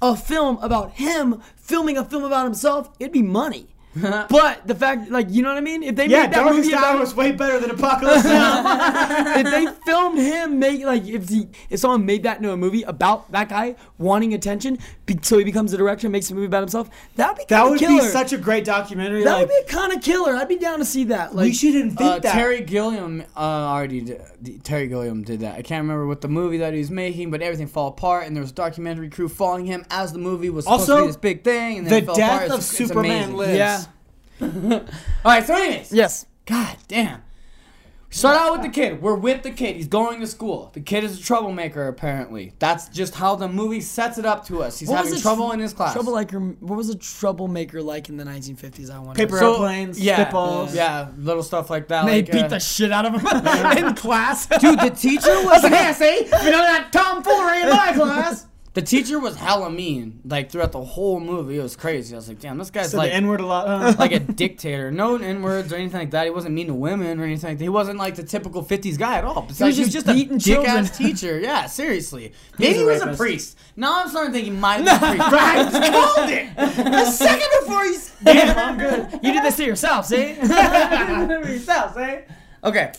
a film about him filming a film about himself, it'd be money. but the fact, like, you know what I mean? If they Yeah, made that Darkest movie Hour about, was way better than Apocalypse Now. if they filmed him make like if he if someone made that into a movie about that guy wanting attention, be, so he becomes a director and makes a movie about himself, that'd be that would killer. be such a great documentary. that like, would be kind of killer. I'd be down to see that. Like, we should invent Uh, that. Terry Gilliam uh, already did, Terry Gilliam did that. I can't remember what the movie that he was making, but everything fell apart, and there was a documentary crew following him as the movie was supposed to Also, be this big thing, and then the it fell death apart. of It's- it's Superman amazing. lives. yeah, All right, so anyways, yes. God damn. We start out with the kid. We're with the kid. He's going to school. The kid is a troublemaker, apparently. That's just how the movie sets it up to us. He's What was having a trouble tr- in his class. Troublemaker. What was a troublemaker like in the 1950s? I wonder. Paper So- airplanes, yeah, spitballs. Yeah, little stuff like that. They like, beat uh, the shit out of him in class. Dude, the teacher was Yeah, see? You know that tomfoolery in my class. The teacher was hella mean, like throughout the whole movie. It was crazy. I was like, damn, this guy's So like N word a lot. huh? like a dictator. No N words or anything like that. He wasn't mean to women or anything like that. He wasn't like the typical 50s guy at all. Besides, he was just just a dick ass teacher. Yeah, seriously. Maybe he was a priest. Now I'm starting to think he might have been a priest. right, called it. A second before he's. Damn, I'm good. You did this to yourself, see? you did this to yourself, see? Okay.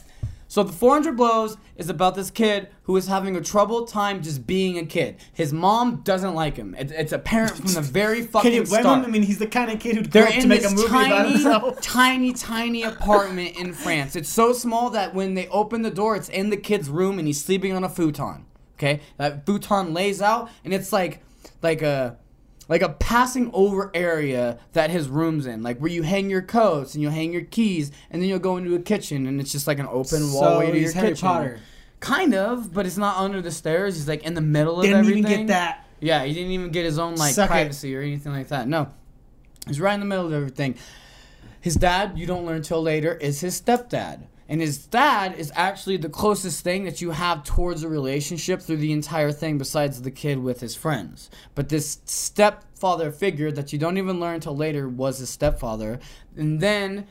So the 400 blows is about this kid who is having a troubled time just being a kid. His mom doesn't like him. It, it's apparent from the very fucking Can you blame start. him? I mean, he's the kind of kid who'd They're grow up to make a movie about tiny, himself. tiny, tiny apartment in France. It's so small that when they open the door, it's in the kid's room and he's sleeping on a futon. Okay, that futon lays out and it's like, like a, like a passing over area that his room's in, like where you hang your coats and you hang your keys, and then you'll go into a kitchen and it's just like an open So wallway to your Harry kitchen. Potter. Kind of, but it's not under the stairs. He's like in the middle of Didn't everything. even get that. Yeah, he didn't even get his own like Suck it. privacy or anything like that. No, he's right in the middle of everything. His dad, you don't learn till later, is his stepdad. And his dad is actually the closest thing that you have towards a relationship through the entire thing, besides the kid with his friends. But this stepfather figure that you don't even learn till later was his stepfather. And then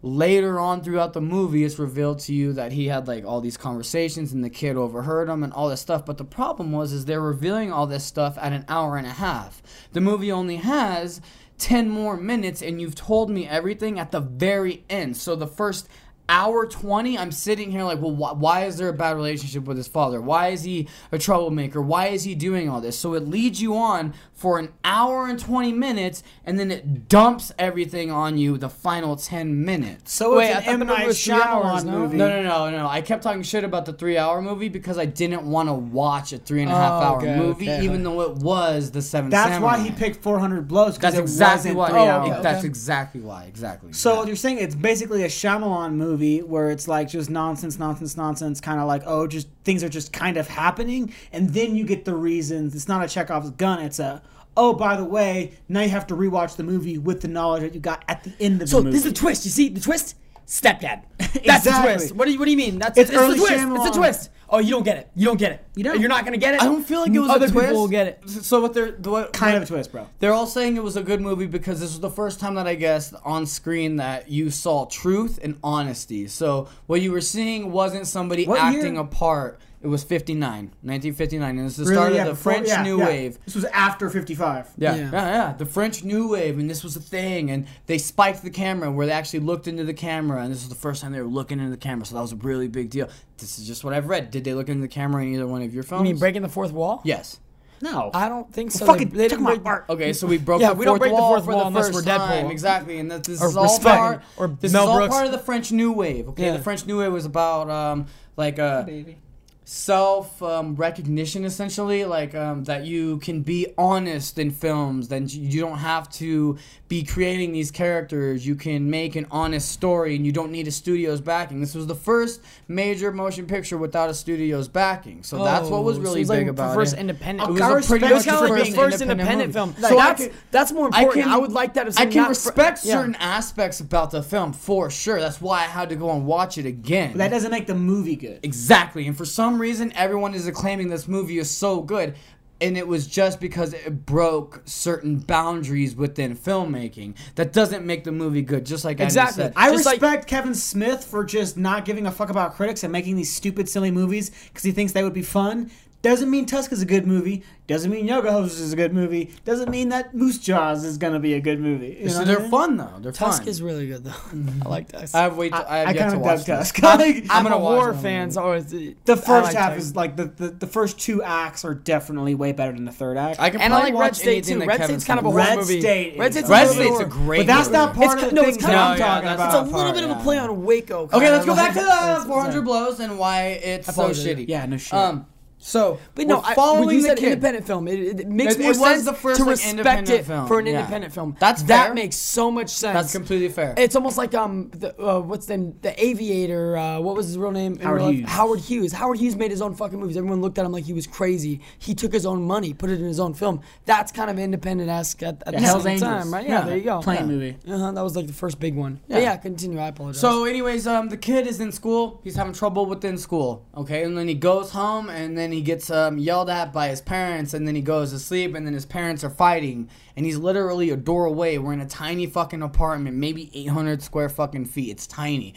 later on throughout the movie it's revealed to you that he had like all these conversations and the kid overheard them and all this stuff but the problem was is they're revealing all this stuff at an hour and a half the movie only has 10 more minutes and you've told me everything at the very end so the first hour 20 i'm sitting here like well wh- why is there a bad relationship with his father? Why is he a troublemaker? Why is he doing all this? So it leads you on for an hour and 20 minutes and then it dumps everything on you the final 10 minutes So Wait, it's I an thought M the Night was three hours, Shyamalan no? movie. no, no, no, no. I kept talking shit about the three hour movie because I didn't want to watch a three and a half Oh, hour okay, movie, okay. even though it was the Seven That's why he picked 400 blows because That's it exactly wasn't why. three Oh, hours. okay. That's exactly why. Exactly. So Yeah. you're saying it's basically a Shyamalan movie where it's like just nonsense, nonsense, nonsense, kind of like oh, just things are just kind of happening, and then you get the reasons. It's not a Chekhov's gun. It's a oh, by the way, now you have to rewatch the movie with the knowledge that you got at the end of So the movie. So this is the twist. You see the twist? Stepdad. That's Exactly. the twist. What do you What do you mean? That's It's it's, early the twist. It's a twist. Oh, you don't get it. You don't get it. You don't. You're not gonna get it. I don't feel like it was Other a twist. people will get it. So what they're the, what, kind what- of a twist, bro. They're all saying it was a good movie because this was the first time that I guess on screen that you saw truth and honesty. So what you were seeing wasn't somebody What acting year? a part. It was 59, 1959, and it's the Really? start Yeah, of the before- French yeah, New yeah. Wave. This was after 55. Yeah, Yeah. yeah, yeah, The French New Wave, and this was a thing, and they spiked the camera where they actually looked into the camera, and this was the first time they were looking into the camera, so that was a really big deal. This is just what I've read. Did they look into the camera in either one of your films? You films? mean breaking the fourth wall? Yes. No. I don't think so. fucking they, they talking didn't about break. art. Okay, so we broke Yeah, the we fourth don't break the wall fourth for wall the unless first we're time. Deadpool. Exactly, and that this Or is all respect- part. or this Mel is all Brooks. part of the French New Wave. Okay, Yeah. the French New Wave was about um like a baby. Self um, recognition essentially like um, that you can be honest in films then you don't have to be creating these characters you can make an honest story and you don't need a studio's backing this was the first major motion picture without a studio's backing so that's what was Oh, so really it's like big the about first it independent. It was I a pretty was much kind of like first first independent, film. movie. Like, so I that's that's more important. I, can- would like that if I can respect yeah. certain aspects about the film for sure. That's why I had to go and watch it again. But that doesn't make the movie good. Exactly. And for some reason, everyone is acclaiming this movie is so good. And it was just because it broke certain boundaries within filmmaking. That doesn't make the movie good, just like Exactly. Andy said. I Just like- respect Kevin Smith for just not giving a fuck about critics and making these stupid, silly movies because he thinks they would be fun. Doesn't mean Tusk is a good movie. Doesn't mean Yoga Hosers is a good movie. Doesn't mean that Moose Jaws is gonna be a good movie. You know so what I they're mean? fun though. They're Tusk fun. is really good though. Mm-hmm. I like Tusk. I have wait. I, I, have I yet kind to of dug this. Tusk. Like, I'm, gonna a watch horror it. fan, so it's, uh, the first like half Tusk. is like the, the the first two acts are definitely way better than the third act. I can And I probably like Red watch State anything too. Red State's kind of a Smith- horror Red movie. State Red State's, Red a State's a great but that's not part It's of the no, things it's I'm talking about. It's a little bit of a play on Waco. Okay, let's go back to the uh, 400 blows and why it's so apologize. shitty. Yeah, no shit. Uh, So But no, we're I, following you the said kid. independent film, it, it, it makes It- more it sense the first, to like, respect it film, for an yeah. independent film. That's that fair. makes so much sense. That's completely fair. It's almost like um, the, uh, what's the the Aviator? Uh, what was his real name? Howard real? Hughes. Howard Hughes. Howard Hughes made his own fucking movies. Everyone looked at him like he was crazy. He took his own money, put it in his own film. That's kind of independent esque at, at Yeah, the Hell's same Angels. time, right? Yeah, there you go. Plane yeah. movie. Uh-huh, that was like the first big one. Yeah, Yeah. yeah continue. I apologize. So, anyways, um, the kid is in school. He's having trouble within school. Okay, and then he goes home, and then he gets um, yelled at by his parents, and then he goes to sleep, and then his parents are fighting, and he's literally a door away. We're in a tiny fucking apartment, maybe 800 square fucking feet. It's tiny.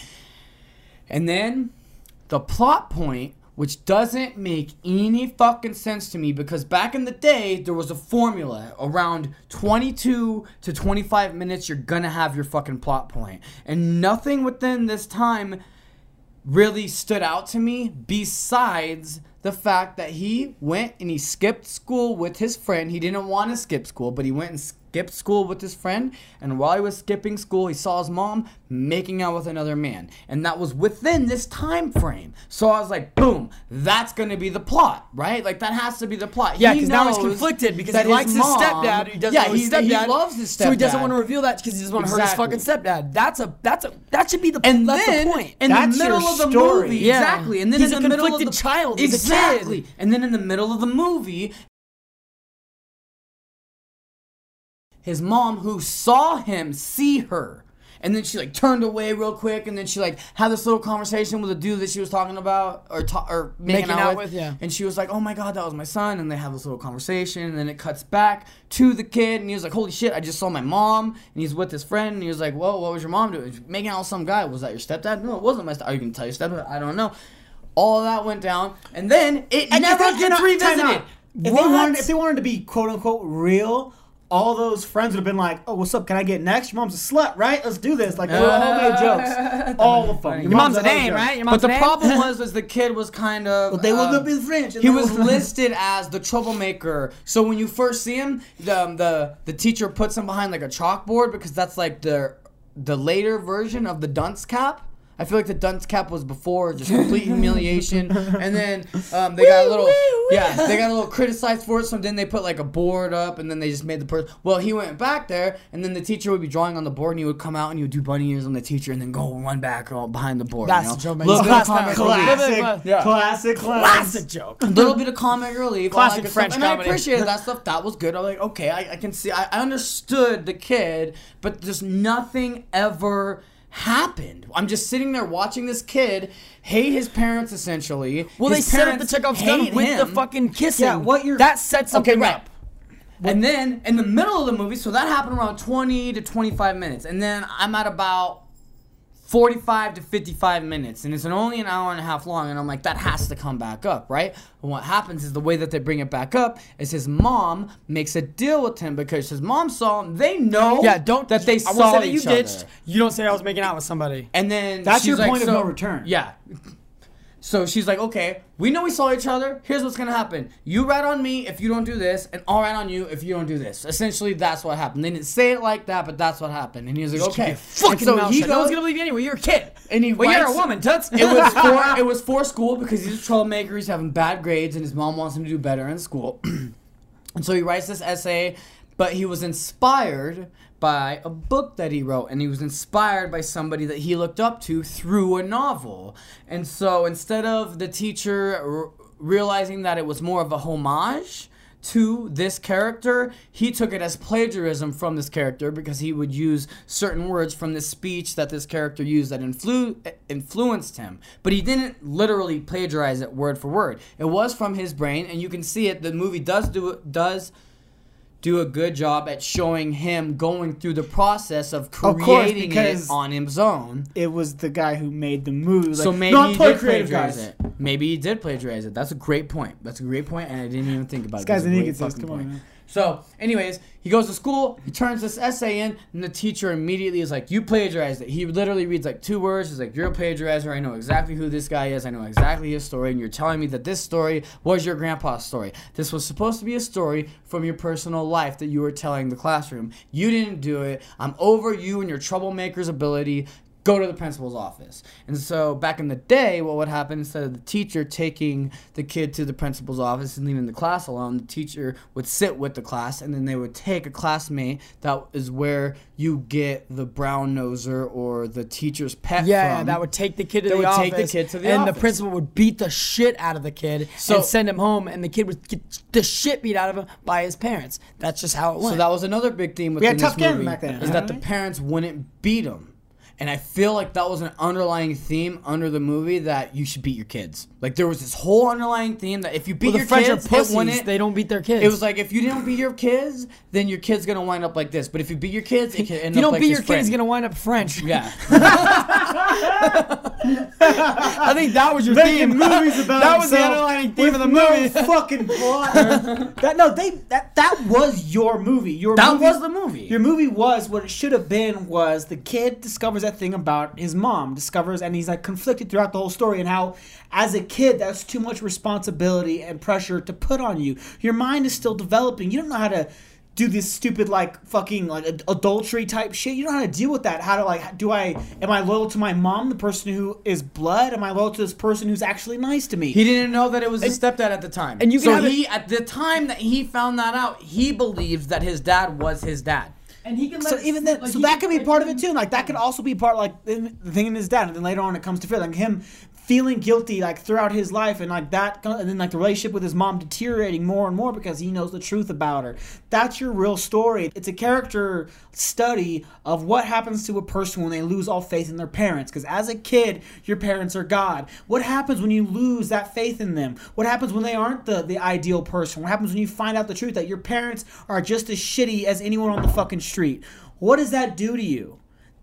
And then the plot point, which doesn't make any fucking sense to me, because back in the day there was a formula around 22 to 25 minutes. You're gonna have your fucking plot point, and nothing within this time really stood out to me besides the fact that he went and he skipped school with his friend. He didn't want to skip school, but he went and skipped school with his friend. And while he was skipping school, he saw his mom making out with another man. And that was within this time frame. So I was like, boom, that's to be the plot, right? Like that has to be the plot. Yeah, He because now he's conflicted because he likes his mom- stepdad. He doesn't yeah, know his he, stepdad. he loves his stepdad. So he doesn't want to reveal that because he doesn't want to hurt his fucking stepdad. That's a that's a that should be the And that's then, the point. in That's the middle your of the story. movie, Yeah. exactly. And then He's in a the middle of conflicted the child. Kid. exactly. And then in the middle of the movie, his mom, who saw him see her, and then she like turned away real quick, and then she like had this little conversation with a dude that she was talking about or ta- or making, Making out, out with, yeah. And she was like, "Oh my god, that was my son," and they have this little conversation, and then it cuts back to the kid, and he was like, "Holy shit, I just saw my mom," and he's with his friend, and he was like, "Whoa, what was your mom doing? Making out with some guy? Was that your stepdad? No, it wasn't my. St- Are you gonna tell your stepdad? I don't know." All that went down, and then it And never gets revisited. If they, wanted, if they wanted to be quote unquote real, all those friends would have been like, "Oh, what's up? Can I get next? Your mom's a slut, right? Let's do this." Like they were all made jokes, all of them. Your mom's a name, right? Your mom's a name. But the name? problem was, was the kid was kind of. But they would um, have been French. He was listed as the troublemaker. So when you first see him, the um, the the teacher puts him behind like a chalkboard because that's like the the later version of the dunce cap. I feel like the dunce cap was before just complete humiliation, and then um, they got a little yeah they got a little criticized for it. So then they put like a board up, and then they just made the person. Well, he went back there, and then the teacher would be drawing on the board, and he would come out and he would do bunny ears on the teacher, and then go run back behind the board. That's you know? a joke, man. Little You bit of class- comic relief. classic, Yeah. classic, classic. Classic joke. a little bit of comic relief, Classic French stuff. and. I appreciated that stuff. That was good. I'm like, okay, I, I can see. I, I understood the kid, but just nothing ever happened. I'm just sitting there watching this kid hate his parents essentially. Well, His they set up the Chekhov's gun with the fucking kissing. Yeah, what you're- that sets something Okay, right. up. And then in the middle of the movie, so that happened around 20 to 25 minutes. And then I'm at about 45 to 55 minutes. And it's only an hour and a half long. And I'm like, that has to come back up, right? And what happens is the way that they bring it back up is his mom makes a deal with him because his mom saw him. They know Yeah, don't that they I saw say that each you ditched. other. You don't say I was making out with somebody. And then That's your like, point of no return. Yeah. So she's like, okay, we know we saw each other. Here's what's gonna happen. You rat on me if you don't do this, and I'll rat on you if you don't do this. Essentially, that's what happened. They didn't say it like that, but that's what happened. And he was like, okay. Fucking so mouth he shut. No one's gonna believe you anyway. You're a kid. and he well, you're a woman, toots. It was for it was for school because he's a troublemaker. He's having bad grades, and his mom wants him to do better in school. and so he writes this essay, but he was inspired by a book that he wrote, and he was inspired by somebody that he looked up to through a novel. And so instead of the teacher r- realizing that it was more of a homage to this character, he took it as plagiarism from this character because he would use certain words from this speech that this character used that influ- influenced him. But he didn't literally plagiarize it word for word. It was from his brain, and you can see it. The movie does do does do a good job at showing him going through the process of course, creating because- it on his own. It was the guy who made the movie. So Like, maybe not he play did plagiarize guys. it. Maybe he did plagiarize it. That's a great point. That's a great point, and I didn't even think about This it. guy's an egotist. Come on, man. So, anyways, he goes to school, he turns this essay in, and the teacher immediately is like, You plagiarized it. He literally reads like two words. He's like, You're a plagiarizer. I know exactly who this guy is. I know exactly his story. And you're telling me that this story was your grandpa's story. This was supposed to be a story from your personal life that you were telling the classroom. You didn't do it. I'm over you and your troublemaker's ability go to the principal's office. And so back in the day, what would happen instead of the teacher taking the kid to the principal's office and leaving the class alone, the teacher would sit with the class and then they would take a classmate. That is where you get the brown noser or the teacher's pet Yeah, from. that would take the kid to They the would office. take the kid to the and office. the principal would beat the shit out of the kid So- and send him home, and the kid would get the shit beat out of him by his parents. That's just how it went. So that was another big theme We within had tough movie back then, is that the parents wouldn't beat them. And I feel like that was an underlying theme under the movie that you should beat your kids. Like there was this whole underlying theme that if you beat well, the your French kids, are pussies. wouldn't. They don't beat their kids. It was like if you didn't beat your kids, then your kid's gonna wind up like this. But if you beat your kids, it can end if you don't like beat his your kid, he's gonna wind up French. Yeah. I think that was your Making theme. movies about that was the underlying theme of the movie. no movie. fucking plot. that no, they that that was your movie. Your That movie, was the movie. Your movie was what it should have been. Was the kid discovers that thing about his mom discovers, and he's like conflicted throughout the whole story, and how as a kid that's too much responsibility and pressure to put on you. Your mind is still developing. You don't know how to. Do this stupid like fucking like ad- adultery type shit. You don't know how to deal with that. How to like do I am I loyal to my mom, the person who is blood? Am I loyal to this person who's actually nice to me? He didn't know that it was his stepdad at the time. and you can so have he at the time that he found that out, he believed that his dad was his dad. And he can so even then, like, so that can- could be part of it too. Like that could also be part like the the thing in his dad, and then later on it comes to fear, like him feeling guilty like throughout his life and like that and then like the relationship with his mom deteriorating more and more because he knows the truth about her. That's your real story. It's a character study of what happens to a person when they lose all faith in their parents because as a kid your parents are god. What happens when you lose that faith in them? What happens when they aren't the, the ideal person? What happens when you find out the truth that your parents are just as shitty as anyone on the fucking street? What does that do to you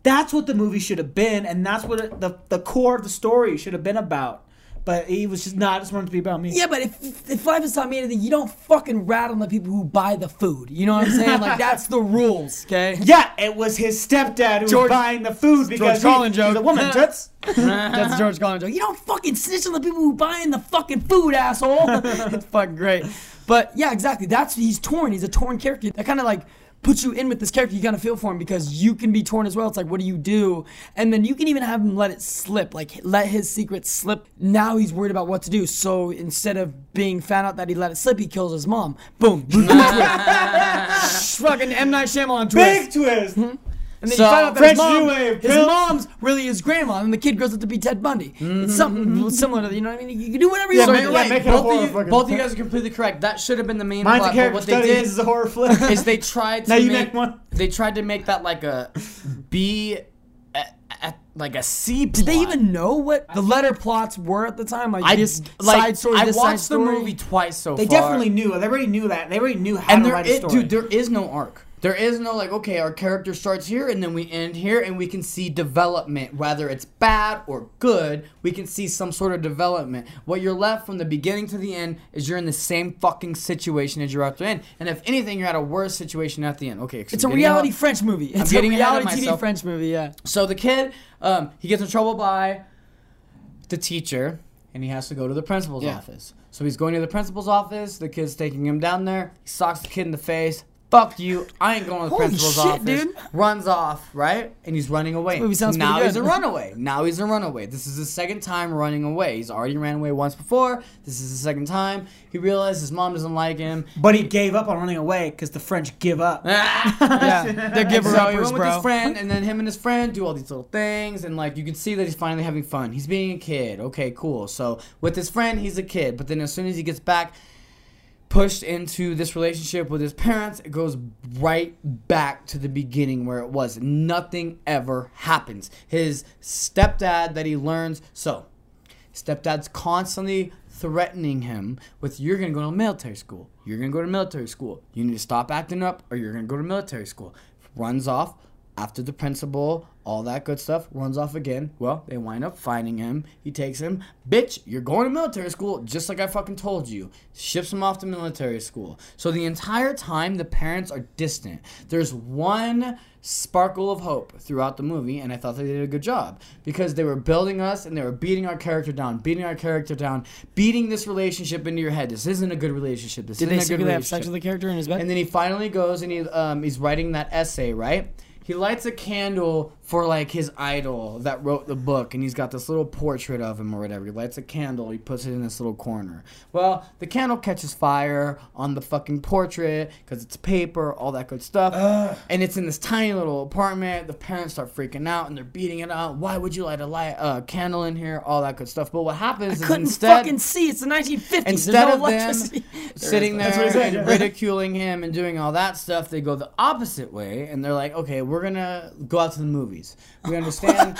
that's what the movie should have been, and that's what it, the the core of the story should have been about. But he was just not. Just wanted to be about me. Yeah, but if if life has taught me anything, you don't fucking rat on the people who buy the food. You know what I'm saying? Like that's the rules, okay? Yeah, it was his stepdad who George- was buying the food because he, Carlin he's joke. a woman. Toots. That's George Carlin joke. You don't fucking snitch on the people who buying the fucking food, asshole. it's fucking great. But yeah, exactly. That's he's torn. He's a torn character. That kind of like puts you in with this character. You kind of feel for him because you can be torn as well. It's like, what do you do? And then you can even have him let it slip, like let his secret slip. Now he's worried about what to do. So instead of being found out that he let it slip, he kills his mom. Boom. fucking M Night Shyamalan twist. Big twist. Hmm? And then So, you find out that French his, mom, Wave, his mom's really his grandma, and the kid grows up to be Ted Bundy. It's mm-hmm, something mm-hmm. similar to you know what I mean. You can do whatever you Yeah, want. make- to yeah, it both, horror of you, both of you guys are completely correct. That should have been the main Mine's plot. But what they did is a horror flick. is they tried to Now you make, make one. They tried to make that like a B, a, like a C. Plot. Did they even know what the letter plots were at the time? Like I this like, side story, I watched the movie twice so They far. They definitely knew. They already knew that. They already knew how and to there write a is, story. dude, there is no arc. There is no like, okay, our character starts here and then we end here, and we can see development, whether it's bad or good. We can see some sort of development. What you're left from the beginning to the end is you're in the same fucking situation as you're at the end, and if anything, you're at a worse situation at the end. Okay, It's a reality French movie. It's a getting reality TV. French movie. Yeah. So the kid, um, he gets in trouble by the teacher, and he has to go to the principal's Yeah. office. So he's going to the principal's office. The kid's taking him down there. He socks the kid in the face. Fuck you! I ain't going to the Holy principal's shit, office. dude. Runs off, right? And he's running away. movie sounds now pretty he's a good. runaway. Now he's a runaway. This is his second time running away. He's already ran away once before. This is the second time. He realized his mom doesn't like him. but he gave up on running away because the French give up. Ah. Yeah. They're giver So he uppers, went with bro. his friend, and then him and his friend do all these little things, and like you can see that he's finally having fun. He's being a kid. Okay, cool. So with his friend, he's a kid, but then as soon as he gets back, pushed into this relationship with his parents, it goes right back to the beginning where it was. Nothing ever happens. His stepdad that he learns so. Stepdad's constantly threatening him with you're gonna go to military school. You're gonna go to military school. You need to stop acting up or you're gonna go to military school. Runs off after the principal, all that good stuff, runs off again. Well, they wind up finding him. He takes him, bitch, you're going to military school, just like I fucking told you. Ships him off to military school. So the entire time the parents are distant. There's one sparkle of hope throughout the movie, and I thought they did a good job because they were building us and they were beating our character down, beating our character down, beating this relationship into your head. This isn't a good relationship. This Did isn't they a good secretly have relationship. sex with the character in his bed? And then he finally goes and he um, he's writing that essay, right? He lights a candle for like his idol that wrote the book, and he's got this little portrait of him or whatever. He lights a candle, he puts it in this little corner. Well, the candle catches fire on the fucking portrait because it's paper, all that good stuff. And it's in this tiny little apartment. The parents start freaking out and they're beating it out. Why would you light a light, uh, candle in here? All that good stuff. But what happens is Couldn't instead fucking see. It's the 1950s. instead There's no of them electricity. sitting there what he said, and ridiculing him and doing all that stuff, they go the opposite way and they're like, okay, we're gonna go out to the movies. We understand.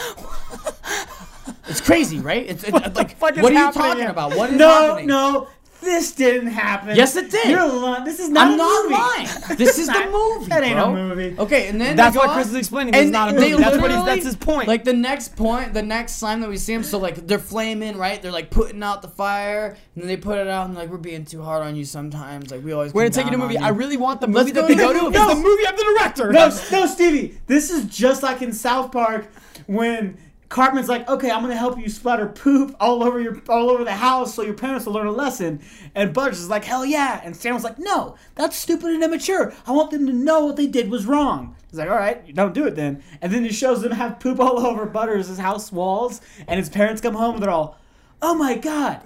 it's crazy, right? It's, it's like, what is are you talking about? What is no, happening? no, this didn't happen. Yes, it did. You're lying. This is not I'm a not movie. lying. This is the movie. That ain't bro. a movie. Okay, and then That's what Chris is explaining. It's not a movie. That's what he's. That's his point. Like the next point, the next time that we see him, so like they're flaming, right? They're like putting out the fire, and then they put it out, and like we're being too hard on you sometimes. Like we always. we're gonna take you to a movie. on I really want the movie go that they go the to. movie. It's the movie of the director. No, no, Stevie. This is just like in South Park when Cartman's like, "Okay, I'm gonna help you splatter poop all over your all over the house so your parents will learn a lesson." And Butters is like, "Hell yeah!" And was like, "No, that's stupid and immature. I want them to know what they did was wrong." He's like, "All right, don't do it then." And then he shows them have poop all over Butters' house walls, and his parents come home and they're all, "Oh my god,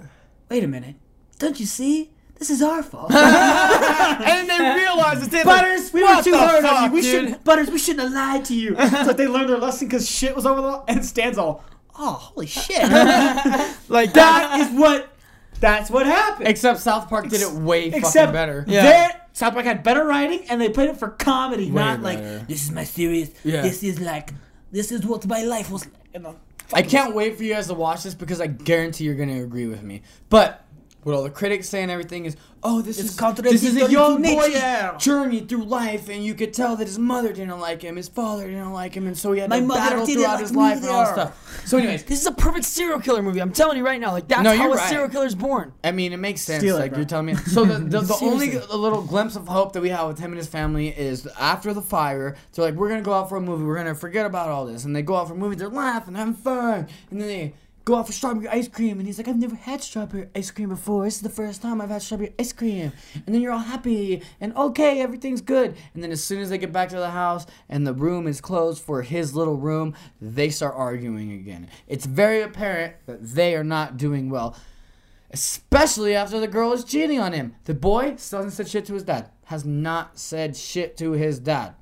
wait a minute, don't you see?" This is our fault. and they realize it's in Butters, we were What too the hard on you. We dude? should Butters, we shouldn't have lied to you. it's like they learned their lesson because shit was over the wall. and Stan's all, oh, holy shit. Like that is what. That's what happened. Except South Park did it way fucking better. Yeah. South Park had better writing, and they played it for comedy, Way not better. like this is my serious. Yeah. This is like this is what my life was. You know, I can't wait for you guys to watch this because I guarantee you're gonna agree with me. But what all the critics say and everything is, oh, this It's is this is a young boy's journey through life, and you could tell that his mother didn't like him, his father didn't like him, and so he had My to battle throughout like his life and all stuff. So, anyways, This is a perfect serial killer movie. I'm telling you right now. Like that's No, how you're a right. serial killer's born. I mean, it makes sense. Steal like bro. you're telling me. So the the, the only little glimpse of hope that we have with him and his family is after the fire. They're like, we're gonna go out for a movie. We're gonna forget about all this, and they go out for a movie. They're laughing, having fun, and then they go out for strawberry ice cream. And he's like, I've never had strawberry ice cream before. This is the first time I've had strawberry ice cream. And then you're all happy and okay, everything's good. And then as soon as they get back to the house and the room is closed for his little room, they start arguing again. It's very apparent that they are not doing well especially after the girl is cheating on him. The boy still hasn't said shit to his dad. Has not said shit to his dad.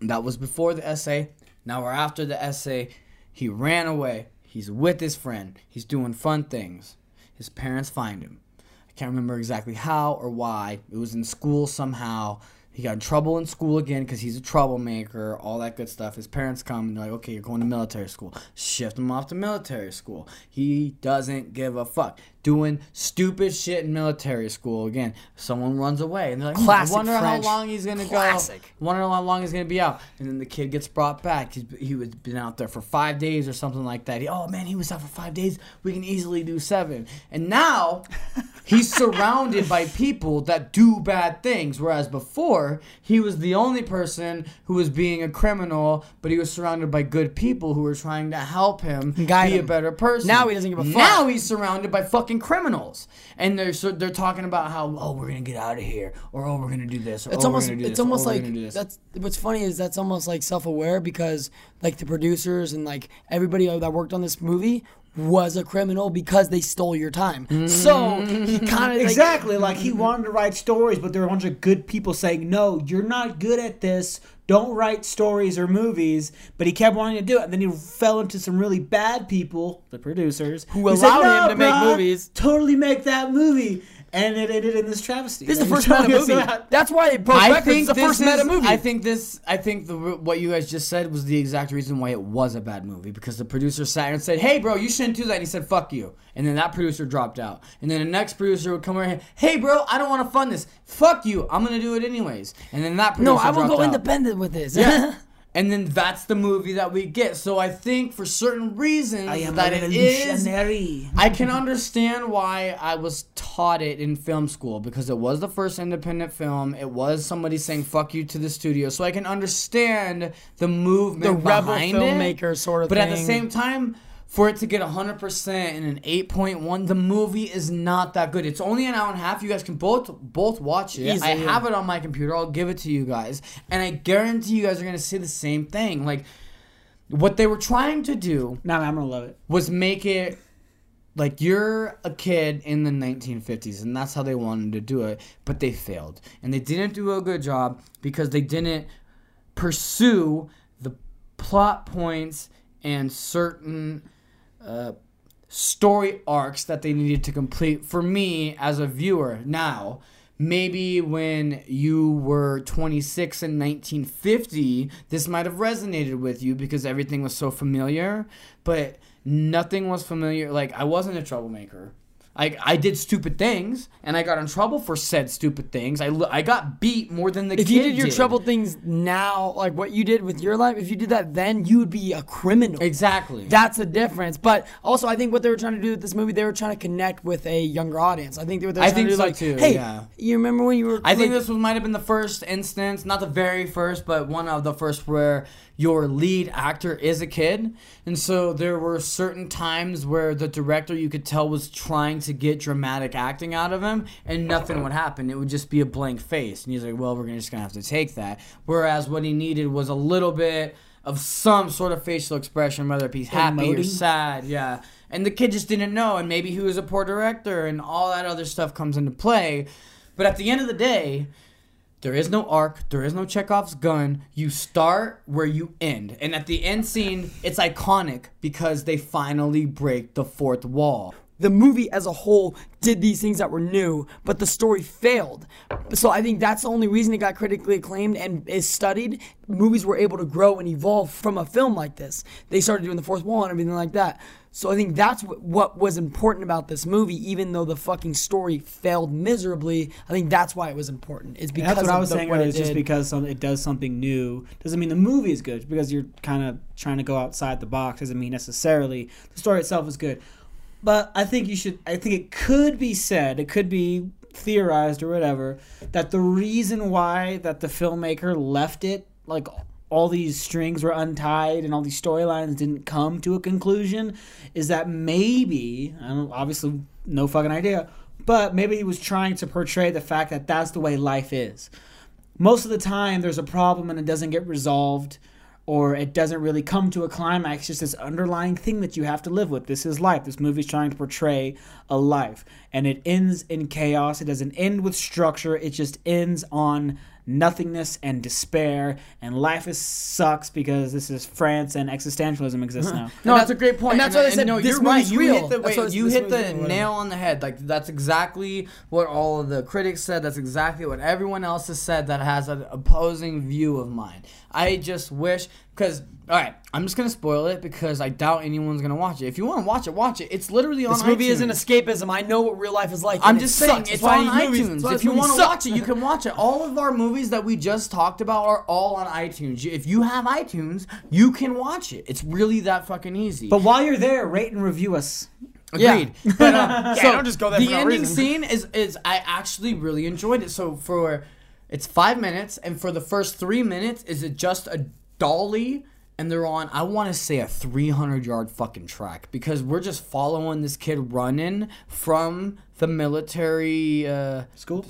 That was before the essay. Now we're after the essay. He ran away. He's with his friend. He's doing fun things. His parents find him. I can't remember exactly how or why. It was in school somehow. He got in trouble in school again because he's a troublemaker, all that good stuff. His parents come and they're like, okay, you're going to military school. Shift him off to military school. He doesn't give a fuck. Doing stupid shit in military school again. Someone runs away and they're like, "Hmm, Classic I wonder French. how long he's going to go. Classic. Wonder how long he's gonna be out, and then the kid gets brought back. He's, he was been out there for five days or something like that. He, oh man, he was out for five days. We can easily do seven. And now he's surrounded by people that do bad things, whereas before he was the only person who was being a criminal, but he was surrounded by good people who were trying to help him Guide be him. a better person. Now he doesn't give a fuck. Now he's surrounded by fucking criminals, and they're so they're talking about how oh we're gonna get out of here, or oh we're gonna do this, or It's oh, we're almost do it's this, almost oh, like gonna do this. that's what's funny is that's almost like self-aware because like the producers and like everybody that worked on this movie was a criminal because they stole your time. So he mm-hmm. kind of like, exactly. Like he wanted to write stories, but there were a bunch of good people saying, "No, you're not good at this. Don't write stories or movies." But he kept wanting to do it, and then he fell into some really bad people, the producers, Who said, allowed him "No, to make movies." Totally make that movie, and it ended in this travesty. This is the first you're meta telling us movie. about. That's why it broke I records. think It's the this first is, meta movie. I think this. I think the what you guys just said was the exact reason why it was a bad movie because the producer sat here and said, "Hey, bro, you shouldn't do that." And he said, "Fuck you." And then that producer dropped out. And then the next producer would come over here, "Hey, bro, I don't want to fund this. Fuck you. I'm gonna do it anyways." And then that producer no, I will go out. independent with this. Yeah. And then that's the movie that we get. So I think for certain reasons I am that a it is. I can understand why I was taught it in film school because it was the first independent film. It was somebody saying "fuck you" to the studio, so I can understand the movement, the rebel behind it. filmmaker sort of thing. But thing. at the same time, for it to get 100% and an 8.1, the movie is not that good. It's only an hour and a half. You guys can both both watch it. I have it on my computer. I'll give it to you guys, and I guarantee you guys are gonna say the same thing. Like what they were trying to do No, I'm gonna love it. was make it like you're a kid in the 1950s and that's how they wanted to do it but they failed and they didn't do a good job because they didn't pursue the plot points and certain story arcs that they needed to complete for me as a viewer now. Maybe when you were 26 in 1950 this might have resonated with you because everything was so familiar but nothing was familiar. Like i wasn't a troublemaker I, I did stupid things and I got in trouble for said stupid things. I, I got beat more than the kids. if you did your did. trouble things now, like what you did with your life, if you did that then, you would be a criminal. Exactly. That's the difference. But also, I think what they were trying to do with this movie, they were trying to connect with a younger audience. I think they were, I trying think to do so like, too, hey, yeah. you remember when you were? I think this was, might have been the first instance, not the very first, but one of the first where your lead actor is a kid. And so there were certain times where the director you could tell was trying to get dramatic acting out of him and nothing would happen. It would just be a blank face. And he's like, well, we're just going to have to take that. Whereas what he needed was a little bit of some sort of facial expression, whether it be happy or Emoting? sad. Yeah. And the kid just didn't know. And maybe he was a poor director and all that other stuff comes into play. But at the end of the day, There is no arc. There is no Chekhov's gun. You start where you end. And at the end scene, it's iconic because they finally break the fourth wall. the movie as a whole did these things that were new, but the story failed. So I think that's the only reason it got critically acclaimed and is studied. Movies were able to grow and evolve from a film like this. They started doing the fourth wall and everything like that. So I think that's what, was important about this movie, even though the fucking story failed miserably. I think that's why it was important. It's because That's what I was the, saying what it It's just because some, it does something new doesn't mean the movie is good. Because you're kind of trying to go outside the box doesn't mean necessarily the story itself is good. But I think you should. I think it could be said. It could be theorized or whatever that the reason why that the filmmaker left it like all these strings were untied and all these storylines didn't come to a conclusion is that maybe I don't obviously no fucking idea, but maybe he was trying to portray the fact that that's the way life is. Most of the time, there's a problem and it doesn't get resolved, or it doesn't really come to a climax. Just this underlying thing that you have to live with. This is life. This movie's trying to portray a life, and it ends in chaos. It doesn't end with structure. It just ends on nothingness and despair and life is sucks because this is France and existentialism exists now. No, And that's a great point. and that's why I and said no, this you're right. movie's You real. hit the wait, what you this hit the real, nail on the head. Like that's exactly what all of the critics said. That's exactly what everyone else has said that has an opposing view of mine. I just wish because all right, I'm just gonna spoil it because I doubt anyone's gonna watch it. If you want to watch it, watch it. It's literally on This movie iTunes. isn't escape,ism. I know what real life is like. I'm and it just saying sucks. it's That's on these iTunes. if you want to watch it, you can watch it. All of our movies that we just talked about are all on iTunes. If you have iTunes, you can watch it. It's really that fucking easy. But while you're there, rate and review us. Agreed. But uh, so don't just go there the for no ending reason. scene is is I actually really enjoyed it. So for it's five minutes, and for the first three minutes, is it just a dolly? And they're on, I want to say a 300 yard fucking track because we're just following this kid running from the military uh, School?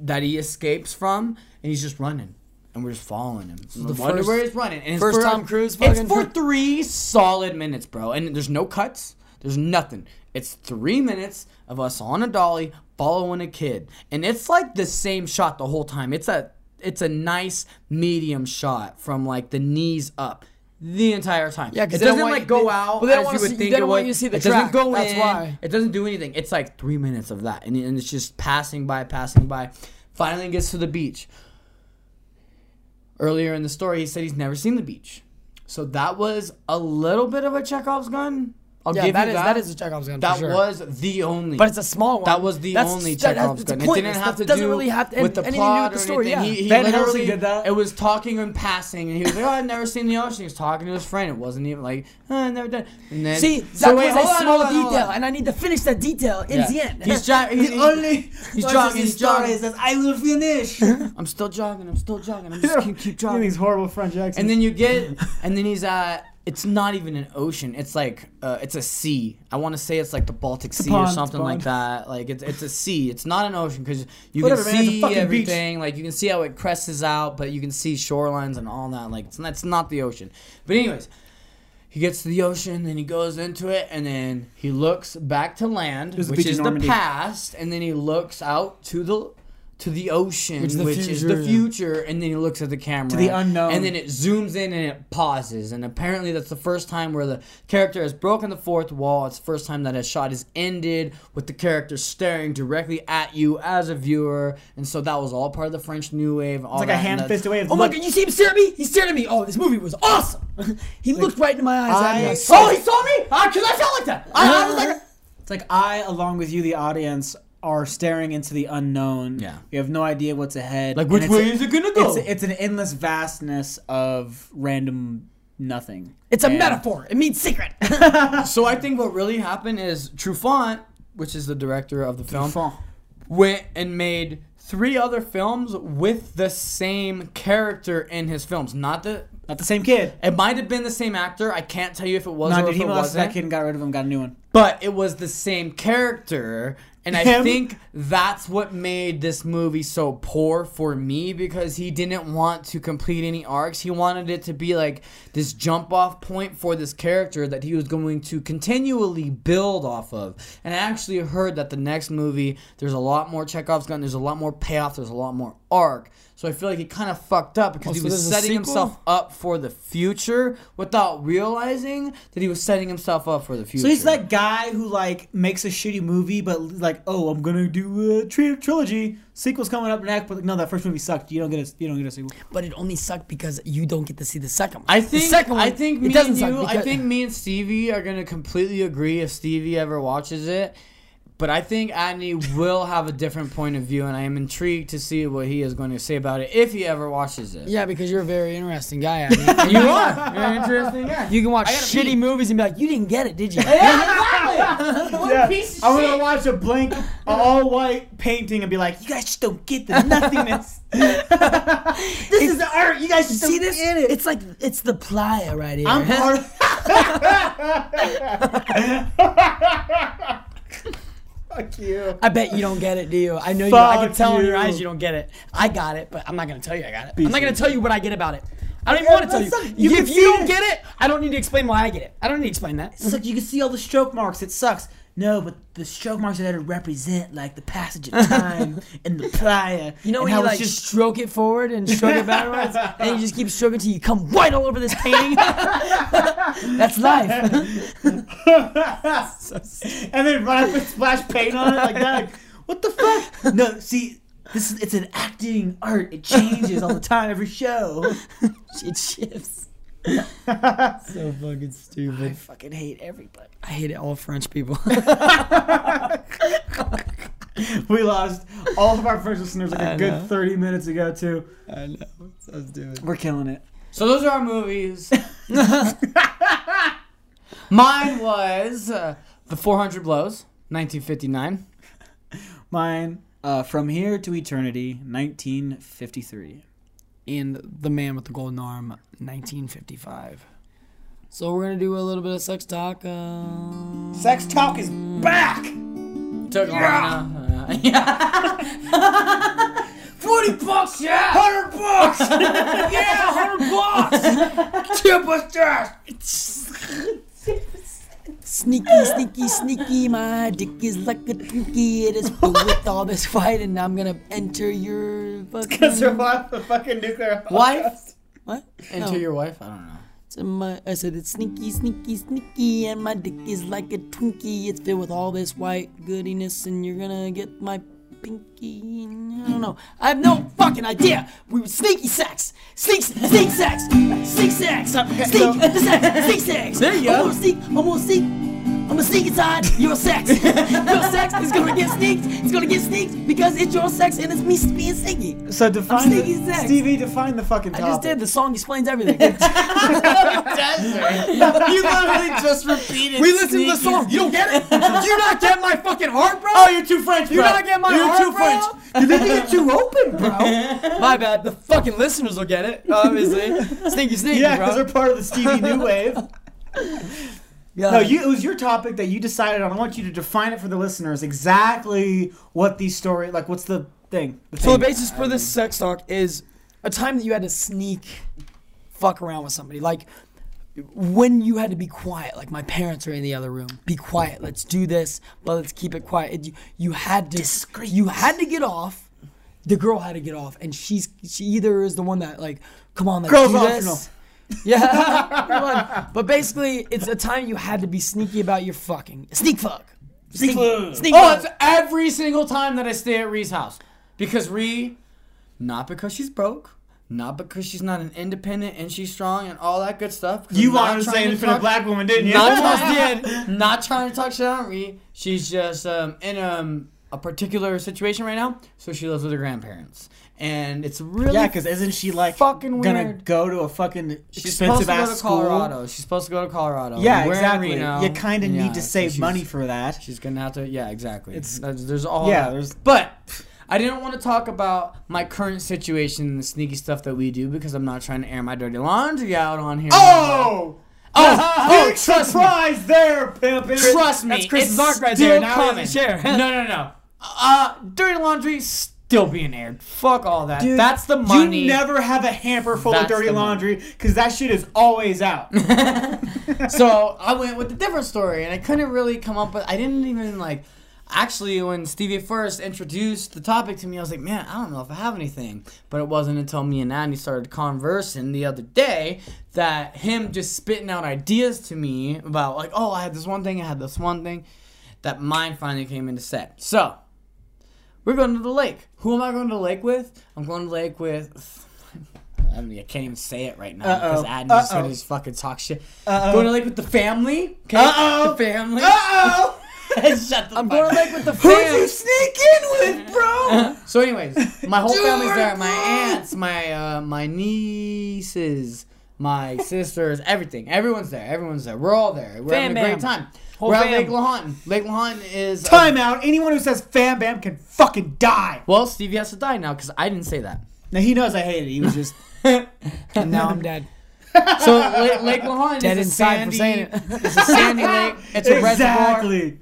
that he escapes from, and he's just running, and we're just following him. So the wonder first- where he's running. And it's first for- Tom Cruise It's for three solid minutes, bro, and there's no cuts. There's nothing. It's three minutes of us on a dolly following a kid, and it's like the same shot the whole time. It's a it's a nice medium shot from like the knees up. The entire time. Yeah, 'cause it doesn't want like go they- out well, they don't as wanna you would see- it don't would. want you to see the it doesn't track. go That's in. why. It doesn't do anything. It's like three minutes of that, and, and it's just passing by, passing by. Finally gets to the beach. Earlier in the story, he said he's never seen the beach, so that was a little bit of a Chekhov's gun. I'll Yeah, give that you is that. that is a Chekhov's gun. for That sure. was the only. But it's a small one. That was the That's- only that- Chekhov's it's gun. It didn't have to That doesn't do really have to- with the anything to do plot with the story, anything. yeah. He, he Van literally Helsing did that. It was talking and passing, and he was like, "Oh, I've never seen the ocean." He was talking to his friend. It wasn't even like, oh, "I've never done." And then See, that So wait, was hold a on, small hold on, hold detail, on. and I need to finish that detail in Yeah. the end. He's, jo- he's, The only he's what's jogging. his He's story jogging. says, "I will finish." I'm still jogging. I'm still jogging. I'm just keep, keep jogging. these horrible French accents. And then you get, and then he's at. It's not even an ocean. It's like uh, it's a sea. I want to say it's like the Baltic Sea pond, or something like that. Like it's it's a sea. It's not an ocean because you Whatever, can man, see beach. everything. Like you can see how it crests out, but you can see shorelines and all that. Like it's not, not the ocean. But anyways, he gets to the ocean, then he goes into it, and then he looks back to land, which beach is the past, and then he looks out to the to the ocean, Which which, is the is future, the yeah. future, and then he looks at the camera To the unknown. and then it zooms in and it pauses, and apparently that's the first time where the character has broken the fourth wall. It's the first time that a shot is ended with the character staring directly at you as a viewer, and so that was all part of the French New Wave. All it's like a that, and hand fist away. Of Oh my god, you see him stare at me? He stared at me. Oh, this movie was awesome. he looked right into my eyes. at me. I- I saw Oh, he saw me? Ah, cause I felt like that. I, I was like, It's like I, along with you, the audience, are staring into the unknown. Yeah. We have no idea what's ahead. like and which way a- is it gonna go? It's, it's an endless vastness of random nothing. It's a And- metaphor. It means secret. so I think what really happened is Truffaut, which is the director of the film, Truffaut. went and made three other films with the same character in his films. Not the. Not the same kid. It might have been the same actor. I can't tell you if it was No, or dude, if he it wasn't. that kid and got rid of him. Got a new one. But it was the same character. And I Him? think that's what made this movie so poor for me because he didn't want to complete any arcs. He wanted it to be like this jump off point for this character that he was going to continually build off of. And I actually heard that the next movie, there's a lot more Chekhov's gun, there's a lot more payoff, there's a lot more arc. So I feel like he kind of fucked up because Oh, he so was setting himself up for the future without realizing that he was setting himself up for the future. So he's that guy who like makes a shitty movie, but like, oh, I'm gonna do a tri- trilogy. Sequel's coming up next, but no, that first movie sucked. You don't get a, you don't get a sequel. But it only sucked because you don't get to see the second one. I The think second one, I think me and you, I think me and Stevie are gonna completely agree if Stevie ever watches it. But I think Adney will have a different point of view, and I am intrigued to see what he is going to say about it if he ever watches it. Yeah, because you're a very interesting guy. I you are. You're an interesting guy. You can watch shitty pee. movies and be like, "You didn't get it, did you?" Yeah, I'm gonna watch a blank, all white painting and be like, you guys just don't get the nothingness. this is art. You guys just See don't this? get it. It's like it's the playa right here. I'm part. Fuck you. I bet you don't get it, do you? I know you. I can tell in your eyes you don't get it. I got it, but I'm not gonna tell you I got it. Be I'm not gonna tell you what I get about it. I don't even want to tell you. you if you don't it. get it, I don't need to explain why I get it. I don't need to explain that. It's like you can see all the stroke marks. It sucks. No, but the stroke marks are there to represent like the passage of time and the playa. You know and when how you like stroke it forward and stroke it backwards, and you just keep stroking till you come white all over this painting. That's life. and then run up and splash paint on it like that. Like, what the fuck? No, see, this is it's an acting art. It changes all the time, every show. it shifts. so fucking I stupid. fucking hate everybody. I hate all French people. We lost all of our first listeners like a I good know. 30 minutes ago too. I know. So stupid. We're killing it. So those are our movies. Mine was uh, The 400 Blows, 1959. Mine, uh, From Here to Eternity, 1953. And The Man with the Golden Arm, 1955. So we're gonna do a little bit of sex talk. Uh, Sex Talk is back! Took yeah. Uh, yeah. 40 bucks, yeah! 100 bucks! yeah, hundred bucks. Tip us that. Sneaky, sneaky, sneaky, my dick is like a Twinkie. It is filled with all this white, and I'm gonna enter your Because fucking. survive the fucking nuclear Wife? What? Enter No. your wife? I don't know. So my, I said it's sneaky, sneaky, sneaky, and my dick is like a Twinkie. It's filled with all this white goodiness, and you're gonna get my pinky. I don't know. I have no fucking idea. We were sneaky sex, sneak, sneak sex, sneak sex, uh, sneak, uh, sex, sneak sex. There you go. gonna sneak. I'm gonna sneak. I'm gonna sneak inside your sex. your sex is gonna get sneaked. It's gonna get sneaked because it's your sex and it's me being sneaky. So define the, sneaky sex. Stevie, define the fucking I topic. just did. The song explains everything. you literally just repeated. We listened to the song. You don't get it? Do you not get my fucking heart, bro? Oh, you're too French, you bro. not get my You're heart, too bro? French. You think you're too open, bro? My bad. The fucking listeners will get it, obviously. Sneaky, sneaky, Yeah, bro. because they're part of the Stevie New Wave. Yeah. No, you, it was your topic that you decided on. I want you to define it for the listeners exactly what these story like. What's the thing? The So the basis for this um, sex talk is a time that you had to sneak, fuck around with somebody. Like when you had to be quiet. Like my parents are in the other room. Be quiet. Let's do this, but let's keep it quiet. And you, you had to. Discreet. You had to get off. The girl had to get off, and she's she either is the one that like, come on, let's Girls do optional. this. Yeah, come on. But basically, it's a time you had to be sneaky about your fucking sneak fuck. Sneak, fuck. sneak Oh, fuck. it's every single time that I stay at Ree's house. Because Ree, not because she's broke, not because she's not an independent and she's strong and all that good stuff. You I'm not wanted to trying say independent talk- black woman, didn't you? Not trying, not trying to talk shit on Ree. She's just um, in um, a particular situation right now, so she lives with her grandparents. And it's really yeah, because isn't she like fucking gonna weird. go to a fucking She's supposed expensive to go ass to school? Colorado. She's supposed to go to Colorado. Yeah, We're in exactly. Reno, You kind of and need to so save she's- money for that. She's gonna have to. Yeah, exactly. It's- there's, there's all. Yeah, that. there's- But I didn't want to talk about my current situation and the sneaky stuff that we do because I'm not trying to air my dirty laundry out on here. Oh, oh, oh, big trust me. surprise there, pimpin'. Trust me, That's Chris's it's arc right still there. Now we have coming. to share. no, no, no. Uh, dirty laundry still being aired. Fuck all that. Dude, That's the money. You never have a hamper full That's of dirty laundry because that shit is always out. so I went with a different story, and I couldn't really come up with. I didn't even like. actually, when Stevie first introduced the topic to me, I was like, man, I don't know if I have anything. But it wasn't until me and Andy started conversing the other day that him just spitting out ideas to me about, like, oh, I had this one thing, I had this one thing, that mine finally came into set. So, we're going to the lake. Who am I going to the lake with? I'm going to the lake with. I, mean, I can't even say it right now because Uh-oh. Adam just Uh-oh. gonna just fucking talk shit. Uh-oh. Going to the lake with the family. Okay? Uh-oh. The family. Uh-oh! Shut the I'm going to lake with the family. Who'd you sneak in with, bro? So, anyways, my whole family's there. My aunts, my uh, my nieces, my sisters, everything. Everyone's there. Everyone's there. We're all there. We're Fam having a great bam. time. Whole We're at. Lake Lahontan. Lake Lahontan is. a- Time out. Anyone who says fam bam can fucking die. well, Stevie has to die now because I didn't say that. Now he knows I hate it. He was just And now I'm dead. So Lake, Lake Lahontan Dead is inside sandy, for saying it. it's a sandy lake. It's a reservoir. exactly.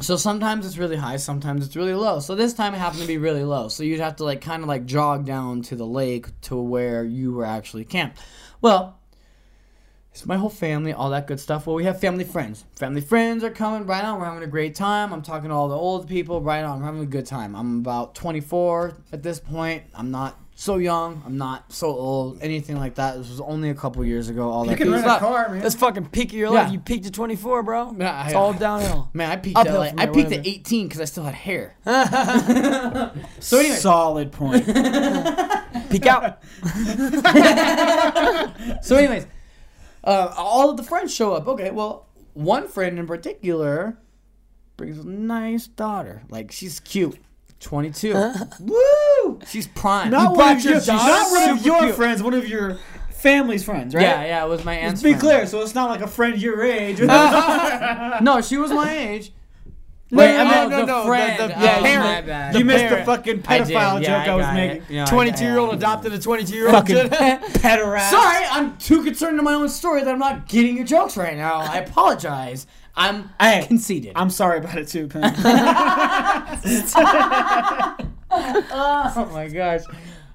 So sometimes it's really high, sometimes it's really low. So this time it happened to be really low. So you'd have to like kind of like jog down to the lake to where you were actually camped. Well, it's my whole family, all that good stuff. Well, we have family friends. Family friends are coming right on. We're having a great time. I'm talking to all the old people right on. We're having a good time. I'm about 24 at this point. I'm not so young. I'm not so old. Anything like that. This was only a couple years ago. All that You can good rent a car, man. That's fucking peak of your Yeah. life. You peaked at 24, bro. Yeah, It's I- all downhill. Man, I peaked Uphill at like, I there, peaked at 18 because I still had hair. so anyway, solid point. Peak out. so anyways, uh, all of the friends show up. Okay, well, one friend in particular brings a nice daughter. Like she's cute, 22. Woo! She's prime. not You one of your, your not one of your cute. friends. One of your family's friends, right? Yeah, yeah, it was my aunt's Let's be friend. clear. So it's not like a friend your age. No, she was my age. No, Wait, no, no, oh, no, the no, friend. the- oh, yeah, my parent. bad. you missed the parent. fucking I pedophile yeah, joke I, was got making. it. You know, I- 22 year old adopted a 22 year old. Fucking pederast. Sorry, I'm too concerned in my own story that I'm not getting your jokes right now. I apologize. I'm Hey, conceited. I'm sorry about it too, Pam. oh my gosh.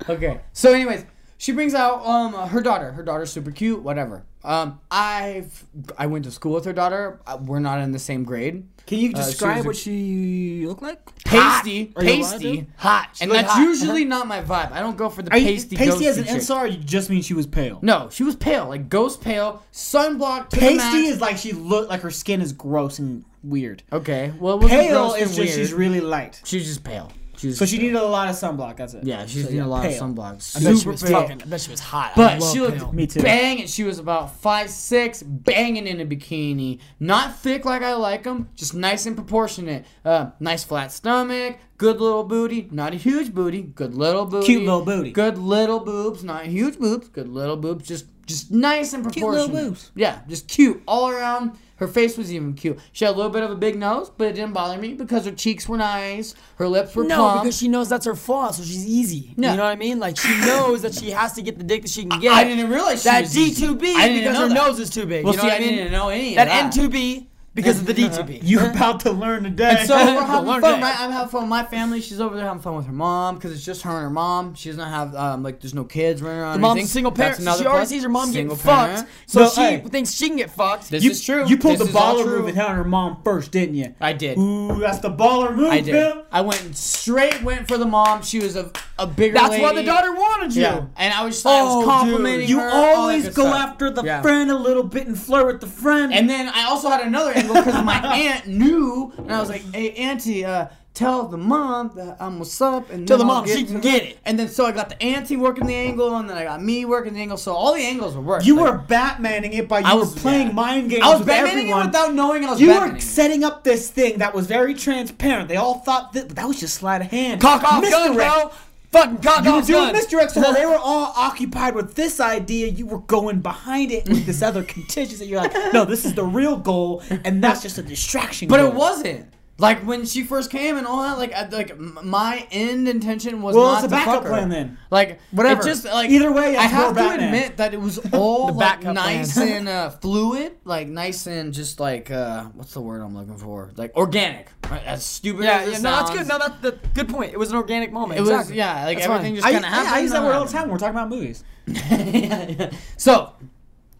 Okay. So, anyways, she brings out um her daughter. Her daughter's super cute. Whatever. Um, I've I went to school with her daughter. Uh, We're not in the same grade. Can you Uh, she describe a- what she looked like? Pasty, Are you allowed pasty, to? Hot. She and looked that's hot. usually not my vibe. I don't go for the Are you, pasty. pasty as ghosty an chick. insult, or you just mean she was pale? No, she was pale, like ghost pale, sunblock. To the Pasty max. is like she looked like her skin is gross and weird. okay. Well, it wasn't Pale gross is and just weird. she's really light. She was just pale. She was So she pale. needed a lot of sunblock. That's it. Yeah, she So, needed a lot pale. of sunblock. I bet she Super was pale. fucking. I bet she was hot. But love she looked pale. Me too. banging. She was about five six, banging in a bikini. Not thick like I like them, just nice and proportionate. Uh, nice flat stomach, good little booty. Not a huge booty, good little booty. Cute little booty. Good little boobs, not huge boobs. Good little boobs, just just nice and proportionate. Cute little boobs. Yeah, just cute all around. Her face was even cute. She had a little bit of a big nose, but it didn't bother me because her cheeks were nice. Her lips were no, plump. because she knows that's her flaw, so she's easy. No. You know what I mean? Like she knows that she has to get the dick that she can get. I, I didn't realize that D2B because her that. nose is too big. Well, you know see, what I mean? Didn't know any that. N2B because of the D two B. You about to learn today. And so we're having fun, that. right? I'm having fun with my family. She's over there having fun with her mom because it's just her and her mom. She doesn't have um, like there's no kids running around. The mom's a single parent, so she another already plus. sees her mom getting Single fucked, so No, she hey. thinks she can get fucked. This you, is true. You pulled This the baller move and telling her mom first, didn't you? I did. Ooh, that's the baller move, I did. Pimp. I went straight went for the mom. She was a, a bigger. That's why the daughter wanted you. Yeah, and I was just, I Oh, was dude. complimenting You her. all always go stuff. after the Yeah. friend a little bit and flirt with the friend. And then I also had another angle because my aunt knew, and I was like, "Hey, auntie, uh, tell the mom that I'm what's up." And Tell the mom she can get it. And then so I got the auntie working the angle, and then I got me working the angle. So all the angles were working. you Like, were Batmaning it by you I were was- playing yeah. mind games I was with Batmaning it without knowing I was you Batmaning were setting up this thing that was very transparent. They all thought that, that was just sleight of hand. Cock off gun, bro. Fucking cock You were doing Mr. X while they were all occupied with this idea, you were going behind it with this other contingency. You're like, no, this is the real goal, and that's just a distraction. But goal. it wasn't. Like when she first came and all that, like I, like my end intention was Well, not it's a to backup fuck her. plan then. Like Whatever. It just like Either way, I have to Batman. admit that it was all The like nice and uh, fluid, like nice and just like uh, what's the word I'm looking for? Like organic. Right? As stupid Yeah, as it yeah, no, that's good. No, that's the good point. It was an organic moment. It was exactly. yeah, like That's everything fine. just kind of yeah. I use that word all the time when we're talking about movies. so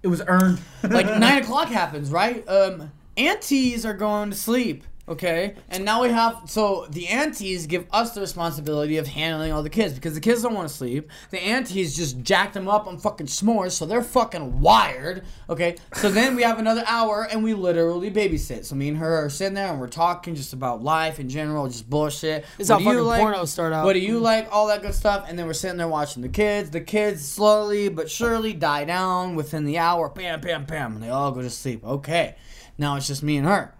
It was earned. like nine o'clock happens, right? Um, aunties are going to sleep. Okay, and now we have so the aunties give us the responsibility of handling all the kids because the kids don't want to sleep. The aunties just jack them up on fucking s'mores, so they're fucking wired. Okay, so then we have another hour and we literally babysit. So me and her are sitting there and we're talking just about life in general, just bullshit. It's What how fucking like? pornos start out. What do you like? All that good stuff, and then we're sitting there watching the kids. The kids slowly but surely die down within the hour. Bam, bam, bam, and they all go to sleep. Okay, now it's just me and her.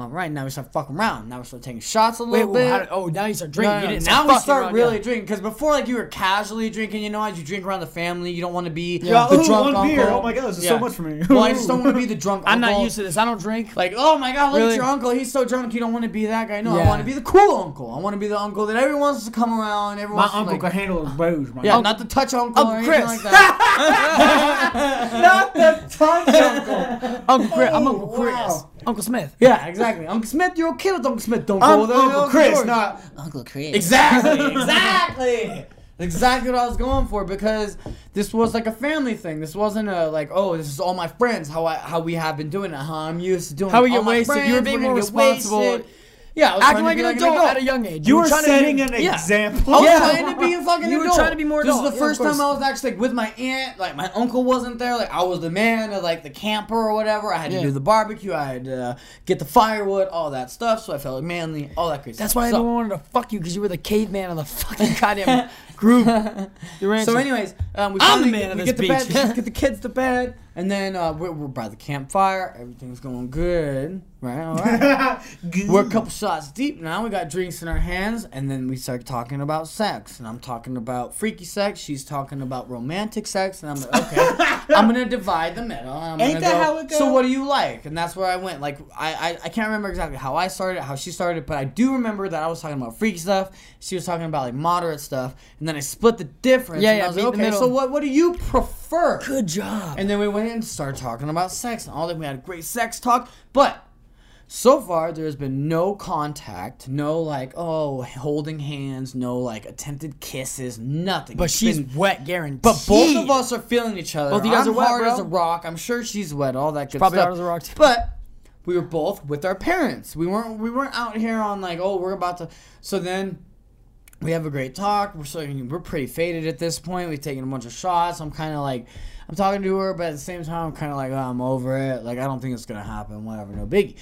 All right, now we start fucking around. Now we start taking shots a Wait, little well, bit. how did- oh, now you start drinking. No, no, You no. didn't Now we start around, really yeah. drinking because before, like you were casually drinking, you know, as you drink around the family, you don't want to be Yeah, the ooh, drunk one uncle. beer. Oh my God, this is so much for me. well, I just don't want to be the drunk. I'm not used to this. I don't drink. Like, oh my god, look Really? at your uncle. He's so drunk. You don't want to be that guy. No, I want to be the cool uncle. I want to be the uncle that everyone wants to come around. Everyone My uncle like, can handle his booze. My Yeah, uncle- not the touch uncle Uncle Chris. like that. not the touch uncle. Uncle Chris. I'm Oh, Uncle Chris. Oh, wow. Uncle Smith. Yeah, exactly. Uncle Smith, you're okay with Uncle Smith. Don't I'm go there. Uncle Uncle Chris, George. not Uncle Chris. Exactly, exactly. Exactly what I was going for because this was like a family thing. This wasn't a like, oh, this is all my friends. How I how we have been doing it. How I'm used to doing. How we get wasted. You were being more responsible. wasted. Yeah, I was Acting trying to like be an adult at a young age. You were were setting be- an yeah. example. I was Yeah. trying to be a fucking You were trying to be more adult. This is the Yeah, first time. I was actually like with my aunt. Like my uncle wasn't there. Like I was the man of like the camper or whatever. I had to do the barbecue. I had to uh, get the firewood, all that stuff. So I felt like manly, all that crazy. That's stuff. why so, everyone wanted to fuck you because you were the caveman of the fucking goddamn group. So, anyways, um, we I'm the finally- man of we this get the bed, beach. get the kids to bed, and then uh, we're, we're by the campfire. Everything's going good, right? All right. We're a couple shots deep now. We got drinks in our hands, and then we start talking about sex. And I'm talking about freaky sex. She's talking about romantic sex, and I'm like, okay, I'm gonna divide the middle. I'm Ain't that go, how it goes? So what do you like? And that's where I went. Like I, I I can't remember exactly how I started, how she started, but I do remember that I was talking about freaky stuff. She was talking about like moderate stuff, and then I split the difference. Yeah, yeah, I was like, okay, middle. so what what do you prefer? Good job. And then we went in and started talking about sex and all that. We had a great sex talk, but so far there's been no contact, no like oh holding hands, no like attempted kisses, nothing. but It's she's been- wet, guaranteed. but both of us are feeling each other. Both you guys I'm are wet, hard bro. as a rock. I'm sure she's wet. All that good probably stuff. hard as a rock, too. But we were both with our parents. We weren't. We weren't out here on like oh we're about to. So then we have a great talk. We're so we're pretty faded at this point. We've taken a bunch of shots. I'm kind of like I'm talking to her, but at the same time I'm kind of like oh, I'm over it. Like I don't think it's gonna happen. Whatever, no biggie.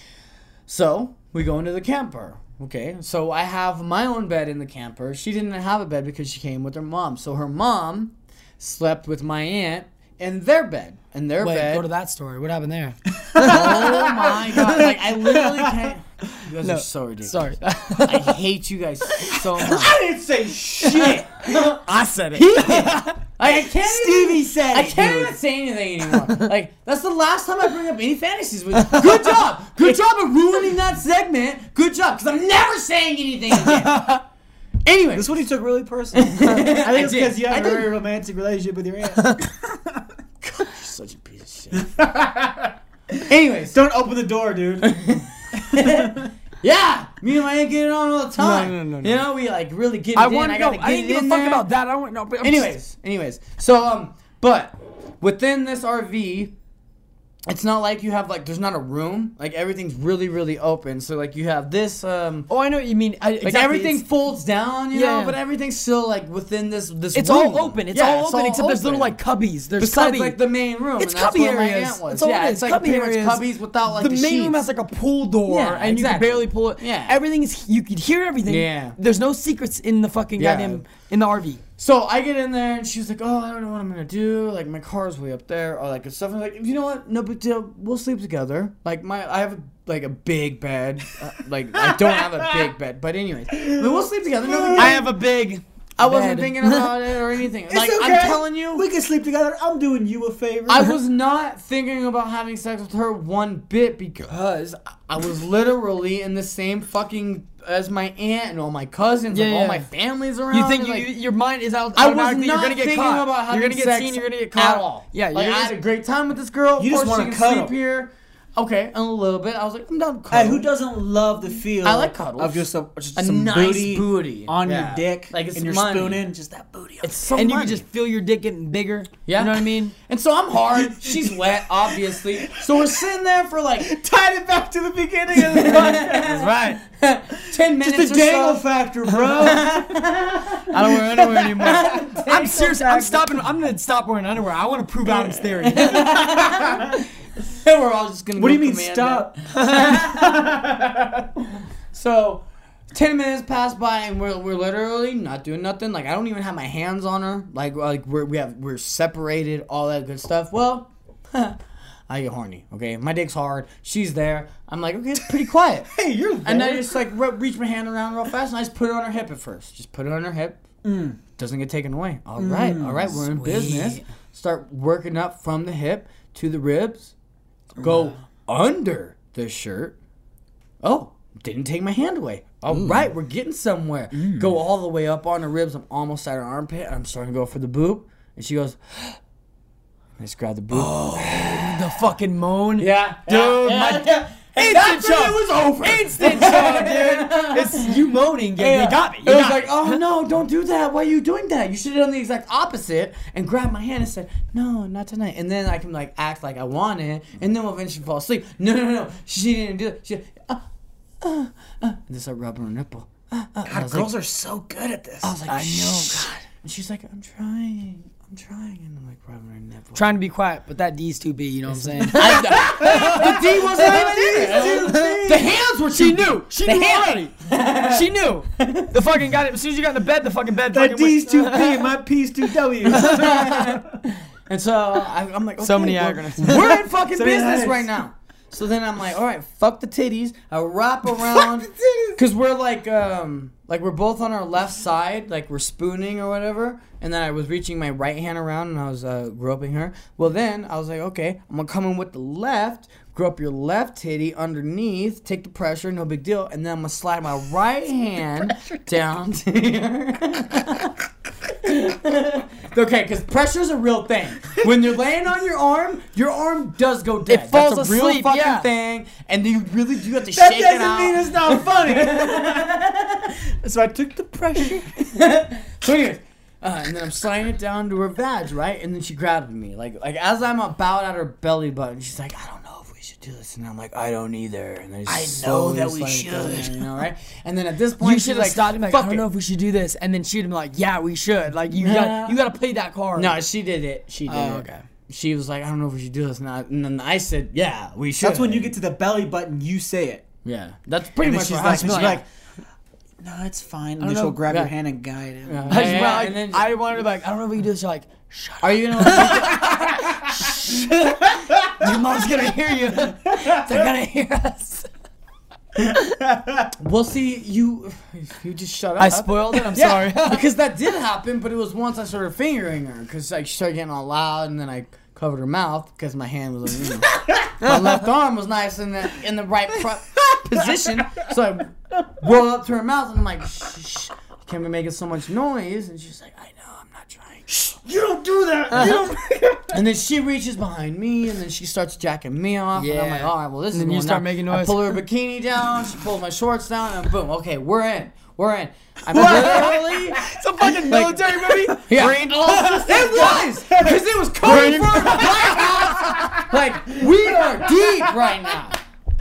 So we go into the camper. Okay, so I have my own bed in the camper. She didn't have a bed because she came with her mom. So her mom slept with my aunt in their bed. In their Wait, bed. go to that story. What happened there? oh my god! Like I literally can't. You guys No, are so ridiculous. Sorry. I hate you guys so much. I didn't say shit. I said it. I can't Stevie even, said I can't dude. even say anything anymore. like that's the last time I bring up any fantasies with. you. Good job, good job of ruining that segment. Good job, because I'm never saying anything again. Anyway, This one he took really personal. I think it's because you I have a very romantic relationship with your aunt. God, you're such a piece of shit. Anyways, Don't open the door, dude. Yeah, me and my aunt get it on all the time. No, no, no, no. You know, we like really get it I in. want I to gotta know. get I it didn't give a in fuck there. about that. I don't no. I'm anyways, anyways, so um, but within this RV, it's not like you have like there's not a room. Like everything's really really open. So like you have this um. Oh, I know what you mean. I, Like exactly. everything It's, folds down, you Yeah, know, yeah. but everything's still like within this this. it's room. all open. It's Yeah, all open except there's little like cubbies. There's Besides cubby. like the main room. It's cubby areas. That's all yeah, it it's like Cubby areas. cubbies without like the, the, main room has like a pull door, and you can barely pull it. Yeah. everything's you could hear everything. Yeah. there's no secrets in the fucking goddamn in the RV. So I get in there and she's like, "Oh, I don't know what I'm gonna do. Like my car's way up there, or like good stuff." I'm like, "You know what? No big deal. We'll sleep together. Like my, I have a, like a big bed. Uh, like I don't have a big bed, but anyways, but we'll sleep together. No. I have a big. I wasn't bed. thinking about it or anything. It's like okay. I'm telling you, we can sleep together. I'm doing you a favor. I was not thinking about having sex with her one bit because I was literally in the same fucking as my aunt and all my cousins, Yeah, like all my family's around. You think you, like, you- your mind is out I was not You're gonna get thinking caught. about having you're gonna get sex seen. You're gonna get caught at all. Yeah, like you're I had a great time with this girl. You just she can sleep here. Okay, and a little bit. I was like, I'm down. to Hey, who doesn't love the feel? I like cuddles. of just a just A some nice booty, booty. on Yeah. your dick, Like, it's and you're money. spooning just that booty. It's so and you can just feel your dick getting bigger. Yeah. You know what I mean? And so I'm hard. She's wet, obviously. So we're sitting there for like tied it back to the beginning of the podcast. right. ten minutes Just a dangle so. factor, bro. I don't wear underwear anymore. I'm serious. I'm stopping. I'm gonna stop wearing underwear. I want to prove out Adam's theory. we're all just gonna. what do you mean stop? So. Ten minutes pass by and we're, we're literally not doing nothing. Like I don't even have my hands on her. Like like we're we have we're separated, all that good stuff. Well, I get horny. Okay, my dick's hard. She's there. I'm like okay, it's pretty quiet. Hey, you're there. And I just like re- reach my hand around real fast and I just put it on her hip at first. Just put it on her hip. Mm. Doesn't get taken away. All right, all right, we're in mm, business. Start working up from the hip to the ribs. Go under the shirt. Oh, didn't take my hand away. All right, we're getting somewhere. Mm. Go all the way up on the ribs. I'm almost at her armpit. I'm starting to go for the boob. And she goes, I just grab the boob. the fucking moan. Yeah, Dude, yeah, my- yeah. And Instant shock. it was over. Instant shock, dude. It's you moaning. Yeah, You got me. You it was like, me. oh no, don't do that. Why are you doing that? You should have done the exact opposite and grabbed my hand and said, no, not tonight. And then I can like act like I want it, and then we'll eventually fall asleep. No, no, no, she didn't do it. She, uh, uh, uh, and just start rubbing her nipple. Uh, uh. God, girls like, are so good at this. I was like, I know, God. And she's like, I'm trying, I'm trying, and I'm like rubbing her nipple. Trying to be quiet, but that D's too big. You know what I'm saying? I, the D wasn't even in it. The hands were. She too knew. She The knew hand- already. she knew. The fucking got it. As soon as you got in the bed, the fucking bed. that fucking D's too and my P's too W. And so uh, I, I'm like, okay, So many well, acronyms. We're in fucking So business right now. So then I'm like, all right, fuck the titties. I wrap around because we're like, um, like we're both on our left side, like we're spooning or whatever. And then I was reaching my right hand around and I was uh, groping her. Well, then I was like, okay, I'm gonna come in with the left, grope your left titty underneath, take the pressure, no big deal. And then I'm gonna slide my right hand down to here. Okay, because pressure's a real thing. When you're laying on your arm, your arm does go dead. It falls That's a real fucking yeah. thing, and you really do have to that shake it out. That doesn't mean it's not funny. so I took the pressure. so anyways, uh, and then I'm sliding it down to her vag, right? And then she grabs me, like like as I'm about at her belly button, she's like, I don't know if we should do this, and I'm like, I don't either. And then I know that we slide should. there, you know, right? And then at this point, You should have like, stopped and like, I don't it. know if we should do this, and then she'd have been like, Yeah, we should. Like you Yeah. got you got to play that card. No, she did it. She oh, did Oh, it. okay. She was like, I don't know if we should do this, and, I, and then I said, Yeah, we should. That's when you get to the belly button, you say it. Yeah, that's pretty And then much she's what like, she's Yeah. like, no, it's fine. And don't then she'll grab Yeah. your hand and guide it. Yeah. I, just, Yeah, like, and then- I wanted to be like, I don't know if we can do this. You're like, shut Are you gonna? up. Your mom's gonna hear you. They're gonna hear us. well, see, you you just shut up. I spoiled it. I'm Yeah, sorry. because that did happen, but it was once I started fingering her because like she started getting all loud, and then I covered her mouth because my hand was, you know, my left arm was nice in the in the right pro- position, so I rolled up to her mouth, and I'm like, shh, shh, can't be making so much noise, and she's like, I know, I'm not trying. You don't do that. You uh-huh. don't. And then she reaches behind me, and then she starts jacking me off. And I'm like, all right, well, this And is then you start down. making I noise. pull her bikini down, she pulls my shorts down, and boom, okay, we're in. We're in. I'm literally. It's a fucking military movie. Yeah. Brain all It was! Because it was Cody for Black Like, we are deep right now.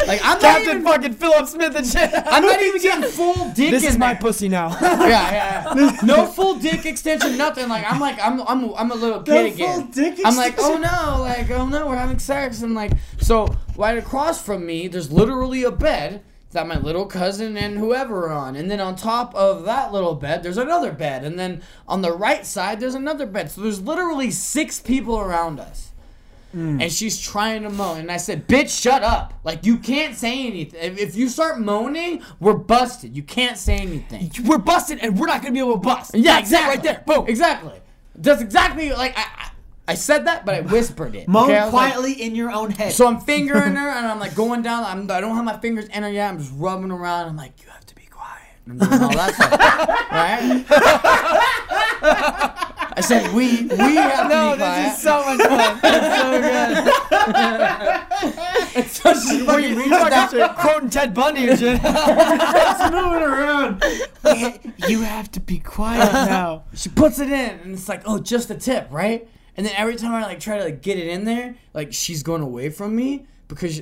Like, I'm not Captain even, fucking Philip Smith and shit. I'm not even getting full dick This in is my there. pussy now. Yeah, yeah. No full dick extension, nothing. Like I'm like I'm I'm I'm a little kid full again. dick I'm like, oh no, like oh no, we're having sex, and like so right across from me, there's literally a bed that my little cousin and whoever are on, and then on top of that little bed, there's another bed, and then on the right side, there's another bed. So there's literally six people around us. Mm. And she's trying to moan, and I said, "Bitch, shut up! Like you can't say anything. If, if you start moaning, we're busted. You can't say anything." We're busted, and we're not gonna be able to bust. Yeah, it exactly. right there. Boom. Exactly. That's exactly like I, I, I said that, but I whispered it. Moan okay? Was like- quietly in your own head. so I'm fingering her, and I'm like going down. I'm, I don't have my fingers in her yet. I'm just rubbing around. I'm like, you have to. And doing all that stuff, right? I said we we have to No, be quiet. this is so much fun. It's so good. It's so she's fucking reading that. quoting Ted Bundy and shit. It's moving around. you have to be quiet now. She puts it in, and it's like, oh, just a tip, right? And then every time I like try to like get it in there, like she's going away from me because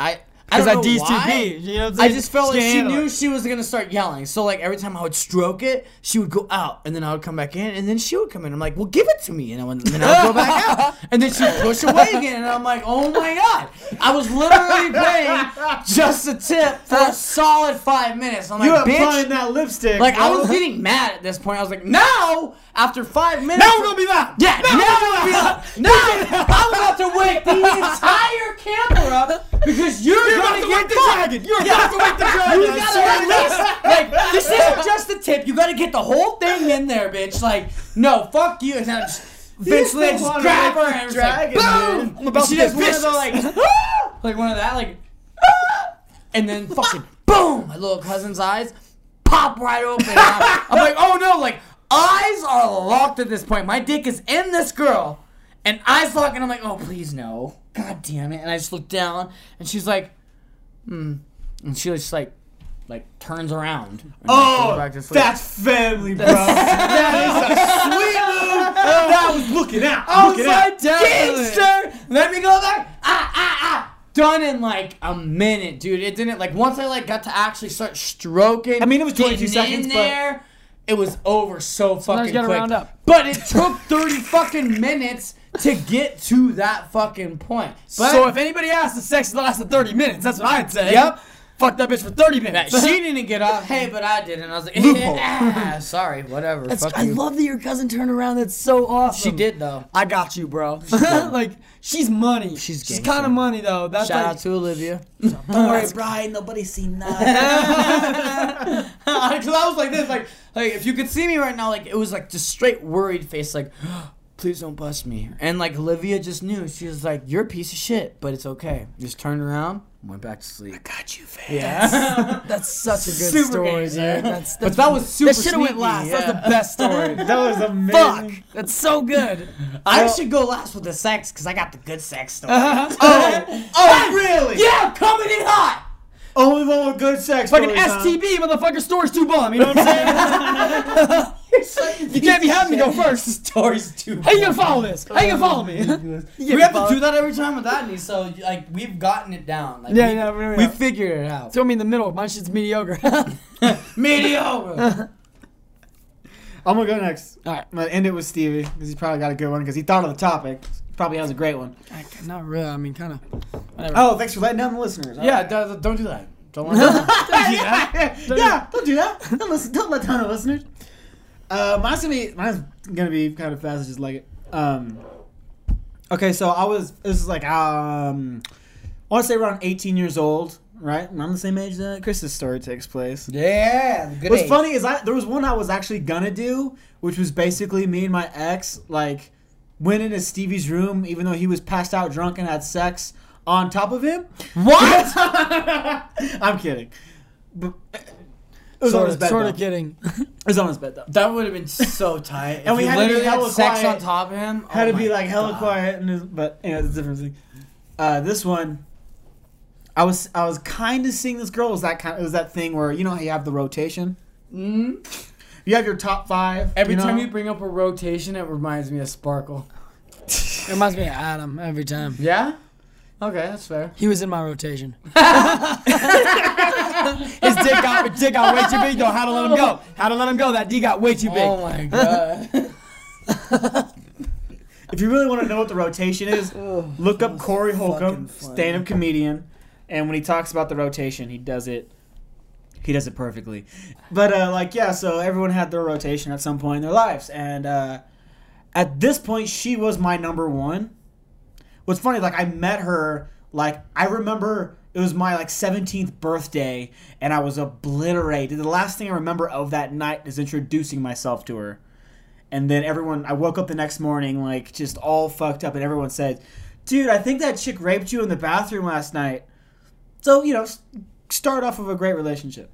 I. I Because don't D's too big. You know I just felt like she knew it. she was gonna start yelling. So like every time I would stroke it, she would go out, and then I would come back in, and then she would come in. I'm like, well, give it to me, and, I would, and then I would go back out, and then she'd push away again, and I'm like, oh my god, I was literally playing just a tip for a solid five minutes. I'm You like, bitch, applying that lipstick. like I was getting mad at this point. I was like, now after five minutes, Now we're gonna be loud. yeah, now, we're gonna be. Now I'm about to wake the entire camera up because you're, You're about to get wake the dragon. You're about to wake the dragon. You gotta at least like this isn't just a tip. You gotta get the whole thing in there, bitch. Like, no, fuck you. And then just I don't just grab her and dragon, like, boom. I'm about And she does one of the like, like one of that, like, and then fucking boom, my little cousin's eyes pop right open. I'm, I'm like, oh no, like eyes are locked at this point. My dick is in this girl, and eyes locked, and I'm like, oh please no, god damn it. And I just look down, and she's like, hmm, and she just like, like turns around. Oh, back to sleep. that's family, bro. that is a sweet move. That was looking out. Was looking out. gangster, let me go back. Ah, ah, ah. Done in like a minute, dude. It didn't like once I like got to actually start stroking. I mean, it was 22 seconds, in but- It was over so Sometimes fucking quick. But it took thirty fucking minutes to get to that fucking point. But so if anybody asks, the sex lasted 30 minutes. That's what I'd say. Yep. Fuck that bitch for 30 minutes. she didn't get off, hey, but I did, and I was like, ah, sorry, whatever. That's, fuck I you. love that your cousin turned around. That's so awesome. She did though. I got you, bro. like she's money. She's she's kind of money though. That's Shout like, out to Olivia. Don't worry, Brian. Nobody's seen that. Because I was like this, like, like if you could see me right now, like it was like just straight worried face, like, please don't bust me. And like Olivia just knew, she was like, you're a piece of shit, but it's okay. Just turned around, went back to sleep. I got you, fam. Yeah, that's such a good Super story, gangster. dude. That's, but that's that was super. that should have went sneaky, last. That's yeah. the best story. That was amazing. Fuck, that's so good. I should go last with the sex because I got the good sex story. Uh-huh. Oh, oh, really? yeah, I'm coming in hot. Only one with good sex. Fucking stories, huh? STB, motherfucker. Story's too bomb. You know what I'm saying? you can't be having me go first. Stories too. How you gonna follow this? How you gonna follow me? We have to do that every time with Adney, so like we've gotten it down. Like, Yeah, we, yeah, we yeah. figured it out. Throw me in the middle. My shit's mediocre. Mediocre. I'm gonna go next. All right. I'm gonna end it with Stevie because he's probably got a good one because he thought of the topic. He probably has a great one. Not really. I mean, kind of. Oh, thanks for letting down the listeners. yeah, don't, don't do that. Don't let them. yeah, don't do that. Don't listen. Don't let down the listeners. Uh, mine's gonna be mine's gonna be kind of fast, just like it. Um, okay, so I was this is like um, I want to say around 18 years old, right? Around the same age that Chris's story takes place. yeah. Good What's age. funny is I there was one I was actually gonna do, which was basically me and my ex like went into Stevie's room, even though he was passed out drunk and had sex on top of him. What? I'm kidding. But it was on his of, bed. sort though. of kidding. It was on his bed though. that would have been so tight. And if we you had to be literally had hella sex quiet. on top of him. Had oh to be like hella God. quiet, and it, but you know, it's a different thing. Uh, this one, I was I was kind of seeing this girl. It was that kind? It was that thing where you know how you have the rotation. Mhm. You have your top five. Every you time you bring up a rotation, it reminds me of Sparkle. It reminds me of Adam every time. Yeah. Okay, that's fair. He was in my rotation. His dick got, dick got way too big, though. How to let him go? How to let him go? That D got way too big. Oh my god. If you really want to know what the rotation is, oh, look up Corey Holcomb, stand-up comedian, and when he talks about the rotation, he does it. He does it perfectly. But uh, like yeah, so everyone had their rotation at some point in their lives, and uh, at this point, she was my number one. What's funny, like I met her, like I remember it was my like 17th birthday, and I was obliterated. The last thing I remember of that night is introducing myself to her and then everyone i woke up the next morning like just all fucked up and everyone said dude i think that chick raped you in the bathroom last night so you know start off of a great relationship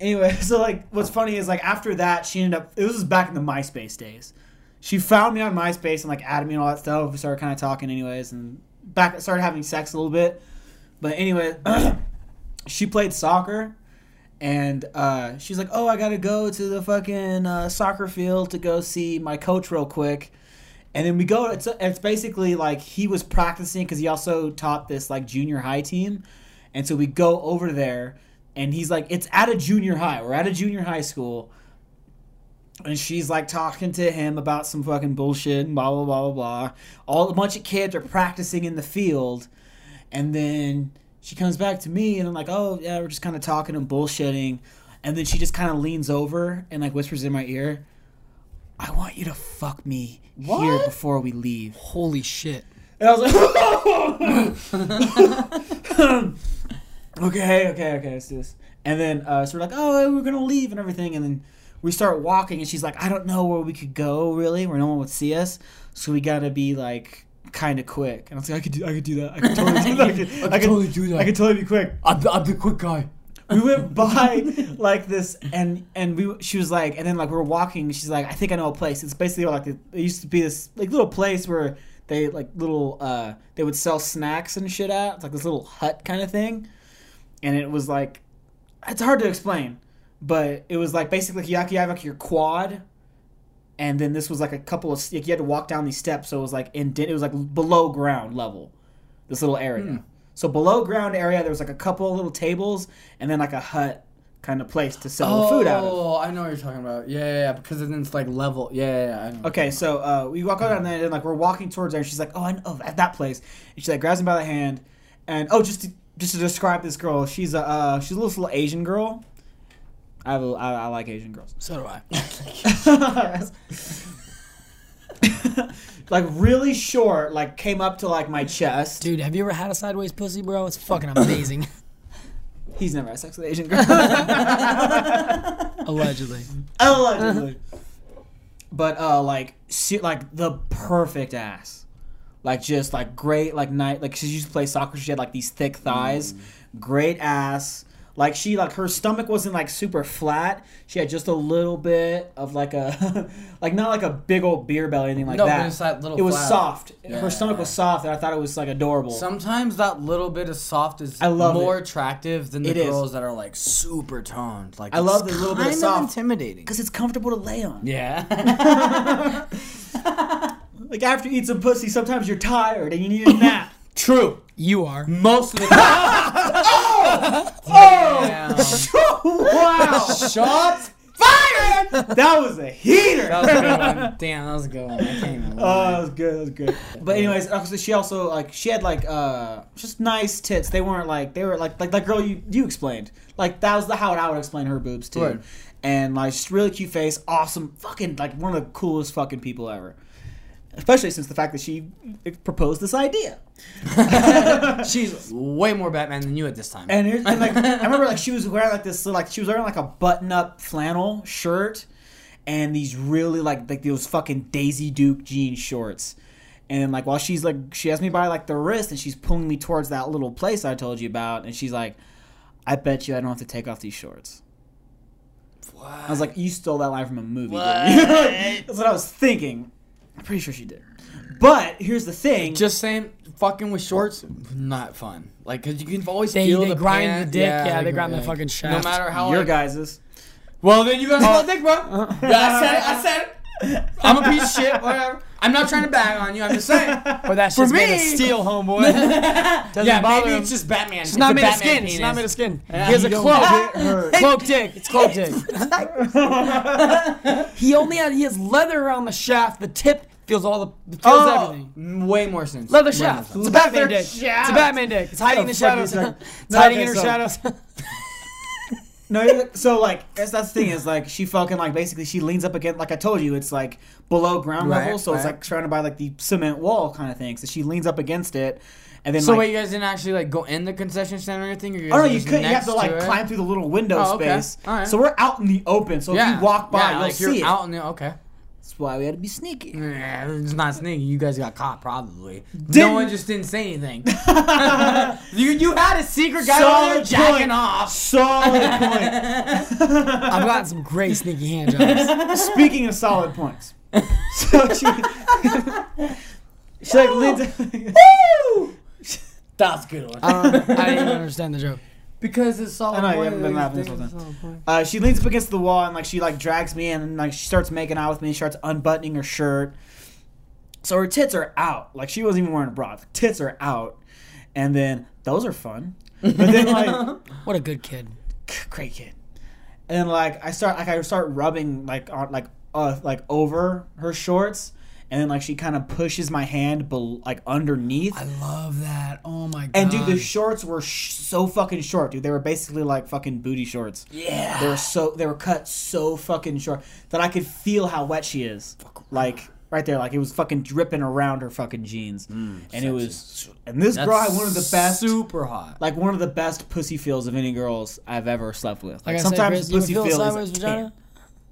anyway so like what's funny is like after that she ended up it was back in the myspace days she found me on myspace and like added me and all that stuff we started kind of talking anyways and back started having sex a little bit. But anyway, she played soccer, and uh, she's like, "Oh, I gotta go to the fucking uh, soccer field to go see my coach real quick." And then we go. It's it's basically like he was practicing because he also taught this like junior high team, and so we go over there, and he's like, "It's at a junior high. We're at a junior high school." And she's like talking to him about some fucking bullshit and blah blah blah blah blah. All a bunch of kids are practicing in the field, and then she comes back to me and I'm like, oh yeah, we're just kind of talking and bullshitting, and then she just kind of leans over and like whispers in my ear, I want you to fuck me here before we leave. Holy shit. And I was like, okay, okay, okay, let's do this. And then uh, so we're like, oh, we're gonna leave and everything, and then we start walking, and she's like, I don't know where we could go really, where no one would see us, so we gotta be like kind of quick. And I was like, I could do, I could do that. I could totally do that. I could, I could totally do that. I could totally be quick I'm, I'm the quick guy. we went by like this and and we she was like and then like we are walking she's like i think i know a place it's basically like it used to be this like little place where they like little uh they would sell snacks and shit at it's like this little hut kind of thing. And it was like it's hard to explain but it was like basically you have, like your quad and then this was like a couple of like you had to walk down these steps so it was like in it was like below ground level this little area. So below ground area there was like a couple of little tables and then like a hut kind of place to sell the food out of Oh, I know what you're talking about. Yeah, yeah, yeah because then it's like level. Yeah, yeah, yeah I know. Okay, so uh, we walk out and then like we're walking towards there, and she's like, "Oh, I know at that place." And she like grabs him by the hand, and oh, just to, just to describe this girl, she's a uh, she's a little, little Asian girl. I, have a, I, I like Asian girls. So do I. like really short, like came up to like my chest. Dude, have you ever had a sideways pussy, bro? It's fucking amazing. He's never had sex with an Asian girl. Allegedly. Allegedly. but uh, like, she, like the perfect ass, like just like great, like night. Like she used to play soccer. She had like these thick thighs, great ass. Like she, like her stomach wasn't like super flat. She had just a little bit of like a, like not like a big old beer belly or anything like No, but that. it's that little it was flat. soft. Yeah. Her stomach was soft, and I thought it was like adorable. Sometimes that little bit of soft is I love more it. attractive than the It is. girls that are like super toned. Like I love the little bit of soft intimidating. because it's comfortable to lay on. Yeah. Like after you eat some pussy, sometimes you're tired and you need a nap. True. You are. Most of the time. oh! Oh! wow! Shots fired. That was a heater. That was a good one. Damn, that was a good one. I can't even Oh, that was good. That was good. But anyways, so she also like she had like uh just nice tits. They weren't like they were like like that girl you you explained. Like that was the how I would explain her boobs too. Word. And like just really cute face, awesome, fucking like one of the coolest fucking people ever. Especially since the fact that she proposed this idea. She's way more Batman than you at this time. And, and like I remember like she was wearing like this like she was wearing like a button up flannel shirt and these really like like those fucking Daisy Duke jean shorts. And like while she's like she has me by like the wrist and she's pulling me towards that little place I told you about and she's like, I bet you I don't have to take off these shorts. What? I was like, you stole that line from a movie. Didn't you? That's what I was thinking. I'm pretty sure she did. But here's the thing. Just saying, fucking with shorts, not fun. Like, cause you can always They, feel they the grind pant. the dick. Yeah, they gr- grind the like, fucking No matter how. your like- guys's. Well, then you got oh. small dick, bro. yeah, I said it. I said it. I'm a piece of shit. Whatever. I'm not trying to bag on you. I'm just saying. But that's For just made of me- steel, homeboy. Doesn't yeah, bother maybe him. it's just Batman. It's not a made of Batman skin. Penis. It's not made of skin. Yeah, he has a don't cloak. get hurt. cloak dick. It's cloak dick. he only has he has leather around the shaft. The tip feels all the feels Oh, everything. m- way more sense. Leather shaft. more It's a sense. Batman dick. It's a Batman dick. It's hiding in the The fuck is shadows. it's hiding in her shadows. No, so like that's that's the thing is like she fucking like basically she leans up against like I told you it's like below ground Right, level so it's right. like surrounded by like the cement wall kind of thing so she leans up against it and then So like wait, you guys didn't actually like go in the concession stand or anything? Or you guys oh no you just could you have to like it? climb through the little window Oh, okay. space Alright. so we're out in the open so if you walk by yeah, you'll like see you're it out in the okay. That's why we had to be sneaky it's not sneaky. You guys got caught probably. Didn't- No one just didn't say anything. you you had a secret guy over there Solid jacking point. off. solid point I've got some great sneaky hand jobs. speaking of solid points so she she like leans. That's a good one. I don't. I didn't even understand the joke. Because it's all. I know, you haven't been laughing this whole time. Uh, she leans up against the wall and like she like drags me in and like she starts making out with me. She starts unbuttoning her shirt. So her tits are out. Like she wasn't even wearing a bra. The tits are out. And then those are fun. But then like What a good kid. great kid. And like I start like I start rubbing like on like uh like over her shorts. And then like she kind of pushes my hand bel- like underneath. I love that. Oh my god. And dude, the shorts were sh- so fucking short, dude. They were basically like fucking booty shorts. yeah. They were so they were cut so fucking short that I could feel how wet she is. Like right there, like it was fucking dripping around her fucking jeans. Mm, and it was and this girl had one of the best Super hot. like one of the best pussy feels of any girls I've ever slept with. Like Like, I said, sometimes Chris, you pussy feel feel is vagina?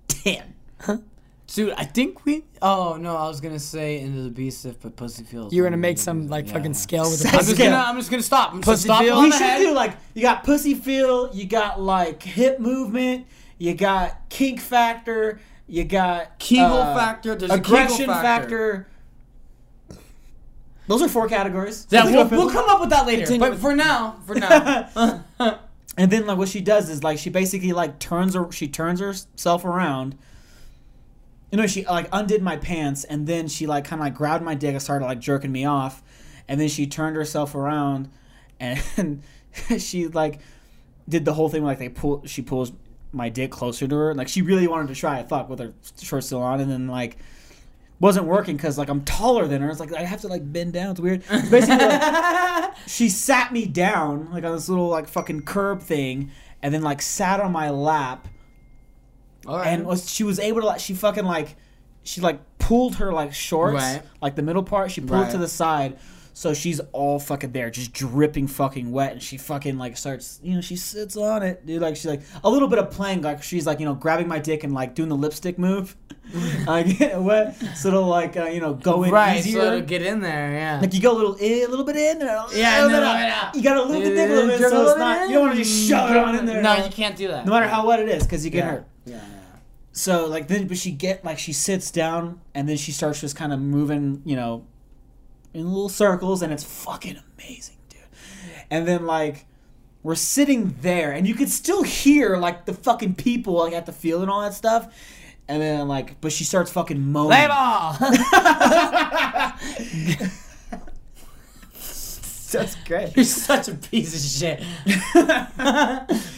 10. 10. Dude, I think we. Oh no, I was gonna say into the beast if, but pussy feels. You're gonna make some like Yeah. fucking scale with the I'm I'm just pussy. Scale. gonna. I'm just gonna stop. I'm Pussy stop feel? on We should head. do like you got pussy feel, you got like hip movement, you got kink factor, you got Kegel uh, factor, there's a Kegel aggression factor. factor. Those are four categories. Yeah, we'll, we'll come up with that later. Continue But for now, for now, And then like what she does is like she basically like turns her she turns herself around. You know, she like undid my pants and then she like kind of like grabbed my dick and started like jerking me off, and then she turned herself around, and she like did the whole thing like they pull she pulls my dick closer to her like she really wanted to try it fuck with her shorts still on and then like wasn't working because like I'm taller than her it's like I have to like bend down it's weird. Basically like, she sat me down like on this little like fucking curb thing and then like sat on my lap right. and was she was able to like she fucking like she like pulled her like shorts Right. like the middle part she pulled Right. to the side so she's all fucking there just dripping fucking wet and she fucking like starts you know she sits on it dude like she's like a little bit of playing like she's like you know grabbing my dick and like doing the lipstick move like get wet so it'll like uh, you know go in right, easier so it'll get in there. Yeah. like you go a little in, a little bit in, and a little, Yeah, little no, bit out. You gotta lube the dick a little bit, so it's not. You don't want to just shove it on in there. No, you can't do that. No matter how wet it is, because you get yeah. hurt. Yeah, yeah. So like then, but she get like she sits down and then she starts just kind of moving, you know, in little circles, and it's fucking amazing, dude. And then like we're sitting there, and you could still hear like the fucking people like at the field and all that stuff. And then like, but she starts fucking moaning. Play ball. That's great. You're such a piece of shit.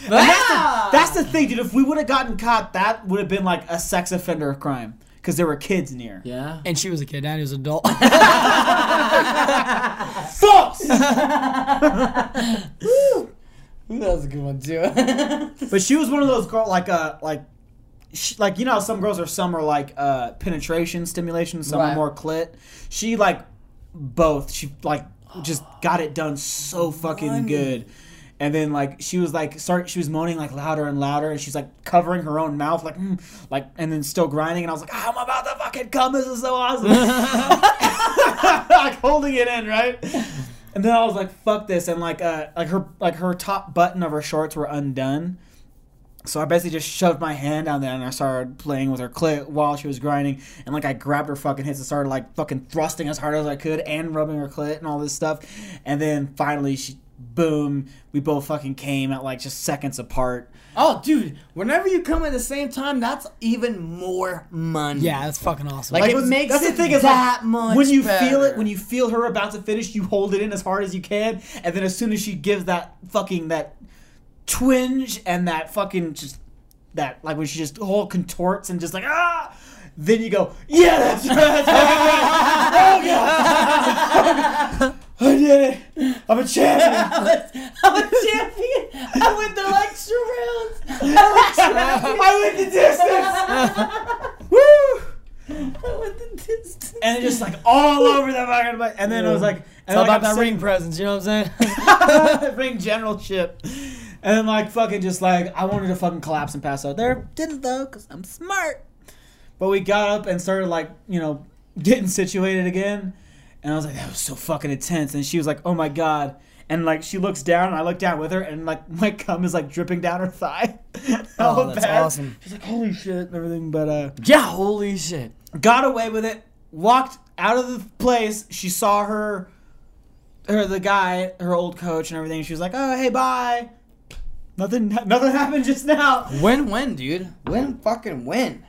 That's the thing, dude. If we would have gotten caught, that would have been like a sex offender crime because there were kids near. Yeah. and she was a kid. Daddy was an adult. False. That was a good one too. but she was one of those girls, like uh, like, sh like you know, some girls are some are like uh penetration stimulation, some are more clit. She like both. She like just got it done so fucking good. And then like she was like start she was moaning like louder and louder and she's like covering her own mouth like mm, like and then still grinding and I was like I'm about to fucking come. This is so awesome. Like holding it in right? And then I was like fuck this. And like uh like her like her top button of her shorts were undone so I basically just shoved my hand down there and I started playing with her clit while she was grinding. And like I grabbed her fucking hips and started like fucking thrusting as hard as I could and rubbing her clit and all this stuff. And then finally she boom, we both fucking came at like just seconds apart. oh, dude, whenever you come at the same time, that's even more money. yeah, that's fucking awesome. Like, it was- makes that's it the thing is that like, much when you feel it when you feel her about to finish you hold it in as hard as you can and then as soon as she gives that fucking that twinge and that fucking just that like when she just whole contorts and just like ah then you go yeah that's right that's right oh god I did it I'm a champion I'm a champion. I went the extra rounds. I went the distance woo I went the distance. and just like all over the fucking place. and then I was like it's and all like, about I'm that sitting- ring presence. You know what I'm saying? ring generalship. And then like fucking just like I wanted to fucking collapse and pass out there. Didn't though, cause I'm smart. But we got up and started like you know getting situated again. And I was like, that was so fucking intense. And she was like, oh my god. And like she looks down, and I look down with her, and like my cum is like dripping down her thigh. Oh, that's awesome. She's like, holy shit, and everything. But uh, Yeah, holy shit. got away with it. Walked out of the place. She saw her, her the guy, her old coach, and everything. She was like, "Oh, hey, bye." Nothing, nothing happened just now. When, when, dude? When fucking when?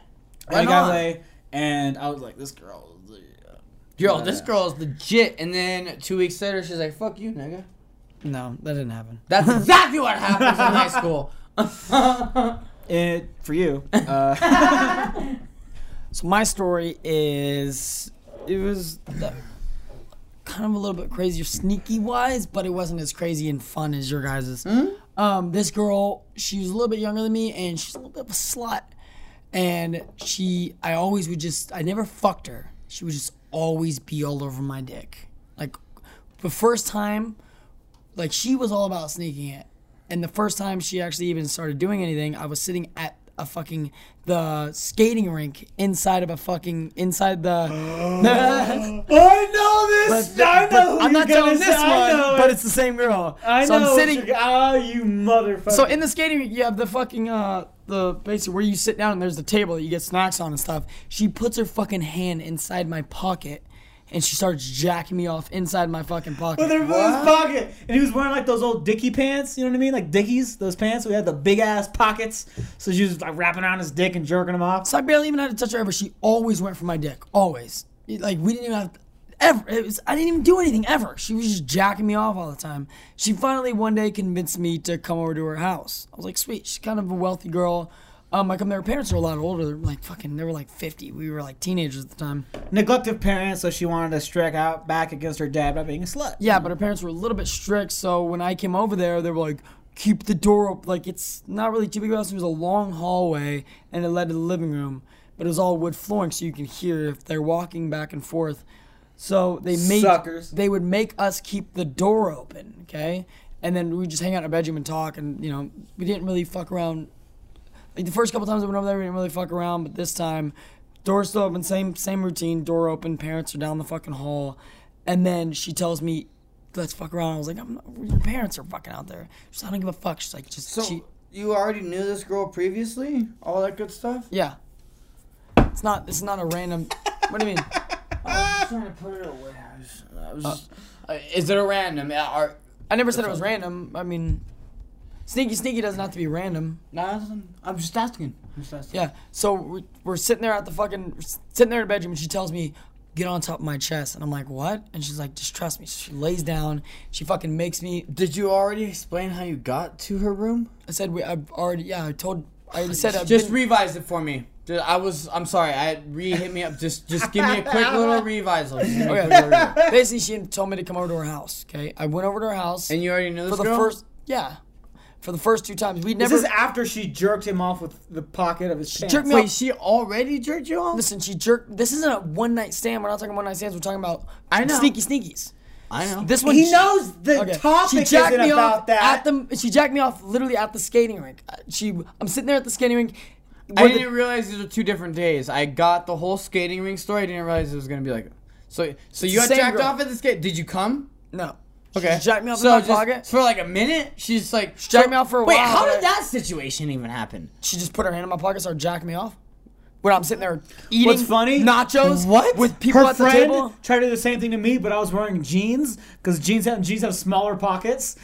And I got away, and I was like, "This girl." is the- Yo, Yeah. this girl is legit. And then two weeks later, she's like, "Fuck you, nigga." No, that didn't happen. That's exactly what happens in high school. It for you. Uh, So my story is it was the- kind of a little bit crazier sneaky wise, but it wasn't as crazy and fun as your guys's. Um, this girl, she was a little bit younger than me, and she's a little bit of a slut. And she, I always would just, I never fucked her. She would just always be all over my dick. Like the first time, like she was all about sneaking it. And the first time she actually even started doing anything, I was sitting at a fucking the skating rink inside of a fucking inside the. I know this. I know. who I'm not telling this. One, but it's the same girl. I so know. I'm sitting. Oh, you motherfucker. So in the skating rink, you have the fucking uh the basically where you sit down and there's the table that you get snacks on and stuff. She puts her fucking hand inside my pocket. And she starts jacking me off inside my fucking pocket. with her with his pocket, and he was wearing like those old Dickie pants. You know what I mean? Like Dickies, those pants. We had the big ass pockets. So she was like wrapping around his dick and jerking him off. So I barely even had to touch her ever. She always went for my dick. Always. Like we didn't even have ever. It was I didn't even do anything ever. She was just jacking me off all the time. She finally one day convinced me to come over to her house. I was like, sweet. She's kind of a wealthy girl. Um, I come there. Her parents are a lot older. They're like fucking. They were like fifty. We were like teenagers at the time. Neglective parents, so she wanted to strike out back against her dad by being a slut. Yeah, but her parents were a little bit strict. So when I came over there, they were like, keep the door open. Like it's not really too big of a house. It was a long hallway, and it led to the living room. But it was all wood flooring, so you can hear if they're walking back and forth. So they made Suckers. they would make us keep the door open, okay? And then we just hang out in our bedroom and talk, and you know we didn't really fuck around. Like the first couple times I went over there, we didn't really fuck around, but this time, door still open, same same routine, door open, parents are down the fucking hall, and then she tells me, "Let's fuck around." I was like, I'm not, "Your parents are fucking out there." She's like, "I don't give a fuck." She's like, "Just So she, you already knew this girl previously? All that good stuff? yeah." It's not. It's not a random. what do you mean? I was trying to put it away. I was, I was just- uh, is it a random? Uh, Are, I never said it was random. I mean, sneaky sneaky doesn't have to be random. nah, I'm just asking. I'm just asking. Yeah. So we- we're sitting there at the fucking sitting there in the bedroom, and she tells me, "Get on top of my chest," and I'm like, "What?" And she's like, "Just trust me." So she lays down. She fucking makes me. Did you already explain how you got to her room? I said, "We." I've already. Yeah, I told. I already said. I've Just been- revise it for me. I was. I'm sorry. I re hit me up. Just, just give me a quick little revisal. Just give me a quick little revisal. Okay. Basically, she told me to come over to her house. Okay. I went over to her house And you already knew this for the girl? first. Yeah. For the first two times, we never. This is after she jerked him off with the pocket of his pants. jerked me Wait, off. she already jerked you off? Listen, she jerked. This isn't a one night stand. We're not talking one night stands. We're talking about I know. sneaky sneakies. I know. This one. he she- knows the Okay. topic she jacked isn't me about off that. at the. She jacked me off literally at the skating rink. Uh, She. I'm sitting there at the skating rink. I didn't realize these were two different days. I got the whole skating rink story. I didn't realize it was gonna be like. So, so you got jacked girl. off at the skate. Did you come? no. Okay. She jacked me off so in my just pocket. for like a minute. She's like, She jacked so- me off for a Wait, while, Wait, how did that situation even happen? She just put her hand in my pocket, started jacking me off. When I'm sitting there eating What's funny? nachos What? with people Her at the friend table. tried to do the same thing to me, but I was wearing jeans because jeans have jeans have smaller pockets.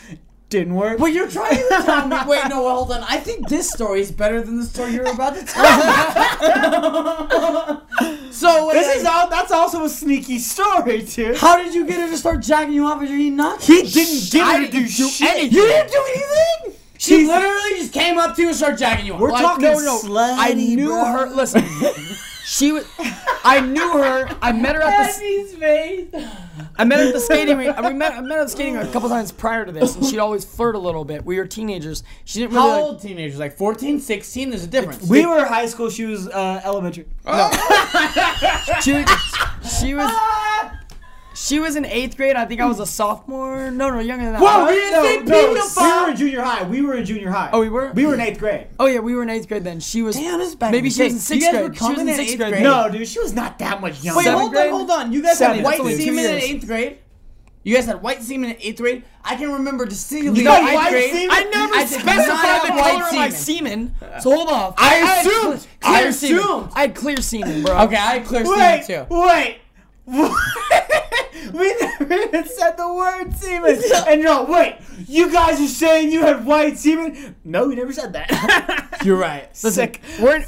Didn't work. Well, you're trying to tell me. Wait, no, hold on. I think this story is better than the story you're about to tell. so wait, this is all. That's also a sneaky story, too. How did you get her to start jacking you off as you're eating nachos? He didn't get her to do shit. anything. You didn't do anything. She She's- literally just came up to you and started jacking you off. We're Like, talking no, no. slutty, I knew bro. her. Listen, she was. I knew her. I met her at the. his face. I met her at the skating rink. I met, I met her at the skating rink a couple times prior to this, and she'd always flirt a little bit. We were teenagers. She didn't really. How like- old teenagers? Like 14, 16? There's a difference. We were high school. She was uh, elementary. she, she was. She was in eighth grade. I think I was a sophomore. No, no, younger than that. Whoa, we didn't say no, we were in junior high. We were in junior high. Oh, we were? We were in eighth grade. Oh yeah, we were in eighth grade then. She was. Damn, this is back Maybe she was in sixth grade. She was in coming in sixth eighth grade. grade? No, dude, she was not that much younger. Wait, hold on, hold on. You guys had white That's only two semen in eighth grade. You guys had white semen in eighth grade. I can remember distinctly. You got in eighth white grade. semen? I never I specified the white color of my semen. semen. So hold off. I had assumed. cl- Clear I semen. I had clear semen, bro. Okay, I had clear semen too. wait. we never even said the word semen. And you're no, wait, you guys are saying you had white semen? No, we never said that. You're right. Sick. We're in,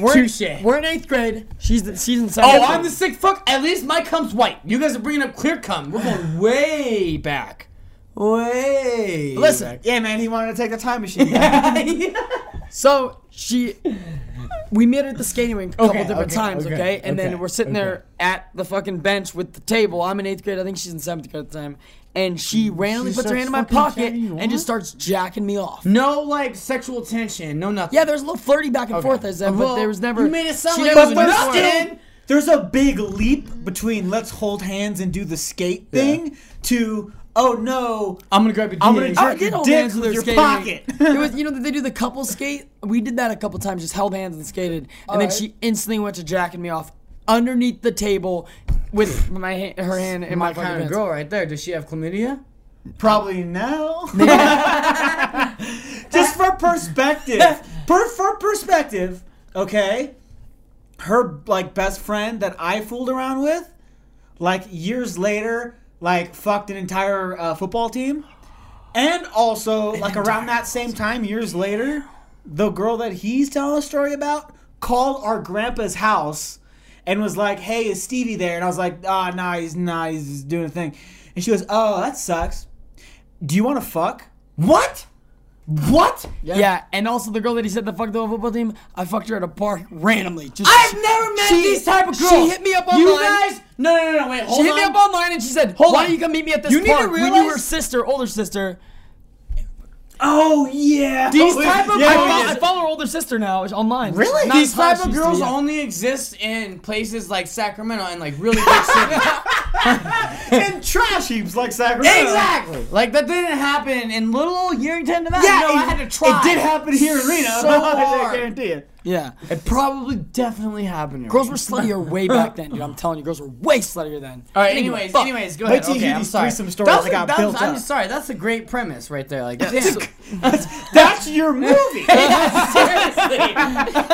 we're, Touche. we're in eighth grade. She's the, she's in seventh. Oh, grade. I'm the sick fuck. At least my cum's white. You guys are bringing up clear cum. We're going way back. Way. Listen, yeah, man, he wanted to take the time machine. back. So she, we met at the skating rink a couple Okay, different okay, times, okay? okay, And then we're sitting there at the fucking bench with the table. I'm in eighth grade. I think she's in seventh grade at the time. And she randomly puts her hand in my fucking pocket jacking you and just starts jacking me off. No, like sexual tension. No, nothing. Yeah, there's a little flirty back and forth, I said, but there was never. you made it sound she like never it but was went for it. nothing. there's a big leap between let's hold hands and do the skate thing to, oh no, I'm gonna grab your I'm gonna DH. jerk I did your hold dick hands with with her your skating pocket. it was, you know, they do the couple skate. We did that a couple times, just held hands and skated, and then Alright. she instantly went to jacking me off underneath the table with my ha- her hand in my, my kind of pants. girl right there. Does she have chlamydia? Probably no. Just for perspective. per, for perspective, okay? Her like best friend that I fooled around with, like years later, like fucked an entire uh, football team. And also, like around that same time, years later, the girl that he's telling a story about called our grandpa's house and was like, "Hey, is Stevie there?" And I was like, "Ah, nah, he's not. He's just doing a thing." And she goes, "Oh, that sucks. Do you want to fuck?" What? What? Yeah. and also the girl that he said the fucked the football team, I fucked her at a park randomly. Just I've never met she- these type of girls. She hit me up online. You guys? No, no, no, no. Wait, hold she hit me up online and she said, Hold "Why on. don't you come meet me at this You need to park?" we knew realize- her sister, older sister. Oh yeah. These Oh, type of yeah, I, girls-. I follow her older sister now it's online. Really? Not These as hot as type of girls yeah. only exist in places like Sacramento and like really big cities. in trash heaps like Sacramento. exactly. Like that didn't happen in little old Yerington, Nevada. Yeah, no, it, I had to try. It did happen here in Reno. So I guarantee it. Yeah. It probably definitely happened. in Girls Reno. were sluttier way back then, dude. I'm telling you, girls were way sluttier then. All right. They didn't give a Anyways, fuck. anyways, go Wait ahead. till you Okay, hear I'm these sorry. threesome stories That's that a- got that's- built I'm up. sorry. That's a great premise right there. Like, damn. That's your movie. Seriously.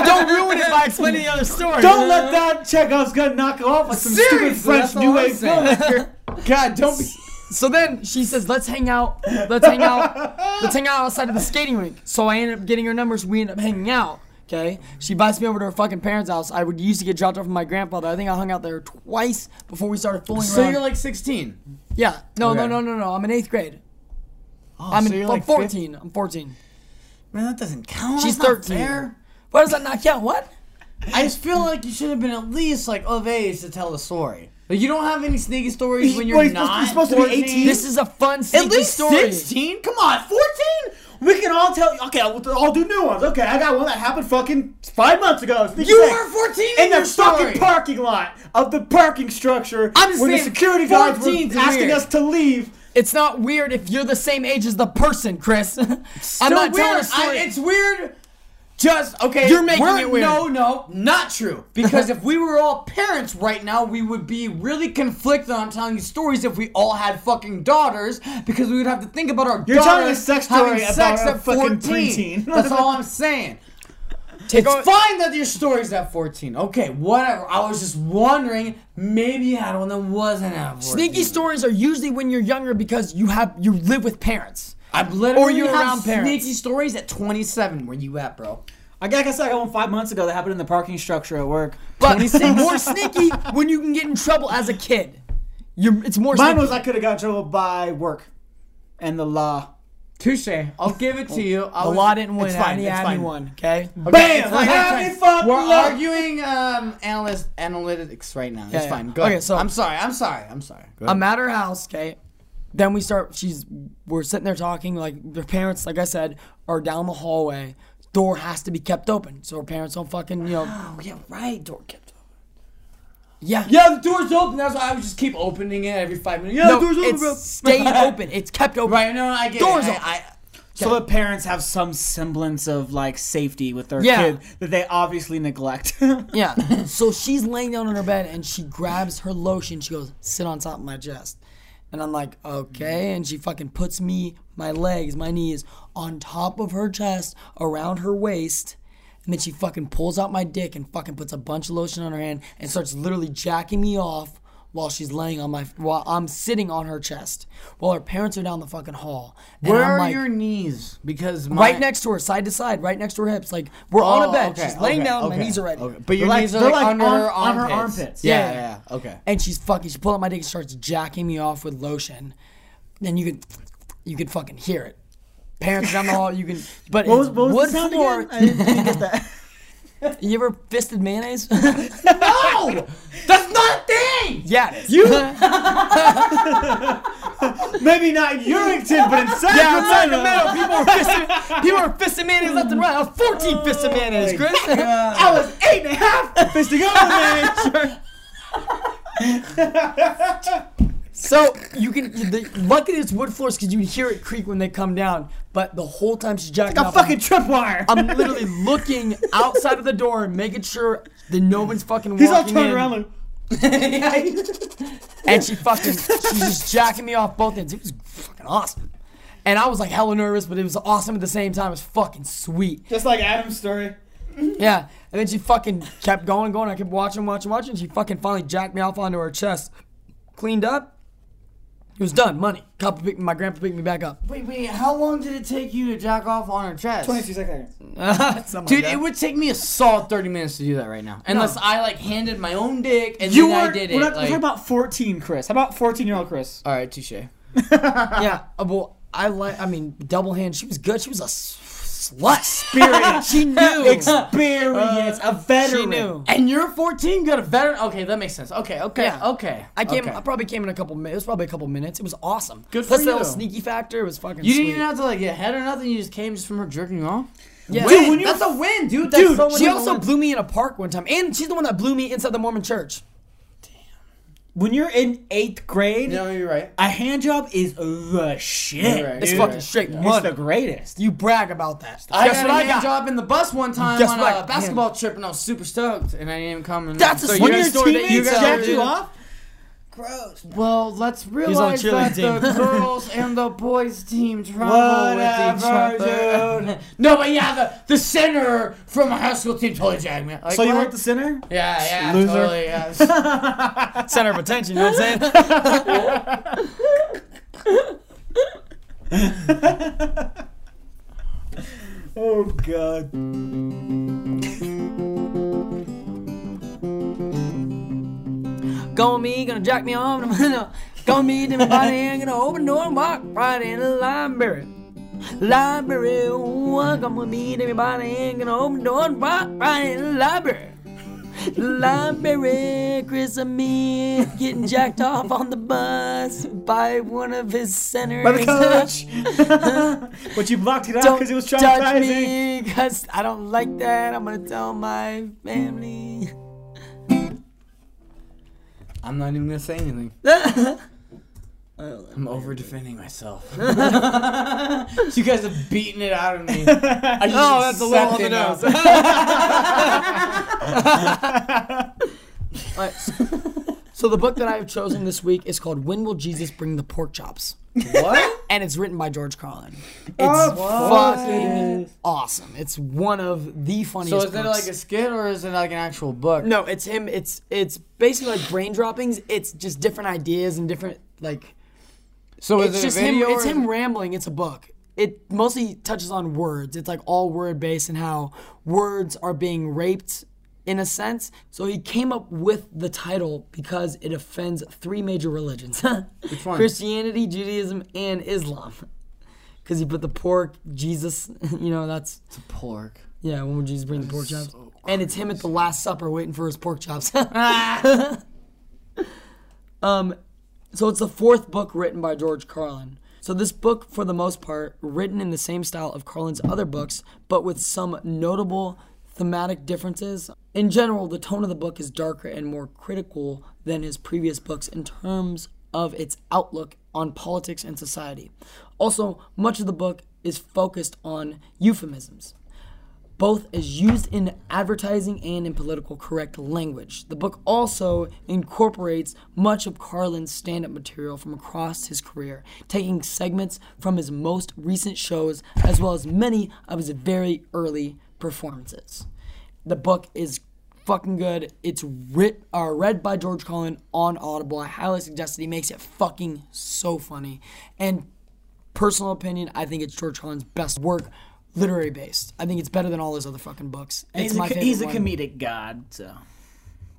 Don't ruin it by explaining the other story. Don't let that Chekhov's gun knock you off like some Seriously, stupid French that's all New I'm Wave saying. filmmaker. God, don't be. So then she says, "Let's hang out. Let's hang out. Let's hang out outside of the skating rink." So I ended up getting her numbers. We ended up hanging out. Okay. She invites me over to her fucking parents' house. I would used to get dropped off from my grandfather. I think I hung out there twice before we started fooling around. So around. you're like 16. yeah. No, no, Okay. no, no, no. I'm in eighth grade. Oh, I'm so in. you're I'm like 14. I'm 14. Man, that doesn't count. She's That's not 13. fair. Why does that not count? What? I just feel like you should have been at least like of age to tell the story. Like you don't have any sneaky stories when you're Well, he's not. You're supposed to be 18. This is a fun, sneaky at least story. 16. Come on, 14. We can all tell. You okay, I'll, I'll do new ones. Okay, I got one that happened fucking five months ago. You were 14 in in the your fucking parking lot of the parking structure. I'm just when the security guards were 14's asking weird. us to leave. It's not weird if you're the same age as the person, Chris. I'm not weird. telling a story. I, it's weird. Just okay. You're making it weird. No, no, not true. Because if we were all parents right now, we would be really conflicted on telling stories if we all had fucking daughters, because we would have to think about our You're daughters telling a sex having story sex about a at fucking 14. preteen. That's all I'm saying. It's a- fine that your story's at 14. Okay, whatever. I was just wondering, maybe you had one that wasn't at 14. Sneaky stories are usually when you're younger because you have you live with parents. I've literally Or you're have around parents. sneaky stories at 27. Where you at, bro? I guess I guess I got one five months ago that happened in the parking structure at work. But it's more sneaky when you can get in trouble as a kid. You're, it's more Mine sneaky. was I could have got in trouble by work and the law. Touche. I'll give it to you. I the was- law didn't win. it's fine, Annie it's had me fine. one. Okay. Okay, Bam! it's fine, it's Happy fuck We're love. arguing um, analyst analytics right now. Yeah, it's yeah. fine. Go Okay, ahead. so- I'm sorry. I'm sorry. I'm sorry. Go I'm at her house. Okay. Then we start. She's. We're sitting there talking. Like her parents, like I said, are down the hallway. Door has to be kept open so her parents don't fucking you know. Oh yeah, right. Door kept open. Yeah. Yeah, the door's open. That's why I would just keep opening it every five minutes. Yeah, No, the door's open, it's bro. stayed open. It's kept open. Right. No, I get Doors it. open. I, I, So the parents have some semblance of like safety with their Yeah. kid that they obviously neglect. Yeah. so she's laying down on her bed and she grabs her lotion. She goes, "Sit on top of my chest." And I'm like, "Okay." Mm-hmm. And she fucking puts me, my legs, my knees on top of her chest, around her waist. And then she fucking pulls out my dick and fucking puts a bunch of lotion on her hand and starts literally jacking me off while she's laying on my while I'm sitting on her chest while her parents are down the fucking hall. And Where I'm are like, your knees? Because my, right next to her, side to side, right next to her hips. Like we're on a Oh, bed. okay, she's laying okay, down. okay, My knees are ready. okay. But your knees are like, under on- her on her armpits. armpits. Yeah, Yeah. yeah, yeah. Okay. And she's fucking. She pulled out my dick and starts jacking me off with lotion. Then you could, you could fucking hear it. Parents down the hall. You can. But What was, what was wood floor. again? I didn't get that. You ever fisted mayonnaise? No, that's not a thing. yeah. You? Maybe not in Yerington, but in Yeah, in Sacramento. Sacramento, people were fisting, people were fisting mayonnaise left and right. I was 14 fisting mayonnaise, Chris. I was eight and a half fisting over man. So you can. The, luckily, it's wood floors because you can hear it creak when they come down. But the whole time she's jacking Like a fucking tripwire. I'm, literally looking outside of the door and making sure that no one's fucking He's all turned in. around like, and she fucking she's just jacking me off both ends. It was fucking awesome. And I was like hella nervous, but it was awesome at the same time. It was fucking sweet. just like Adam's story. Yeah. And then she fucking kept going, going. I kept watching, watching, watching. She fucking finally jacked me off onto her chest. Cleaned up. It was done. Money. Couple pick, my grandpa picked me back up. Wait, wait. How long did it take you to jack off on her chest? 22 seconds. Dude, like it would take me a solid 30 minutes to do that right now. Unless I like handed my own dick and You then were. I did we're, it. not, we're like- talking about 14, Chris. How about 14 year old Chris? All right, touche. yeah. uh, Well, I like. I mean, double hand. She was good. She was a s- slut. Spirit. she knew. Experience, uh, a veteran. She knew. And you're 14, got a veteran. Okay, that makes sense. Okay, okay, Yeah. okay. I came. Okay. I probably came in a couple minutes. It was probably a couple minutes. It was awesome. Good Plus for you. little sneaky factor. It was fucking. You sweet. didn't even have to like get head or nothing. You just came just from her jerking you off. Yeah. You- That's a win, dude. That's Dude, so She also blew me in a park one time, and she's the one that blew me inside the Mormon church. When you're in eighth grade, No, you're right. a hand job is the shit. You're right. It's dude. fucking straight It's money. the greatest. You brag about that. I Guess got what a I hand got? job in the bus one time Guess on what? a basketball trip, and I was super stoked, and I didn't even come. And That's a so sweet you When guys- your teammates jacked you off, Well, let's on realize that cheerleading the girls and the boys team travel with each other. no, but yeah, the, the center from my high school team totally jacked me. Like, so you what? weren't the center? Yeah, yeah, Loser. totally. Yeah. Center of attention. You know what I'm saying? Oh god. Go me, gonna jack me off. Go me to my body, and gonna open door and walk right in the library. Library, oh, come with me to my body, and gonna open door and walk right in the library. Library, Chris and me getting jacked off on the bus by one of his centers. By the coach. but you blocked it out because it was touch traumatizing. me, cause I don't like that. I'm gonna tell my family. I'm not even gonna say anything. I'm over defending myself. you guys have beaten it out of me. I just Oh, that's a little on the nose. Alright, so the book that I have chosen this week is called "When Will Jesus Bring the Pork Chops?" what? and it's written by George Carlin. Oh, it's course it fucking awesome. It's one of the funniest. So is it like a skit or is it like an actual book? No, it's him. It's it's basically like brain droppings. It's just different ideas and different like. So is It's it just a him. It's him rambling. It's a book. It mostly touches on words. It's like all word based and how words are being raped in a sense. So he came up with the title because it offends three major religions? Christianity, Judaism, and Islam. Because he put the pork, Jesus. You know that's it's pork. yeah. When would Jesus bring the pork chops? so and it's him at the Last Supper waiting for his pork chops. um, so it's the fourth book written by George Carlin. So this book, for the most part, written in the same style of Carlin's other books, but with some notable thematic differences. In general, the tone of the book is darker and more critical than his previous books in terms of its outlook on politics and society. Also, much of the book is focused on euphemisms both as used in advertising and in political correct language. The book also incorporates much of Carlin's stand up material from across his career, taking segments from his most recent shows as well as many of his very early performances. The book is fucking good. It's writ or read by George Carlin on Audible. I highly suggest it. He makes it fucking so funny. And personal opinion, I think it's George Carlin's best work, literary based. I think it's better than all his other fucking books. It's he's, a, my co- favorite he's a one. comedic god, so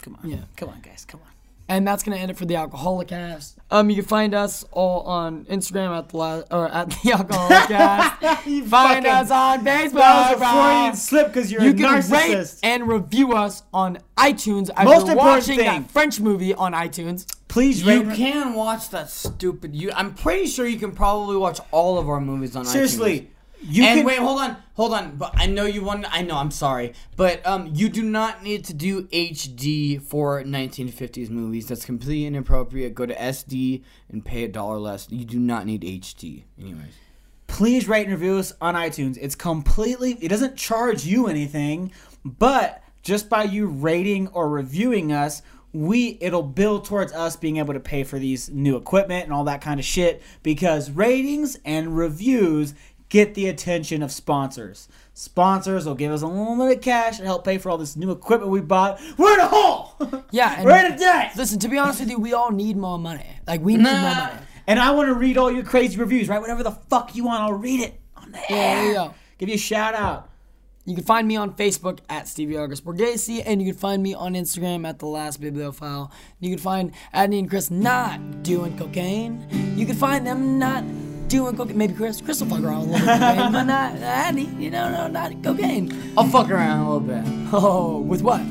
come on. Yeah. Come on, guys. Come on. And that's gonna end it for the Alcoholicast. Um, you can find us all on Instagram at the la- or at the Alcoholicast. You find us on Facebook. That was a slip because you're You a can rate and review us on iTunes. As Most you're important watching thing. that French movie on iTunes. Please rate. You rate. can watch that stupid. You. I'm pretty sure you can probably watch all of our movies on iTunes. Seriously, you and can. wait, hold on, hold on. But I know you want. I know. I'm sorry, but um, you do not need to do HD for 1950s movies. That's completely inappropriate. Go to SD and pay a dollar less. You do not need HD. Anyways, please rate and review us on iTunes. It's completely it doesn't charge you anything, but just by you rating or reviewing us, we it'll build towards us being able to pay for these new equipment and all that kind of shit because ratings and reviews get the attention of sponsors. Sponsors will give us a little bit of cash to help pay for all this new equipment we bought. We're in a hole. Yeah, and we're in a debt. Listen, to be honest with you, we all need more money. Like we need more money. And I want to read all your crazy reviews, right? Whatever the fuck you want, I'll read it on the Yeah, air. you go. Give you a shout out. You can find me on Facebook at Stevie August Borghese, and you can find me on Instagram at the Last Bibliophile. You can find Adney and Chris not doing cocaine. You can find them not doing cocaine. Maybe Chris, Chris will fuck around with a little bit of cocaine, but not Adney. You know, no, not cocaine. I'll fuck around a little bit. Oh, with what?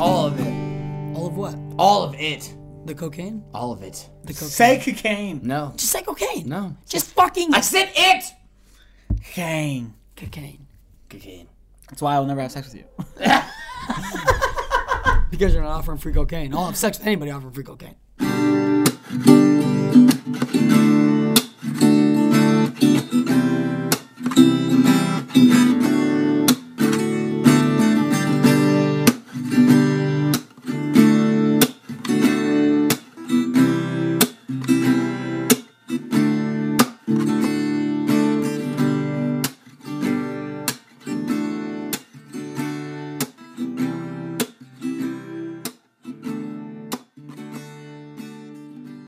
All of it. All of what? All of it. The cocaine? All of it. The cocaine. Say cocaine. No. Just say cocaine. No. Just fucking I said it. Cocaine. cocaine. Cocaine. That's why I will never have sex with you. Because you're not offering free cocaine. I'll have sex with anybody offering free cocaine.